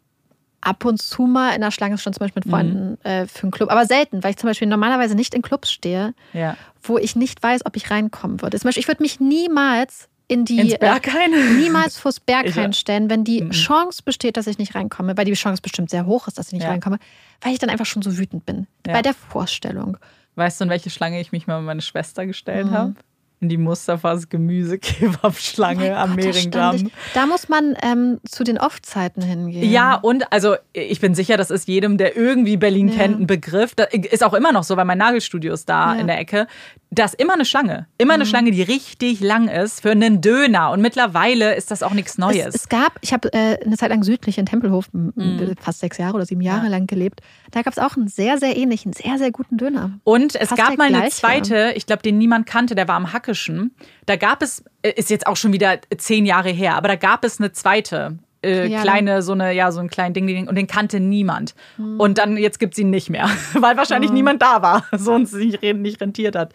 ab und zu mal in der Schlange schon zum Mhm. Beispiel mit Freunden äh, für einen Club, aber selten, weil ich zum Beispiel normalerweise nicht in Clubs stehe, Ja. wo ich nicht weiß, ob ich reinkommen würde. Zum Beispiel, ich würde mich niemals in die Ins Berghain? Äh, [LAUGHS] niemals vors Berg Ich- Mhm. reinstellen, wenn die Chance besteht, dass ich nicht reinkomme, weil die Chance bestimmt sehr hoch ist, dass ich nicht Ja. reinkomme, weil ich dann einfach schon so wütend bin Ja. bei der Vorstellung. Weißt du, in welche Schlange ich mich mal mit meiner Schwester gestellt Mhm. habe? In die Mustafas Gemüse-Kebab-Schlange Mein am Mehringdamm. Da muss man ähm, zu den Off-Zeiten hingehen. Ja, und also ich bin sicher, das ist jedem, der irgendwie Berlin Ja. kennt, ein Begriff. Das ist auch immer noch so, weil mein Nagelstudio ist da Ja. in der Ecke. Da ist immer eine Schlange. Immer Mhm. eine Schlange, die richtig lang ist für einen Döner. Und mittlerweile ist das auch nichts Neues. Es, es gab, ich habe äh, eine Zeit lang südlich in Tempelhof, m- m- fast sechs Jahre oder sieben Jahre Mhm. Ja. lang gelebt. Da gab es auch einen sehr, sehr ähnlichen, sehr, sehr guten Döner. Und es Fast gab mal eine gleiche. zweite, ich glaube, den niemand kannte, der war am Hackischen. Da gab es, äh, ist jetzt auch schon wieder zehn Jahre her, aber da gab es eine zweite. Äh, Ja. kleine, so eine, ja, so ein kleinen Ding, Ding, und den kannte niemand. Hm. Und dann, jetzt gibt's ihn nicht mehr, [LAUGHS] weil wahrscheinlich niemand da war, [LAUGHS] so uns nicht, nicht rentiert hat.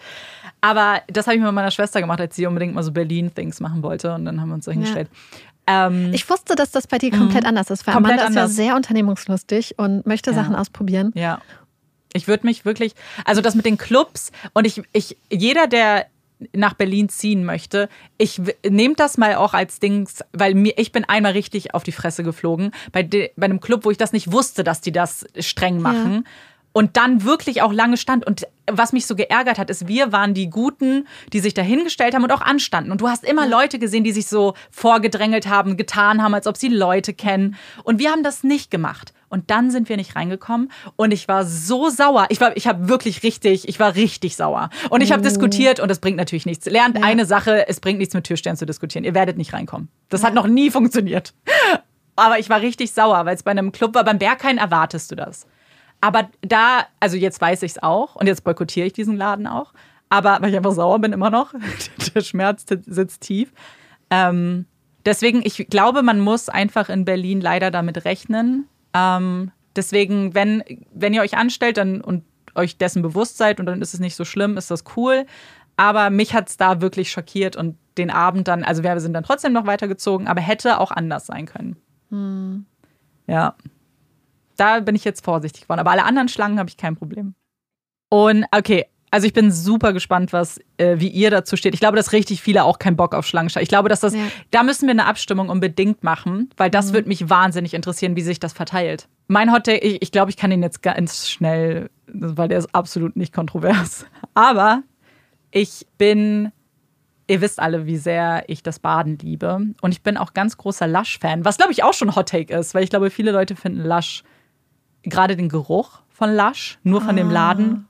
Aber das habe ich mit meiner Schwester gemacht, als sie unbedingt mal so Berlin-Things machen wollte. Und dann haben wir uns da hingestellt. Ähm, Ich wusste, dass das bei dir komplett anders ist, weil Komplett Amanda ist ja anders. sehr unternehmungslustig und möchte Ja. Sachen ausprobieren. Ja. Ich würde mich wirklich, also das mit den Clubs und ich, ich, jeder, der nach Berlin ziehen möchte, ich nehme das mal auch als Dings, weil mir, ich bin einmal richtig auf die Fresse geflogen bei, de, bei einem Club, wo ich das nicht wusste, dass die das streng machen. Und dann wirklich auch lange stand. Und was mich so geärgert hat, ist, wir waren die Guten, die sich da hingestellt haben und auch anstanden. Und du hast immer Leute gesehen, die sich so vorgedrängelt haben, getan haben, als ob sie Leute kennen. Und wir haben das nicht gemacht. Und dann sind wir nicht reingekommen. Und ich war so sauer. Ich war, ich habe wirklich richtig, ich war richtig sauer. Und ich habe diskutiert und das bringt natürlich nichts. Lernt eine Sache, es bringt nichts mit Türstern zu diskutieren. Ihr werdet nicht reinkommen. Das hat noch nie funktioniert. [LAUGHS] Aber ich war richtig sauer, weil es bei einem Club war. Beim Berghain erwartest du das. Aber da, also jetzt weiß ich es auch und jetzt boykottiere ich diesen Laden auch. Aber weil ich einfach sauer bin immer noch. [LAUGHS] Der Schmerz sitzt tief. Ähm, deswegen, ich glaube, man muss einfach in Berlin leider damit rechnen. Ähm, deswegen, wenn, wenn ihr euch anstellt dann, und euch dessen bewusst seid und dann ist es nicht so schlimm, ist das cool. Aber mich hat es da wirklich schockiert und den Abend dann, also wir sind dann trotzdem noch weitergezogen, aber hätte auch anders sein können. Ja. Da bin ich jetzt vorsichtig geworden. Aber alle anderen Schlangen habe ich kein Problem. Und okay, Also ich bin super gespannt, was, äh, wie ihr dazu steht. Ich glaube, dass richtig viele auch keinen Bock auf Schlangenstall. Ich glaube, dass das, Ja. da müssen wir eine Abstimmung unbedingt machen, weil das würde mich wahnsinnig interessieren, wie sich das verteilt. Mein Hot Take, ich, ich glaube, ich kann den jetzt ganz schnell, weil der ist absolut nicht kontrovers. [LAUGHS] Aber ich bin, ihr wisst alle, wie sehr ich das Baden liebe. Und ich bin auch ganz großer Lush-Fan, was glaube ich auch schon Hot Take ist, weil ich glaube, viele Leute finden Lush, gerade den Geruch von Lush, nur von dem Laden,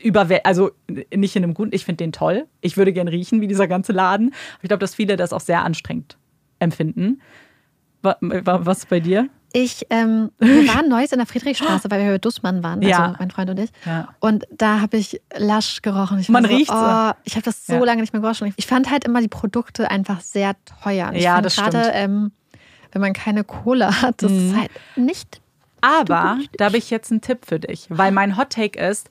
überwäl also nicht in einem guten, ich finde den toll. Ich würde gern riechen wie dieser ganze Laden. Ich glaube, dass viele das auch sehr anstrengend empfinden. Wa- wa- Was bei dir? Ich, ähm, wir waren neues in der Friedrichstraße, weil wir bei Dussmann waren, also Ja. mein Freund und ich. Ja. Und da habe ich Lasch gerochen. Ich Man so, riecht's. Oh, ich habe das so Ja. lange nicht mehr gerochen. Ich fand halt immer die Produkte einfach sehr teuer. Und ich Ja, das gerade, stimmt. ähm, wenn man keine Kohle hat, das ist Mhm. halt nicht. Aber da habe ich jetzt einen Tipp für dich, weil mein Hot Take ist,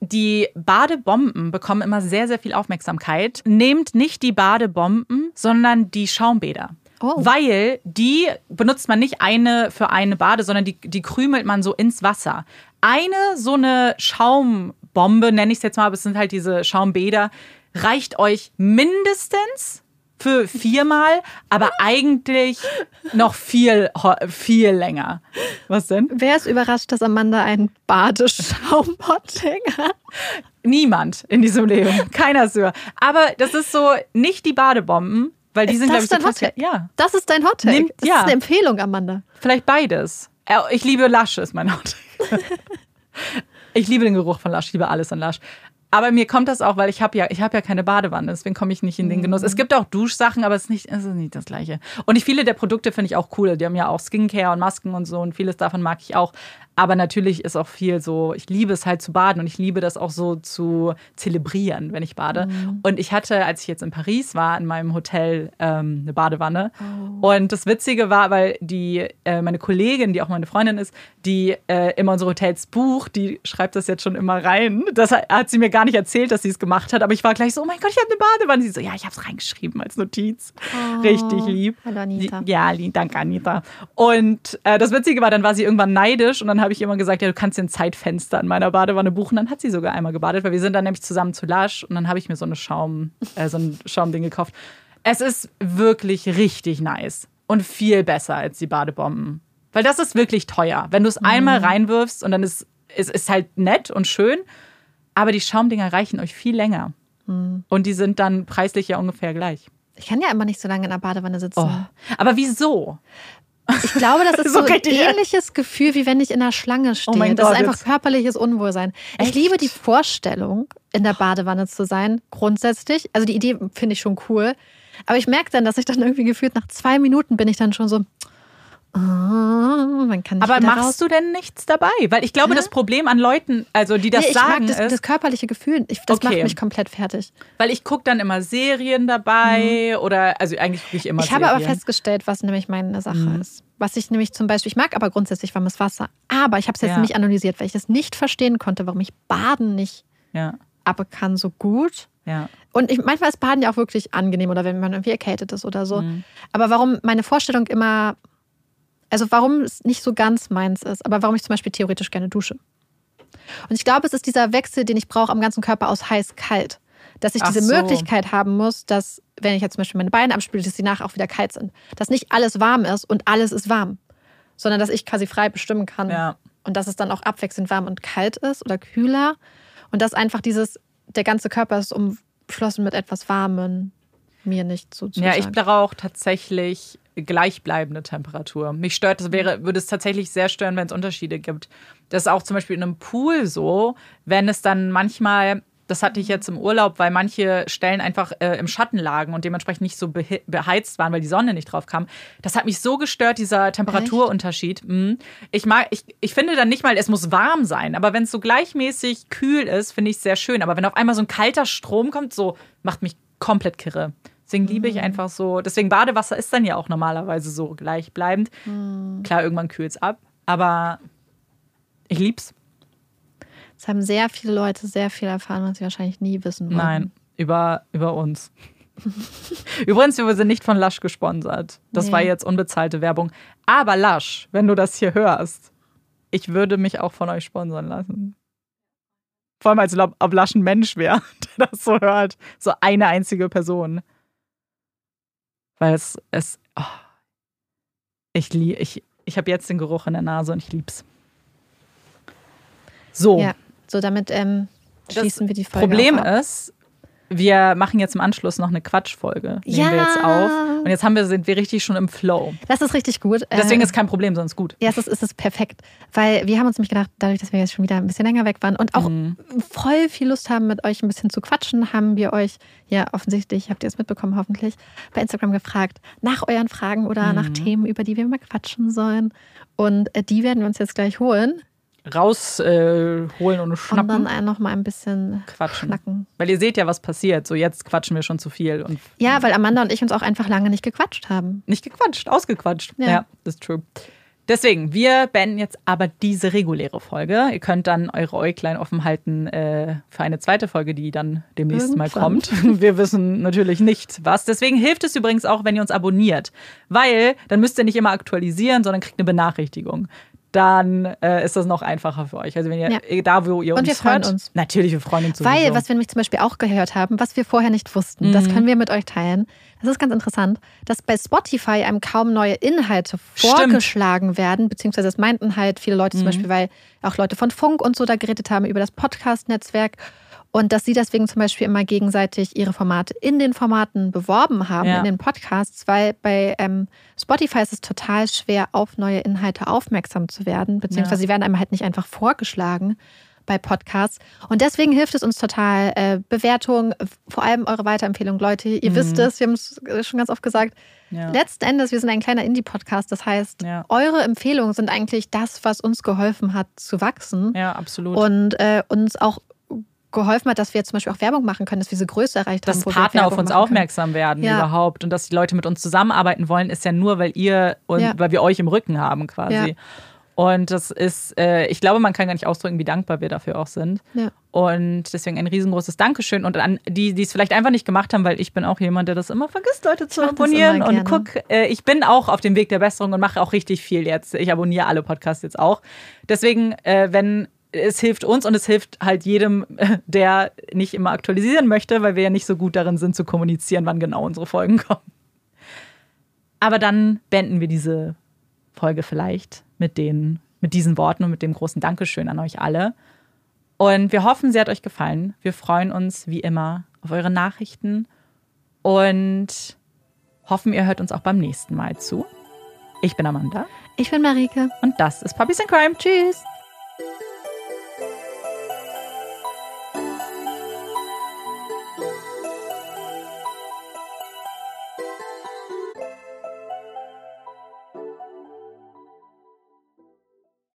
die Badebomben bekommen immer sehr, sehr viel Aufmerksamkeit. Nehmt nicht die Badebomben, sondern die Schaumbäder. Oh. Weil die benutzt man nicht eine für eine Bade, sondern die, die krümelt man so ins Wasser. Eine so eine Schaumbombe, nenne ich es jetzt mal, aber es sind halt diese Schaumbäder, reicht euch mindestens für viermal, aber eigentlich noch viel, viel länger. Was denn? Wer ist überrascht, dass Amanda einen Badeschaumhotting hat? Niemand in diesem Leben. Keiner ist über. Aber das ist so nicht die Badebomben, weil die Ist sind, glaube das ich, so Hottake? Ja, Das ist dein Hottake. Nimm- das ja. ist eine Empfehlung, Amanda. vielleicht beides. Äh, Ich liebe Lush, ist mein Hot. [LAUGHS] ich liebe den Geruch von Lush, ich liebe alles an Lush. Aber mir kommt das auch, weil ich habe ja, ich habe ja keine Badewanne, deswegen komme ich nicht in den Genuss. Mhm. Es gibt auch Duschsachen, aber es ist nicht, es ist nicht das Gleiche. Und ich, viele der Produkte finde ich auch cool. Die haben ja auch Skincare und Masken und so und vieles davon mag ich auch. Aber natürlich ist auch viel so, ich liebe es halt zu baden und ich liebe das auch so zu zelebrieren, wenn ich bade. Mhm. Und ich hatte, als ich jetzt in Paris war, in meinem Hotel ähm, eine Badewanne. Oh. Und das Witzige war, weil die, äh, meine Kollegin, die auch meine Freundin ist, die äh, immer unsere Hotels bucht, die schreibt das jetzt schon immer rein. Das hat, hat sie mir gar nicht erzählt, dass sie es gemacht hat. Aber ich war gleich so, oh mein Gott, ich habe eine Badewanne. Sie so, ja, ich habe es reingeschrieben als Notiz. Richtig lieb. Hallo, Anita. Ja, lieb, danke Anita. Und äh, das Witzige war, dann war sie irgendwann neidisch und dann habe ich immer gesagt, ja, du kannst dir ein Zeitfenster in meiner Badewanne buchen. Dann hat sie sogar einmal gebadet, weil wir sind dann nämlich zusammen zu Lush und dann habe ich mir so eine Schaum, äh, so ein Schaumding gekauft. Es ist wirklich richtig nice und viel besser als die Badebomben. Weil das ist wirklich teuer. Wenn du es einmal reinwirfst und dann ist es ist halt nett und schön, aber die Schaumdinger reichen euch viel länger. Und die sind dann preislich ja ungefähr gleich. Ich kann ja immer nicht so lange in der Badewanne sitzen. Oh. Aber wieso? Ich glaube, das [LAUGHS] ist So so, ein ähnliches Gefühl, wie wenn ich in der Schlange stehe. Oh das Gott, ist einfach jetzt- körperliches Unwohlsein. Ich Echt? liebe die Vorstellung, in der Badewanne zu sein, grundsätzlich. Also die Idee finde ich schon cool. Aber ich merke dann, dass ich dann irgendwie gefühlt nach zwei Minuten bin ich dann schon so, oh, man kann nicht Aber machst raus. du denn nichts dabei? Weil ich glaube, Hä? das Problem an Leuten, also die das nee, ich sagen, mag das, ist, das körperliche Gefühl. Ich, das Okay. macht mich komplett fertig. weil ich gucke dann immer Serien dabei oder, also eigentlich gucke ich immer Mhm. Ich habe Serien. aber festgestellt, was nämlich meine Sache Mhm. ist. Was ich nämlich zum Beispiel, ich mag aber grundsätzlich warmes Wasser. Aber ich habe es jetzt Ja. nicht analysiert, weil ich das nicht verstehen konnte, warum ich Baden nicht Ja, ab kann so gut. ja. Und ich, manchmal ist Baden ja auch wirklich angenehm oder wenn man irgendwie erkältet ist oder so. Mhm. Aber warum meine Vorstellung immer, also warum es nicht so ganz meins ist, aber warum ich zum Beispiel theoretisch gerne dusche. Und ich glaube, es ist dieser Wechsel, den ich brauche am ganzen Körper aus heiß-kalt. Dass ich Ach diese so. Möglichkeit haben muss, dass, wenn ich jetzt zum Beispiel meine Beine abspüle, dass die nachher auch wieder kalt sind. Dass nicht alles warm ist und alles ist warm. Sondern dass ich quasi frei bestimmen kann. Ja. Und dass es dann auch abwechselnd warm und kalt ist oder kühler. Und dass einfach dieses, der ganze Körper ist umschlossen mit etwas Warmen, mir nicht so zu Ja, ich brauche tatsächlich gleichbleibende Temperatur. Mich stört, das wäre, würde es tatsächlich sehr stören, wenn es Unterschiede gibt. Das ist auch zum Beispiel in einem Pool so, wenn es dann manchmal, das hatte ich jetzt im Urlaub, weil manche Stellen einfach äh, im Schatten lagen und dementsprechend nicht so behe- beheizt waren, weil die Sonne nicht drauf kam. Das hat mich so gestört, dieser Temperaturunterschied. Mhm. Ich mag, ich, ich finde dann nicht mal, es muss warm sein, aber wenn es so gleichmäßig kühl ist, finde ich es sehr schön. Aber wenn auf einmal so ein kalter Strom kommt, so macht mich komplett kirre. Deswegen liebe ich einfach so. Deswegen Badewasser ist dann ja auch normalerweise so gleichbleibend. Klar, irgendwann kühlt es ab, aber ich lieb's. Es haben sehr viele Leute sehr viel erfahren, was sie wahrscheinlich nie wissen wollen. Nein, über, über uns. [LAUGHS] Übrigens, wir sind nicht von Lush gesponsert. Das Nee. war jetzt unbezahlte Werbung. Aber Lush, wenn du das hier hörst, ich würde mich auch von euch sponsern lassen. Vor allem als ob, ob Lasch ein Mensch wäre, [LAUGHS] der das so hört. So eine einzige Person. Weil es, es oh. ich, ich, ich habe jetzt den Geruch in der Nase und ich lieb's. So. Ja, so damit ähm, schließen das wir die Folge. Problem ist, wir machen jetzt im Anschluss noch eine Quatschfolge. Nehmen ja. wir jetzt auf. Und jetzt haben wir, sind wir richtig schon im Flow. Das ist richtig gut. Deswegen Äh, ist kein Problem, sonst gut. Ja, es ist, es ist perfekt. Weil wir haben uns nämlich gedacht, dadurch, dass wir jetzt schon wieder ein bisschen länger weg waren und auch Mhm. voll viel Lust haben, mit euch ein bisschen zu quatschen, haben wir euch, ja offensichtlich, habt ihr es mitbekommen hoffentlich, bei Instagram gefragt nach euren Fragen oder nach Mhm. Themen, über die wir mal quatschen sollen. Und äh, die werden wir uns jetzt gleich holen Rausholen äh, holen und und schnappen. dann noch mal ein bisschen Quatschen. schnacken. Weil ihr seht ja, was passiert. So jetzt quatschen wir schon zu viel und Ja, weil Amanda und ich uns auch einfach lange nicht gequatscht haben. nicht gequatscht, ausgequatscht. Ja. Ja, das ist true. Deswegen, wir beenden jetzt aber diese reguläre Folge. Ihr könnt dann eure Äuglein offen halten äh, für eine zweite Folge, die dann demnächst mal Irgendwann. kommt. [LAUGHS] Wir wissen natürlich nicht was. Deswegen hilft es übrigens auch, wenn ihr uns abonniert. Weil dann müsst ihr nicht immer aktualisieren, sondern kriegt eine Benachrichtigung. Dann äh, ist das noch einfacher für euch. Also wenn ihr Ja. eh, da, wo ihr Und uns wir freuen hört, uns. Natürlich, wir freuen uns sowieso. Weil, was wir nämlich zum Beispiel auch gehört haben, was wir vorher nicht wussten, das Mhm. können wir mit euch teilen. Das ist ganz interessant, dass bei Spotify einem kaum neue Inhalte Stimmt. vorgeschlagen werden, beziehungsweise das meinten halt viele Leute Mhm. zum Beispiel, weil auch Leute von Funk und so da geredet haben über das Podcast-Netzwerk und dass sie deswegen zum Beispiel immer gegenseitig ihre Formate in den Formaten beworben haben, Ja. in den Podcasts, weil bei ähm, Spotify ist es total schwer, auf neue Inhalte aufmerksam zu werden, beziehungsweise Ja. sie werden einem halt nicht einfach vorgeschlagen bei Podcasts. Und deswegen hilft es uns total. Äh, Bewertung, vor allem eure Weiterempfehlung, Leute. Ihr Mhm. wisst es, wir haben es äh, schon ganz oft gesagt. ja. Letzten Endes, wir sind ein kleiner Indie-Podcast. Das heißt, Ja. eure Empfehlungen sind eigentlich das, was uns geholfen hat zu wachsen ja, absolut. und äh, uns auch geholfen hat, dass wir jetzt zum Beispiel auch Werbung machen können, dass wir diese Größe erreicht dass haben. wir Partner auf uns machen können. aufmerksam werden Ja. überhaupt und dass die Leute mit uns zusammenarbeiten wollen, ist ja nur, weil ihr und Ja. weil wir euch im Rücken haben quasi. Ja. Und das ist, äh, ich glaube, man kann gar nicht ausdrücken, wie dankbar wir dafür auch sind. Ja. Und deswegen ein riesengroßes Dankeschön. Und an die, die es vielleicht einfach nicht gemacht haben, weil ich bin auch jemand, der das immer vergisst, Leute zu abonnieren. Und guck, äh, ich bin auch auf dem Weg der Besserung und mache auch richtig viel jetzt. Ich abonniere alle Podcasts jetzt auch. Deswegen, äh, wenn es hilft uns und es hilft halt jedem, [LAUGHS] der nicht immer aktualisieren möchte, weil wir ja nicht so gut darin sind zu kommunizieren, wann genau unsere Folgen [LAUGHS] kommen. Aber dann beenden wir diese Folge vielleicht mit, den, mit diesen Worten und mit dem großen Dankeschön an euch alle. Und wir hoffen, sie hat euch gefallen. Wir freuen uns wie immer auf eure Nachrichten und hoffen, ihr hört uns auch beim nächsten Mal zu. Ich bin Amanda Ich bin Marike. und das ist Puppies in Crime. Tschüss!